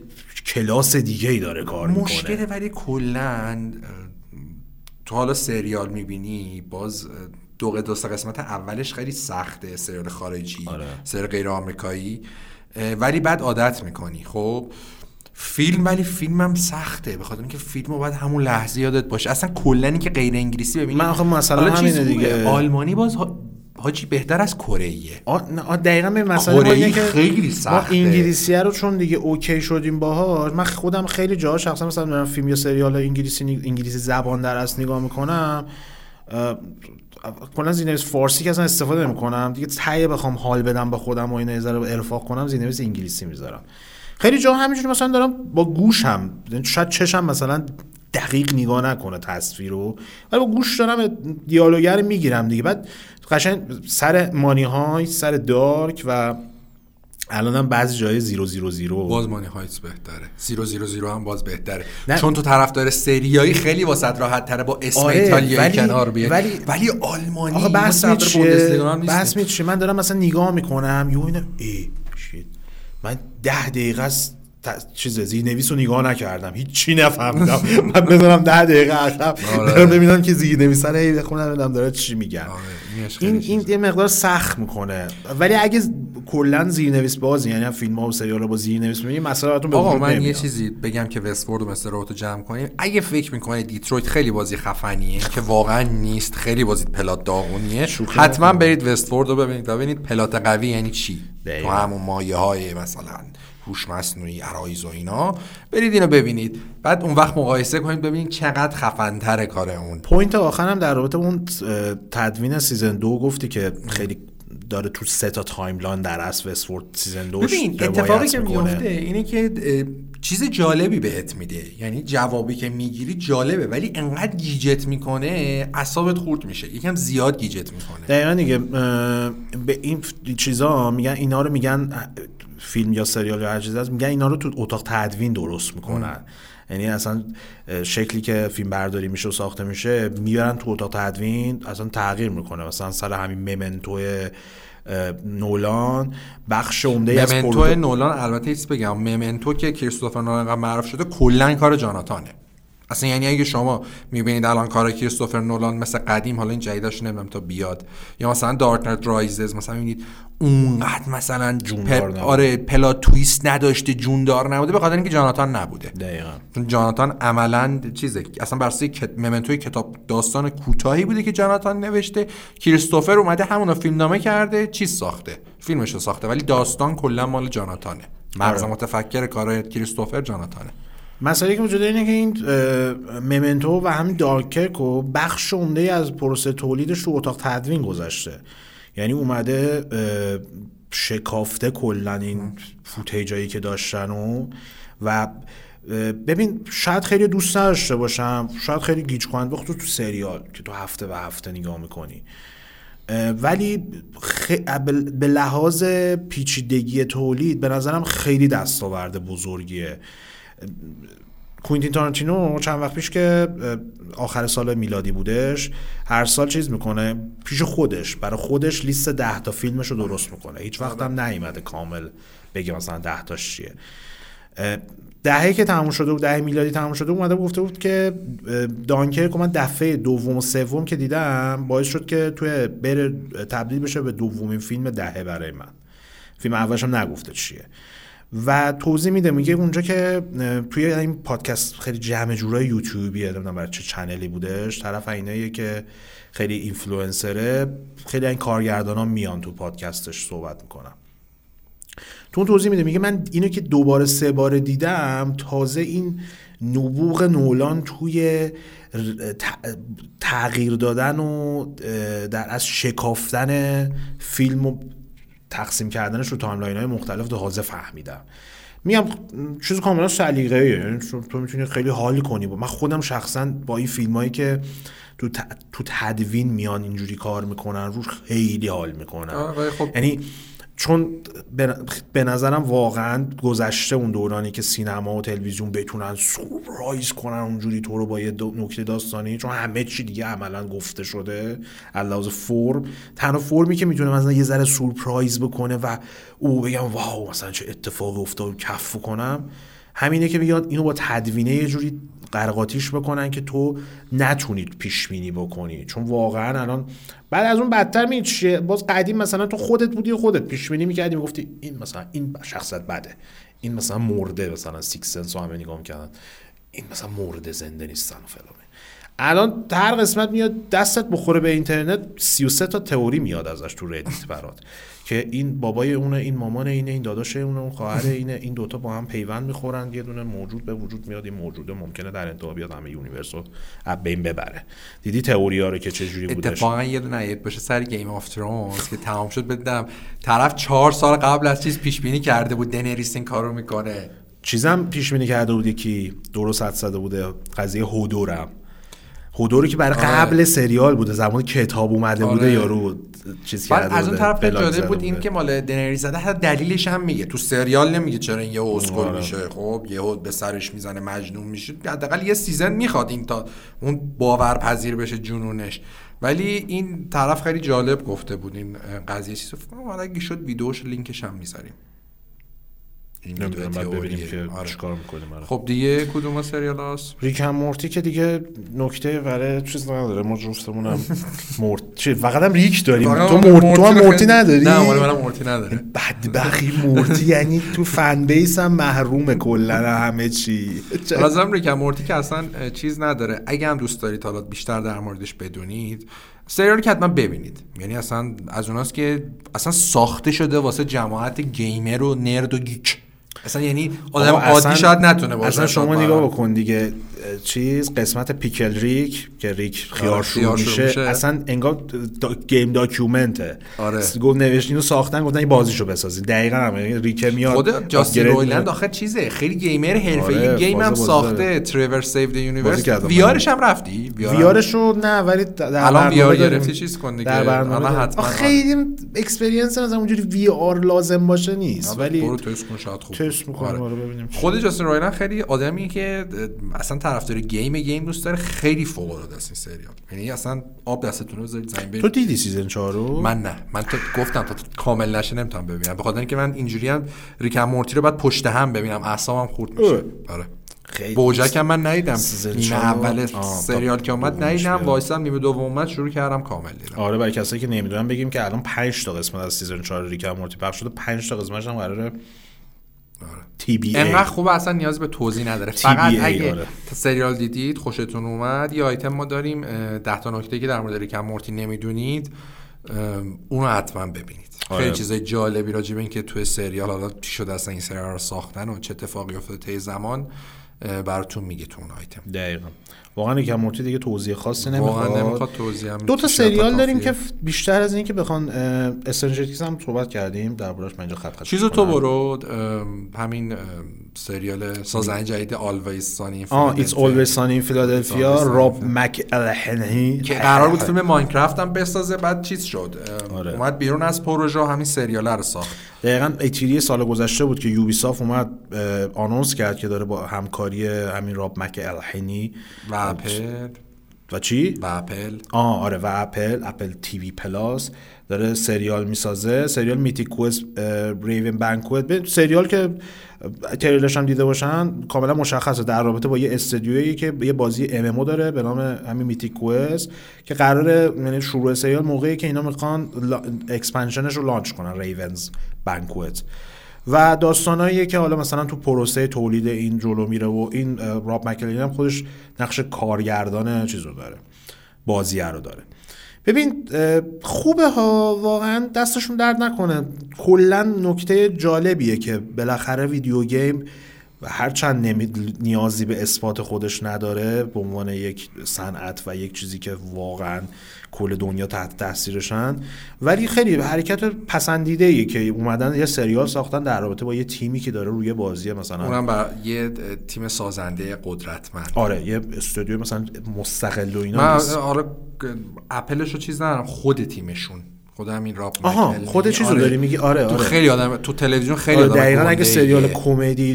کلاس دیگه ای داره کار می‌کنه. مشکل ولی کلا تو حالا سریال می‌بینی باز دو دو قسمت اولش خیلی سخته سریال خارجی آره. سریال غیر آمریکایی ولی بعد عادت می‌کنی. خب فیلم ولی فیلمم سخته. به خاطر اینکه فیلمو باید همون لحظه یادت باشه. اصلا کلا که غیر انگلیسی ببینی. من آخه مثلا همینه دیگه. آلمانی باز حاجی بهتر از کره ایه. دقیقا به مسئله که خیلی سخته. ما انگلیسی رو چون دیگه اوکی شدیم باهاش من خودم خیلی جاها شخصا مثلا دارم فیلم یا سریال انگلیسی انگلیسی زبان در اصل نگاه می‌کنم کلا زینویس فارسی که اصلا استفاده نمی‌کنم. دیگه تایه بخوام حال بدم به خودم و این ذره ارفاق کنم زینویس انگلیسی می‌ذارم. خیلی جا همینجوری مثلا دارم با گوشم یعنی شاید چشم مثلا دقیق نگاه نکنه تصویر رو ولی با گوش دارم دیالوگر می‌گیرم دیگه. بعد قشنگ سر مانی های سر دارک و الان هم بعضی جای زیرو زیرو زیرو. باز مانی هایتس بهتره. زیرو زیرو زیرو هم باز بهتره. نه. چون تو طرف داره سریایی خیلی واسه راحت تره با اسم آره ایتالیایی کنار بیاد ولی ولی آلمانی آقا بحث میشه بحث میشه من دارم مثلا نگاه می‌کنم یو اینا ای من ده دقیقه است چیز زیرنویس رو نگاه نکردم. هیچ چی نفهمیدم. من بذارم ده دقیقه عقب. آره. ببینم که زیرنویس رو هی بخونم ببینم داره چی میگن آره. این این یه مقدار سخت می‌کنه. ولی اگه کلا زیرنویس بازی یعنی فیلم ها و سریال ها با زیرنویس می‌بینی مثلا براتون آقا من یه چیزی بگم که وستفورد و مثل رو جمع کنیم. اگه فکر می‌کنید دیترویت خیلی بازی خفنیه که واقعا نیست خیلی بازی پلات داغونیه حتما برید وستفورد رو ببینید. ببینید پلات قوی یعنی چی. تو همون مایه های مثلا هوش مصنوعی عرایز و اینا. برید اینو ببینید. بعد اون وقت مقایسه کنید ببینید چقدر خفنتر کار اون. point آخرم در رابطه اون تدوین season دو گفتی که خیلی داره تو سه تا timeline در اصل Westworld season دو ببین اتفاقی که میفته اینه که چیز جالبی بهت میده. یعنی جوابی که می‌گیری جالبه ولی انقدر گیجت می‌کنه اعصابت خورد میشه. یکم زیاد گیجت می‌کنه. دقیقا دیگه به این چیزا میگن اینا رو میگن فیلم یا سریال یا هر چیزی میگن اینا رو تو اتاق تدوین درست می‌کنن. یعنی اصلا شکلی که فیلم برداری میشه و ساخته میشه میارن تو اتاق تدوین اصلا تغییر می‌کنه. مثلا سر همین ممنتو نولان بخش عمده از نولان البته ایست بگم. ممنتو که کریستوفر نولان معروف شده کلا کار جاناتانه. اصلا یعنی اگه شما می‌بینید الان کار کریستوفر نولان مثل قدیم حالا این جدیدش نمی‌دونم تا بیاد. یا مثلا دارک نایت رایزز مثلا می‌بینید اونقدر مثلا جوندار آره پلا تویست نداشته جوندار نبوده به خاطر اینکه جاناتان نبوده. دقیقا. جاناتان عملا چیزه اصلا بر کت... ممنتوی کتاب داستان کوتاهی بوده که جاناتان نوشته. کریستوفر اومده همون فیلم نامه کرده چیز ساخته. فیلمش رو ساخته ولی داستان کلا مال جاناتانه. مغز آره. متفکر کار کریستوفر جاناتانه. مسئله که وجود اینه که این ممنتو و همین دارکرک و بخش عمده از پروسه تولیدش تو اتاق تدوین گذشته. یعنی اومده شکافته کلا این فوتیجایی که داشتن و و ببین شاید خیلی دوست نداشته باشم شاید خیلی گیج کنند بخاطر تو سریال که تو هفته و هفته نگاه می‌کنی. ولی خ... به لحاظ پیچیدگی تولید به نظرم خیلی دستاورد بزرگیه. کوینتین تارانتینو چند وقت پیش که آخر سال میلادی بودش هر سال چیز می‌کنه پیش خودش برای خودش لیست ده تا فیلمش رو درست می‌کنه. هیچ وقت هم نیومده کامل بگه مثلا ده تاش چیه. دهه که تموم شده بود دهه میلادی تموم شده اومده گفته بود که دانکرک من دفعه دوم و سوم که دیدم باعث شد که توی بره تبدیل بشه به دومین فیلم دهه برای من. فیلم اولش هم نگفته چیه. و توضیح میده میگه اونجا که توی این پادکست خیلی جمع جورای یوتیوبیه نمی‌دونم برای چه channel ی بودش. طرف ایناییه که خیلی اینفلوئنسره. خیلی این کارگردان ها میان تو پادکستش صحبت می‌کنم تو اون توضیح میده میگه من اینو که دوباره سه بار دیدم تازه این نبوغ نولان توی تغییر دادن و در از شکافتن فیلم و تقسیم کردنش رو timeline های مختلف تازه فهمیدم میگم چیز کاملا سلیقه‌ایه یعنی تو می‌تونی خیلی حال کنی با من خودم شخصا با این فیلم هایی که تو, تو تدوین میان اینجوری کار می‌کنن روش خیلی حال می‌کنن خب. چون به نظرم واقعا گذشته اون دورانی که سینما و تلویزیون بتونن سورپرایز کنن اونجوری تو رو با یه نکته داستانی چون همه چی دیگه عملا گفته شده علاوه فرم. تنها فرمی که می‌تونه مثلا یه ذره سورپرایز بکنه و او بگم wow مثلا چه اتفاقی افتاد کف کنم همینه که میاد اینو با تدوینه یه جوری قر و قاتیش بکنن که تو نتونید پیش بینی بکنی. چون واقعا الان بعد از اون بدتر می چیه؟ باز قدیم مثلا تو خودت بودی خودت پیش بینی می‌کردی می‌گفتی این مثلا این شخصت بده. این مثلا مرده مثلا Sixth Sense همه نگاه می‌کردن. این مثلا مرده زنده نیستن و فلان الان هر قسمت میاد دستت بخوره به اینترنت 33 تا تئوری میاد ازش تو Reddit برات. که این بابای اونه این مامان اینه این داداش اونه اون خواهر اینه این دوتا با هم پیوند می‌خورن یه دونه موجود به وجود میاد این موجوده ممکنه در انتها بیاد همه universe رو بین ببره. دیدی تئوری ها رو که چه جوری بودش؟ اتفاقا یه دونه یادت باشه سر Game of Thrones که تمام شد بدم. طرف چهار سال قبل از چیز پیش بینی کرده بود دنریس این کارو می‌کنه. چیزم پیش بینی کرده بود که درست حدس زده بوده قضیه هودورم. هودوری که برای آره. قبل سریال بوده زمان کتاب اومده بوده آره. یارو چیز کرده از اون طرف جالب بود این که مال دنریس زده حتی دلیلش هم میگه. تو سریال نمیگه چرا این یه اسکل آره. میشه. خب یهو به سرش می‌زنه مجنون میشه. حداقل یه season می‌خواد این تا اون باورپذیر بشه جنونش. ولی این طرف خیلی جالب گفته بود این قضیه. چیزو حالا اگه شد ویدیوش لینکش هم می‌ذاریم. نمی‌دونم بعد ببینیم که آره. چیکار می‌کنیم خب دیگه کدوم سریال هست Rick and Morty که دیگه نکته برای چیز نداره ما جفتمون هم مورت چی فقط هم ریک داریم. تو مورت تو هم مورتی نداری؟ نه مال منم مورتی نداره. بدبخی مورتی یعنی تو fan base هم محروم کلا همه چی. لازم Rick and Morty که اصلا چیز نداره. اگه هم دوست دارید حالا بیشتر در موردش بدونید سریال که حتما ببینید. یعنی اصلا از اوناست که اصلا ساخته شده واسه جماعت gamer و nerd و geek. اصلا یعنی آدم عادی شاید نتونه باشه. اصلا شما نگاه بکن دیگه. چیز قسمت Pickle Rick که ریک خیار شروع میشه. میشه. اصلا انگار the game document ه. آره. گفت نوشت اینو ساختن گفتن این بازیشو بسازین. دقیقاً هم یعنی ریک میاد خود جاستین رویلند آخر چیزه. خیلی gamer حرفه‌ای. آره game هم ساخته Trover Saves the Universe VR ش هم رفتی؟ VR شو نه ولی الان VR گرفتی چیز کن دیگه. حتما خیلی experience از اونجوری VR لازم باشه نیست. ولی برو تست کن شاید خوب تست می‌کنم ببینیم. خود جاستین رویلند خیلی آدمی که اصلا طرفدار game game دوست داره خیلی فوق العاده است این سریال. یعنی اصلا آب دستتون رو بذارید زمین تو دیدی season 4 رو من نه. من تو گفتم تا کامل نشه نمی‌تونم ببینم. به خاطر اینکه من اینجوری هم Rick and Morty رو بعد پشت هم ببینم. اعصابم خورد میشه. آره. خیلی BoJack هم من ندیدم. نیمه اول سریال که اومد ندیدم. وایسم نیمه دوم اومد شروع کردم کامل دیدم. آره برای کسایی که نمی‌دونن بگیم که الان 5 تا قسمت از season 4 Rick Morty پخش شده 5 تا قسمتش هم قراره تی بی انقدر خوبه اصلا نیاز به توضیح نداره. فقط اگه آره. سریال دیدید خوشتون اومد یه آیتم ما داریم 10 تا نکته که در مورد ریک مورتی نمی‌دونید اونو حتما ببینید. آره. خیلی چیزای جالبی راجع به اینکه توی سریال حالا چی شده اصلا این سریال رو ساختن و چه اتفاقی افتاده طی زمان براتون میگه تو اون آیتم دقیقاً. واقعا یک مورتی دیگه توضیح خاصی نمی‌خواد. توضیح دو تا سریال داریم که بیشتر از این که بخوان Stranger هم صحبت کردیم دربارش من اینجا خط خط چیزو تو برو همین سریال سازنده جدید Always Sunny آه It's Always Sunny فیلادلفیا راب مک الهنی که قرار بود فیلم Minecraft هم بسازه بعد چیز شد. آره. اومد بیرون از پروژه همین سریال رو ساخت. دقیقا E3 سال گذشته بود که Ubisoft اومد announce کرد که داره با همکاری همین راب مک الهنی و اپل و چی؟ و اپل آه آره و Apple Apple TV Plus داره سریال می‌سازه. سریال Mythic Quest Raven's Banquet سریال که تریلرش هم دیده باشن کاملا مشخصه. در رابطه با یه استدیویی که یه بازی ام داره به نام همین Mythic Quest که قراره یعنی شروع سریال موقعی که اینا می‌خوان expansion ش رو launch کنن Raven's Banquet و داستانایی که حالا مثلا تو پروسه تولید این جلو میره و این راب مک الهنی هم خودش نقش کارگردان چیز رو داره بازیه رو داره. ببین خوبه ها واقعا دستشون درد نکنه. کلا نکته جالبیه که بالاخره ویدیو گیم و هرچند نیازی به اثبات خودش نداره به عنوان یک صنعت و یک چیزی که واقعا کل دنیا تحت تاثیرشن. ولی خیلی حرکت پسندیده ای که اومدن یه سریال ساختن در رابطه با یه تیمی که داره روی بازی مثلا. اونم با یه تیم سازنده قدرتمند. آره یه استودیو مثلا مستقل و اینا من آره اپلش رو چیز ندارم خود تیمشون. خود همین راب آها خود چیزو آره. داری میگی؟ آره آره. تو خیلی آدم تو تلویزیون خیلی آره دقیقاً اگه سریال کمدی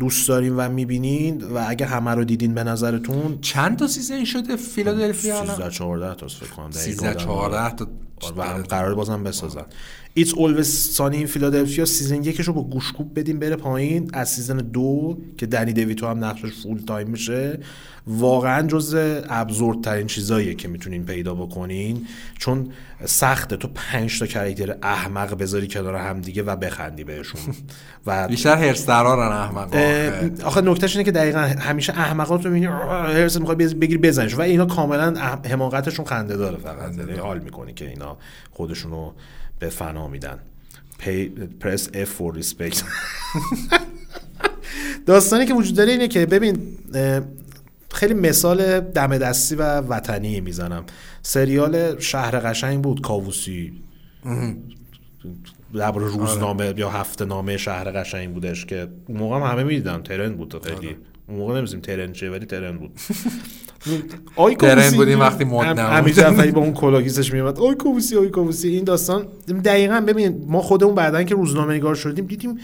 دوست دارین و می‌بینین و اگه همه رو دیدین به نظرتون چند تا season شده فیلادلفیا 13 14 تا فکر کنم 13 14 تا آره قرار بازم بسازن. It's Always Sunny in Philadelphia season یکش رو با گوشکوب بدیم بره پایین. از season دو که دنی دیویتو هم نقشش full time میشه. واقعا جز absurd ترین چیزاییه که می‌تونین پیدا بکنین. چون سخته تو پنج تا character احمق بذاری کنار هم دیگه و بخندی بهشون. و بیشتر حرص درارن احمق آخه نکتهش اینه که دقیقا همیشه احمقات رو می‌بینی حرص می‌خوای بگیر بزنش. و اینا کاملا حماقتشون خنده داره فقط. یعنی حال می‌کنی که اینا خودشونو به فنا میدن. press F for respect داستانی که وجود داره اینه که ببین خیلی مثال دم دستی و وطنی می‌زنم. سریال شهر قشنگ بود کاووسی. در روزنامه آره. یا هفته نامه شهر قشنگ بودش که اون موقع هم همه می‌دیدن trend بود خیلی. آره. اون موقع نمیزیم trend چه ولی trend بود. trend بودیم وقتی مد نبود. جعفری با اون کلاه‌گیسش میومد آی کاووسی آی کاووسی این داستان دقیقا ببین ما خودمون بعدا که روزنامه نگار شدیم دیدیم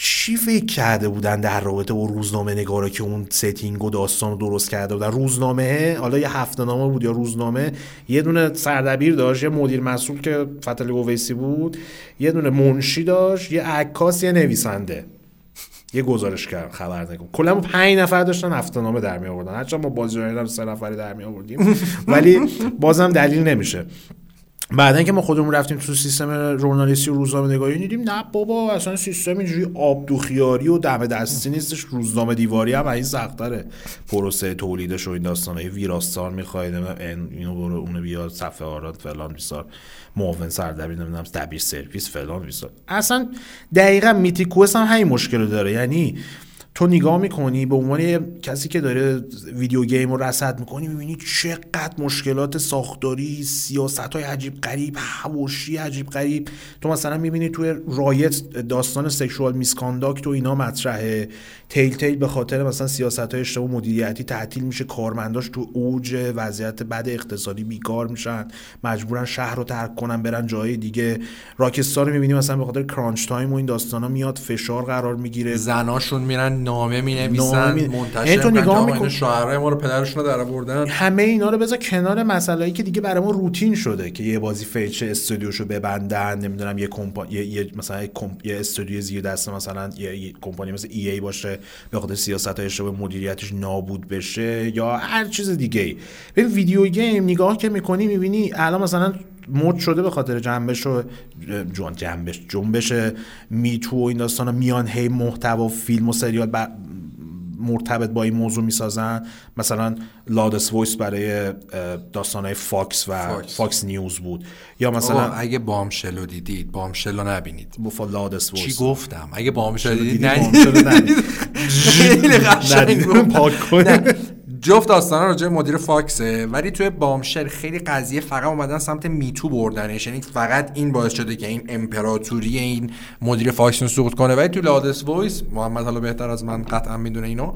چی فکر کرده بودن در رابطه با روزنامه نگارا که اون setting و داستان رو درست کرده بودن. روزنامه حالا یه هفته نامه بود یا روزنامه. یه دونه سردبیر داشت یه مدیر مسئول که فتحعلی اویسی بود. یه دونه منشی داشت یه عکاس یه نویسنده. یه گزارش کرد خبر نگم کلا ما 5 نفر داشتن هفته نامه در می آوردن هرچند ما بازی رو سه نفری در می آوردیم ولی بازم دلیل نمیشه. بعدا که ما خودمون رفتیم تو سیستم ژورنالیستی روزنامه نگاری دیدیم نه بابا اصلا سیستم اینجوری آبدوغ‌خیاری و دم دستی نیستش. روزنامه دیواری هم این سختره پروسه تولیدش و این داستانه ویراستار می‌خواید اینو برو اونو بیاد صفحه آرا فلان بیسار. معاون سردبیر نمی‌دونم دبیر سرویس فلان بیسار. اصلا دقیقا Mythic Quest هم همین مشکل داره. یعنی تو نگاه می‌کنی به عنوان کسی که داره video game رو رصد می‌کنی می‌بینی چقدر مشکلات ساختاری سیاست های عجیب غریب حواشی عجیب غریب. تو مثلا می‌بینی توی Riot داستان sexual misconduct و اینا مطرحه. Telltale به خاطر مثلا سیاست های اشتباه مدیریتی تعطیل میشه کارمنداش تو اوج وضعیت بد اقتصادی بیکار میشن. مجبورن شهر رو ترک کنن برن جای دیگه. Rockstar رو می‌بینی مثلا به خاطر crunch time و این داستانا میاد فشار قرار می‌گیره. زناشون میرن نامه می نویسن می... منتشر تو نگاه می‌کنی شوهرای ما رو پدرشون رو در آوردن. همه اینا رو بذار کنار مسائلی که دیگه برای ما روتین شده که یه بازی fail شه استودیوشو ببندن نمی‌دونم یه کمپانی یه, یه مثلا کمپ... یه استودیو زیر دست مثلا یه, کمپانی مثل EA باشه به خاطر سیاست های مدیریتش نابود بشه یا هر چیز دیگه ای ببین video game نگاه که می‌کنی می‌بینی الان مثلا مد شده به خاطر جنبش و جون جنبش جنبش Me Too و این داستانا. میان هی محتوا فیلم و سریال مرتبط با این موضوع می‌سازن. مثلا Loudest Voice برای داستانهای Fox و Fox, Fox News بود. یا مثلا اگه Bombshell و دیدید Bombshell و نبینید. بفا Loudest Voice چی گفتم؟ اگه Bombshell و دیدید ندید خیلی قشنگ جفت داستانا راجع مدیر Fox ه ولی توی Bombshell خیلی قضیه فقط اومدن سمت Me Too بردنش. یعنی فقط این باعث شده که این امپراتوری این مدیر Fox رو سقوط کنه. ولی تو Loudest Voice محمد حالا بهتر از من قطعا می‌دونه اینو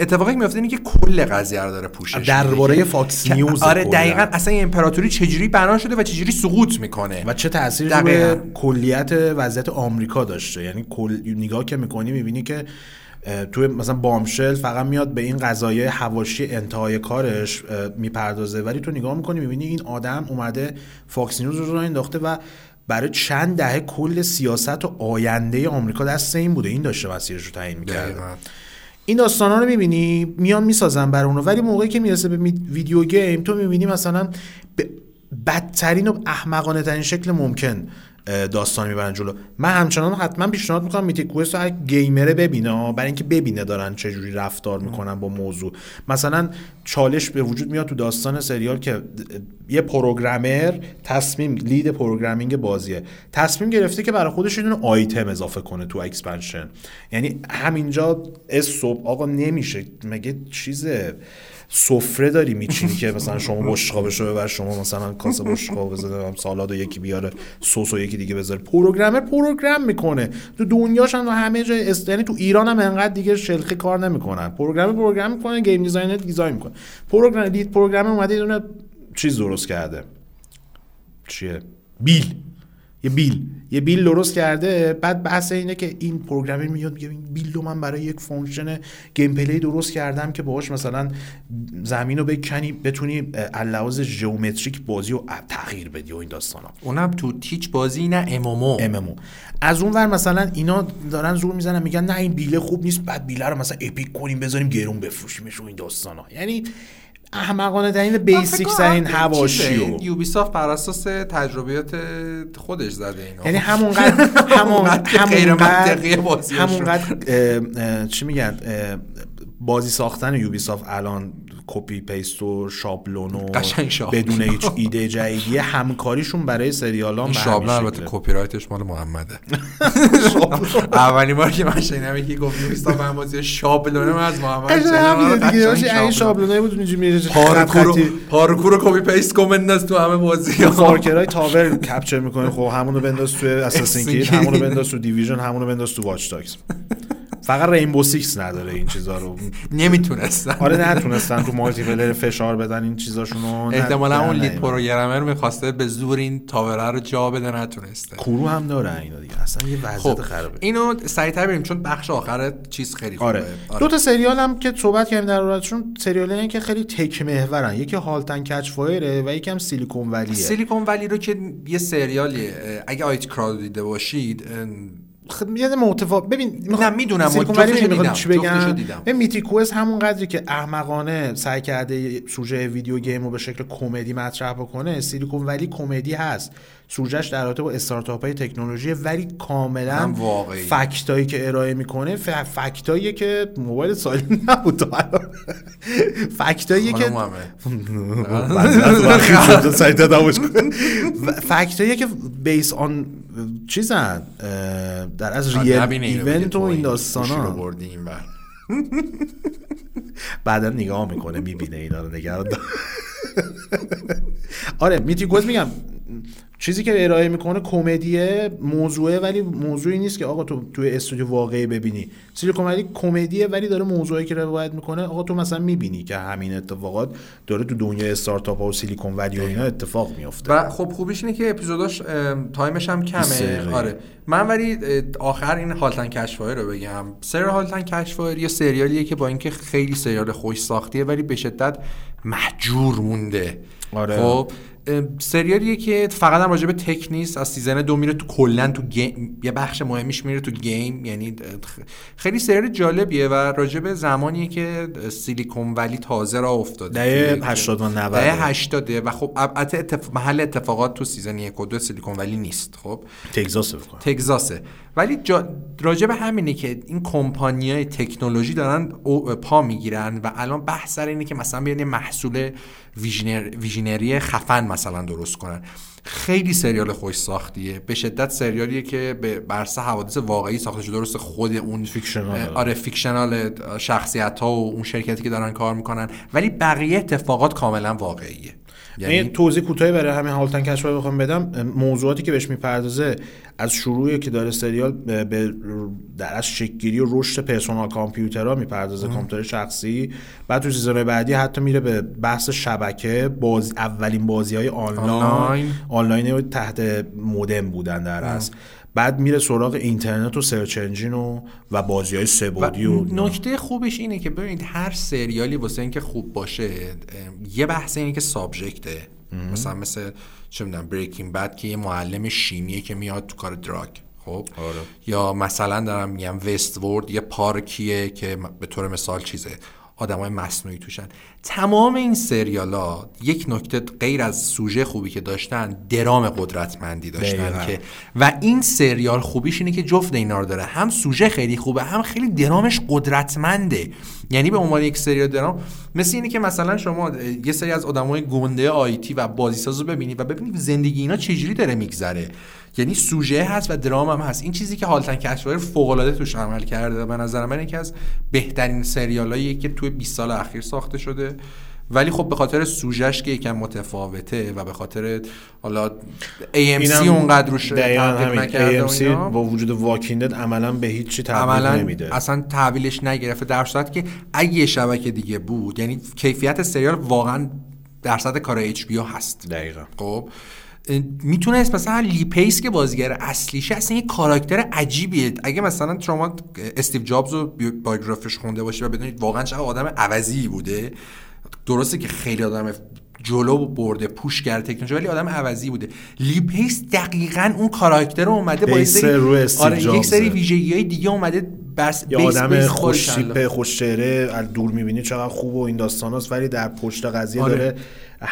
اتفاقی میفته اینه که کل قضیه رو داره پوشش درباره Fox News آره دقیقا اصلا این امپراتوری چجوری بنا شده و چجوری سقوط می‌کنه؟ و چه تاثیری روی کلیت وضعیت آمریکا داشته؟ یعنی کل نگاه که می‌کنی می‌بینی که توی مثلا Bombshell فقط میاد به این قضایه حواشی انتهای کارش می‌پردازه. ولی تو نگاه می‌کنی می‌بینی این آدم اومده Fox News رو انداخته و برای چند دهه کل سیاست و آینده آمریکا دست این بوده. این داشته مسیرش رو تعیین می‌کرده. این داستان ها رو می‌بینی میان می‌سازن برای اونو. ولی موقعی که می‌رسه به video game تو می‌بینی مثلا به بدترین و احمقانه ترین شکل ممکن. داستان می‌برن جلو. من همچنان حتما پیشنهاد می‌کنم Mythic Quest رو gamer ه ببینه برای اینکه ببینه دارن چجوری رفتار می‌کنن با موضوع. مثلا چالش به وجود میاد تو داستان سریال که یه programmer تصمیم lead programming بازیه. تصمیم گرفته که برای خودش یه آیتم اضافه کنه تو expansion. یعنی همینجا صبح آقا نمیشه مگه چیزه؟ سفره داری میچینی که مثلا شما بشقابشو ببر شما مثلا کاسه بشقاب بزنه سالاد یکی بیاره سس و یکی دیگه بذاره. programmer program می‌کنه. تو دنیاش هم همه جای است یعنی تو ایران هم انقدر دیگه شلختگی کار نمی‌کنن. programmer program می‌کنه game designer design می‌کنه. program lead programmer اومده یه دونه چیز درست کرده. چیه؟ بیل. یه بیل. یه بیل درست کرده. بعد بحث اینه که این programmer میاد میگه این بیل رو من برای یک function gameplay درست کردم که باهاش مثلا زمین رو بکنی بتونی لحاظ geometric بازی رو تغییر بدی و این داستانا. اونم تو تیپ بازی نه MMO MMO از اون ور مثلا اینا دارن زور می‌زنن میگن نه این بیله خوب نیست. بعد بیله رو مثلا epic کنیم بذاریم گرون بفروشیمش و این داستانا. یعنی احمقانه ترین basic ترین حواشی و Ubisoft بر اساس تجربیات خودش زده اینا. یعنی همونقدر همونقدر همونقدر همونقدر چی میگن؟ بازی ساختن Ubisoft الان copy paste و شابلون و بدون هیچ ایده جدیدی همکاریشون برای سریال این شابلون البته کپی رایتش مال محمده. اولین بار که من شنیدم یکی گفت نیستا من بازی شابلونه من از محمد شنیدم. این شابلونه بود اونجوری میره پارکور رو copy paste کن بنداز تو همه بازی Far Cry tower capture می‌کنه خب همونو بنداز تو Assassin's Creed همونو بنداز تو Division همونو بنداز تو Watch Dogs فقط Rainbow Six نداره این چیزا رو. نمی‌تونستن. آره نتونستن تو multiplayer فشار بدن این چیزاشونو. احتمالا اون lead programmer می‌خواسته به زور این tower ه رو جا بده نتونسته. Crew هم داره اینا دیگه. اصلا یه وضعیت خب. خرابه. اینو سریعتر بریم چون بخش آخر چیز خیلی خوبه. آره. آره. دو تا سریال هم که صحبت کردیم در موردشون سریالی که خیلی tech محورن یکی Halt and Catch Fire ه و یکی هم Silicon Valley ه Silicon Valley رو که یه سریالیه. اگه IT Crowd دیده باشید خب یه ببین نه می‌دونم دیدم چی بگم؟ میتی کوست همون قدری که احمقانه سعی کرده سوژه ویدیو گیم رو به شکل کمدی مطرح بکنه سیلیکون ولی کمدی هست. سوژهش در رابطه با استارتاپ های تکنولوژی ولی کاملا فکتایی که ارائه می‌کنه فکتایی که موبایل سالی نبود فکتایی که فکتایی که بیس آن چیزن در از ریل ایونت و این داستان ها بعدا نگاه می‌کنه می‌بینه اینا رو نگران آره میتی گوز میگم. چیزی که ارائه می‌کنه کمدیه موضوعه ولی موضوعی نیست که آقا تو توی استودیو واقعی ببینی. سیلیکون ولی کمدیه ولی داره موضوعی که روایت می‌کنه آقا تو مثلا می‌بینی که همین اتفاقات داره تو دنیای استارتاپ ها و سیلیکون ولی و اینا اتفاق میفته و خب خوبیش اینه که اپیزوداش time ش هم کمه. آره. من ولی آخر این Halt and Catch Fire رو بگم. سر Halt and Catch Fire یه سریالیه که با اینکه خیلی سریال خوش ساختیه ولی به شدت مهجور مونده. آره. خب؟ سریالیه که فقط هم راجع به tech نیست از season دو میره تو کلا تو game یه بخش مهمیش میره تو game یعنی خیلی سریال جالبیه و راجع به زمانیه که سیلیکون ولی تازه را افتاده. دهه 80 و 90 دهه 80 و خب البته اتف... محل اتفاقات تو season یک و دو سیلیکون ولی نیست خب؟ تگزاسه تگزاسه. ولی جا... راجع به همینه که این کمپانیای تکنولوژی دارن پا می‌گیرن و الان بحث سر اینه که مثلا بیان محصول visionar... visionary خفن مثلا درست کنن. خیلی سریال خوش ساختیه. به شدت سریالیه که بر اساس حوادث واقعی ساخته شده. درست خود اون fictional آره fictional شخصیت ها و اون شرکتی که دارن کار می‌کنن. ولی بقیه اتفاقات کاملا واقعیه. یعنی توضیح کوتاهی برای همین Halt and Catch بخوام بدم موضوعاتی که بهش می‌پردازه از شروعی که داره سریال به در از شکلگیری و رشد personal computer ها می‌پردازه کامپیوتر شخصی. بعد تو season بعدی حتی میره به بحث شبکه باز اولین بازی های آنلاین. آنلاین تحت مودم بودن در از بعد میره سراغ اینترنت و سرچ انجین و و بازی های سبودی و, نکته خوبش اینه که ببینید هر سریالی واسه اینکه خوب باشه یه بحث اینه که سابجکته مثلا مثل چه می‌دونم بریکینگ بد که یه معلم شیمیه که میاد تو کار دراگ خب؟ آره. یا مثلا دارم میگم وست ورد یه پارکیه که به طور مثال چیزه. آدمای مصنوعی توشن. تمام این سریال ها یک نکته غیر از سوژه خوبی که داشتن درام قدرتمندی داشتن که و این سریال خوبیش اینه که جفت اینا رو داره. هم سوژه خیلی خوبه هم خیلی درامش قدرتمنده. یعنی به عنوان یک سریال درام مثل اینه که مثلا شما یه سری از آدمای گنده آیتی و بازیساز رو ببینید و ببینید زندگی اینا چجوری داره میگذره. یعنی سوژه هست و درام هم هست. این چیزی که هالتن کشور فوق العاده توش عمل کرده به نظر من یکی از بهترین سریالایی که توی 20 سال اخیر ساخته شده. ولی خب به خاطر سوژش که یکم متفاوته و به خاطر حالا AMC اونقدر روش نکرده AMC با وجود واکیندد عملا به هیچ چی تحویل نمیده. اصلا تحویلش نگرفته در صورت که اگه شبکه دیگه بود یعنی کیفیت سریال واقعا درصد کار HBO هست. دقیقا. خب می‌تونست مثلا لی پیس که بازیگر اصلیشه اصلا یه کاراکتر عجیبیه. اگه مثلا شما استیو جابز رو بایوگرافیش خونده باشی و بدونید واقعا چه آدم عوضی بوده درسته که خیلی آدم جلو برده پوش کرده تکنولوژی ولی آدم عوضی بوده. لی پیس دقیقا اون کاراکتر رو اومده با سری آره یک سری ویژگی های دیگه اومده بس یه آدم خوش شیپه خوش از دور می‌بینی چقدر خوب و این داستاناست ولی در پشت قضیه آره. داره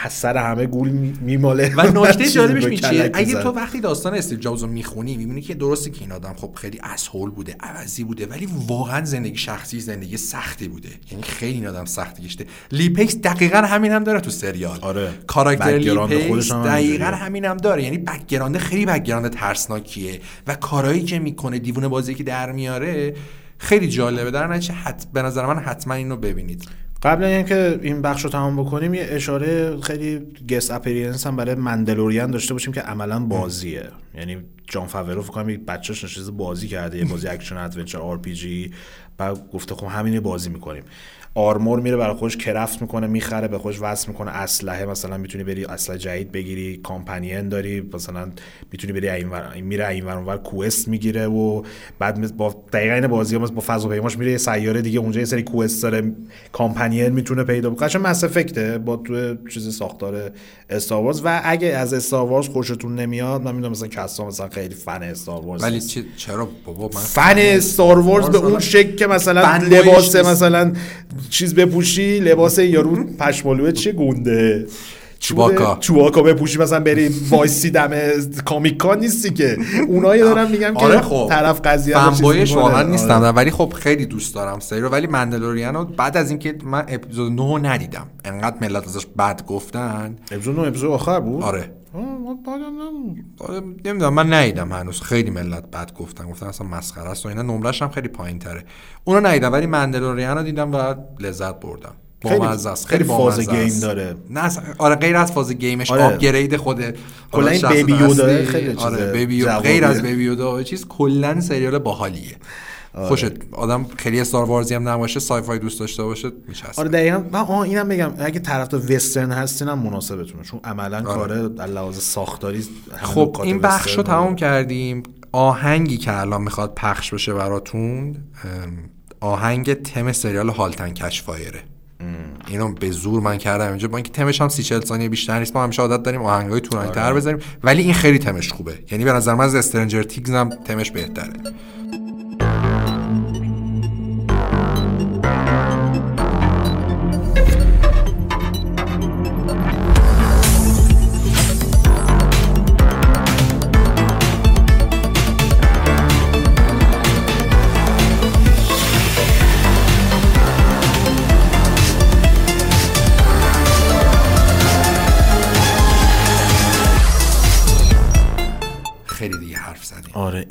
سر همه گول میماله. و نکته جالبش میچیه اگه تو وقتی داستان استیو جابز رو می‌خونی می‌بینی که درسته که این آدم خب خیلی اسهول بوده عوضی بوده ولی واقعا زندگی شخصی زندگی سختی بوده. یعنی خیلی این آدم سختی گشته لیپکس دقیقا همین هم داره تو سریال. آره. کاراکتر لیپکس دقیقا همین هم داره. یعنی background خیلی background ترسناکیه. و کارهایی که می‌کنه دیوونه بازی که در میاره خیلی جالبه. در نتیجه حت... به نظر من حتما اینو ببینید. قبل اینکه این بخش رو تمام بکنیم یه اشاره خیلی guest appearance هم برای Mandalorian داشته باشیم که عملا بازیه. یعنی جان فاورو فکر کنم یک بچه‌ش نشسته بازی کرده یه بازی action adventure RPG بعد گفته خب همین بازی می‌کنیم. آرمور میره برای خودش کرفت می‌کنه می‌خره به خودش وصل می‌کنه. اسلحه مثلا می‌تونی بری اسلحه جدید بگیری کامپانین داری مثلا می‌تونی بری این ور میره این ور کوست می‌گیره و بعد با دقیقا این بازی با فضاپیماش میره یه سیاره دیگه اونجا یه سری کوست داره کامپانین می‌تونه پیدا کنه قشنگ مس افکته با تو چیز ساختار استار و اگه از استار خوشتون نمیاد من می‌دونم مثلا کسا مثلا خیلی فن استار ولی چرا بابا من فن استار به اون شکل که مثلا لباس مثلا چیز بپوشی لباس یارو پشمالوه چه گونده چوباکا چوباکا بپوشی مثلا بری وایسی دم کامیکا نیستی که. اونایی دارم میگم که آره خب. طرف قضیه فنبایش واقعا نیستم. آره. ولی خب خیلی دوست دارم سری رو. ولی مندلوریانو بعد از اینکه من اپیزود 9 ندیدم. انقدر ملت ازش بد گفتن. اپیزود 9 اپیزود آخر بود؟ آره. نمی‌دونم من ندیدم هنوز. خیلی ملت بد گفتن. گفتن اصلا مسخره است و اینا. نمرش هم خیلی پایین تره اونو ندیدم ولی Mandalorian رو دیدم و لذت بردم. با مزه است. خیلی فاز game داره. نه آره غیر از فاز game ش آره. upgrade خود کلا این Baby Yoda خیلی آره Baby غیر از Baby Yoda چیز کلا سریال باحالیه. آره. خوشت آدم خیلی Star Wars ی هم نباشه sci-fi دوست داشته باشه میچسبه. آره دقیقاً. من آه اینم بگم اگه طرف وسترن هستین هم مناسبتونه. چون عملا آره. کار در لحاظ ساختاری خب این بخش رو تمام کردیم. آهنگی که الان می‌خواد پخش بشه براتون آهنگ تم سریال هالتن کشفایره. اینو به زور من کردم اینجا. با اینکه تمش هم 30 40 ثانیه بیشتر نیست ما همیشه عادت داریم آهنگای طولانی تر آره. بذاریم. ولی این خیلی تمش خوبه. یعنی به نظر من از استرنجر تیگز هم تمش بهتره.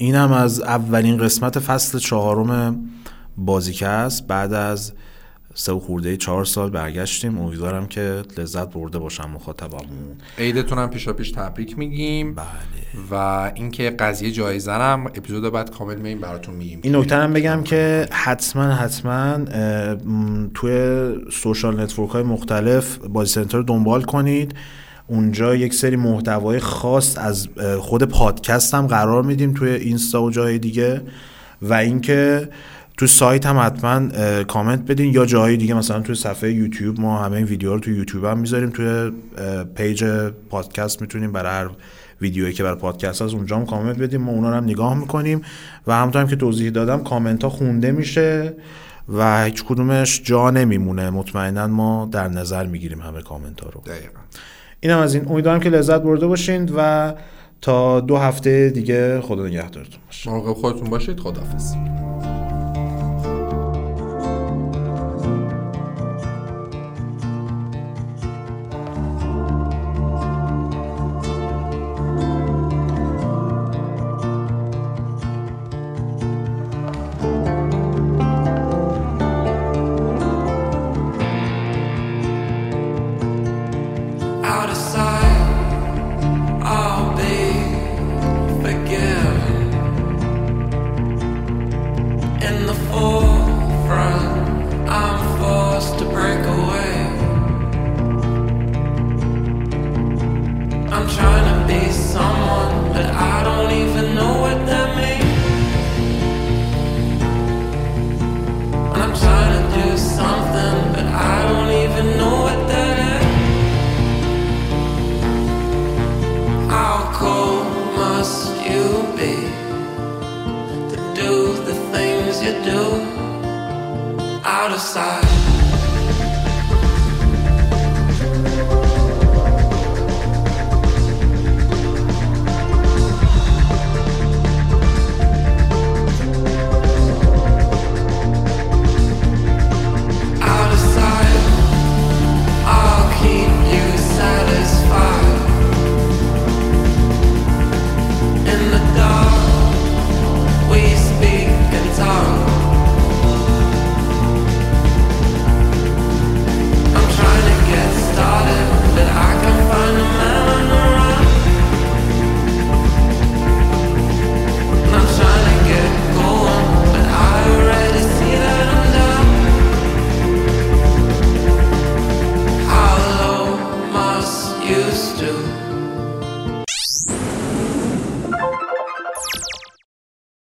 اینم از اولین قسمت فصل چهارم بازی‌کست بعد از سه و خورده چهار سال برگشتیم. امیدوارم که لذت برده باشن مخاطبمون. عیدتون هم پیشا پیش تبریک میگیم. بله. و اینکه قضیه جایزه هم اپیزود بعد کامل میگیم براتون میگیم. این نکته هم بگم که حتما حتما توی social network های مختلف بازی سنتر رو دنبال کنید. اونجا یک سری محتوای خاص از خود پادکست هم قرار میدیم توی اینستا و جای دیگه و اینکه تو سایت هم حتما کامنت بدین یا جای دیگه مثلا توی صفحه یوتیوب ما همه این ویدیو رو توی یوتیوب هم می‌ذاریم توی page پادکست می‌تونیم برای هر ویدیویی که برای پادکست از اونجا هم کامنت بدیم ما اونا رو هم نگاه می‌کنیم و همونطور هم که توضیح دادم کامنت ها خونده میشه و هیچ کدومش جا نمیمونه مطمئنا ما در نظر می‌گیریم همه کامنت ها رو دقیقا. اینم از این. امیدوارم که لذت برده باشین و تا دو هفته دیگه خدا نگهدارتون باشه. مراقب خودتون باشید خداحافظ.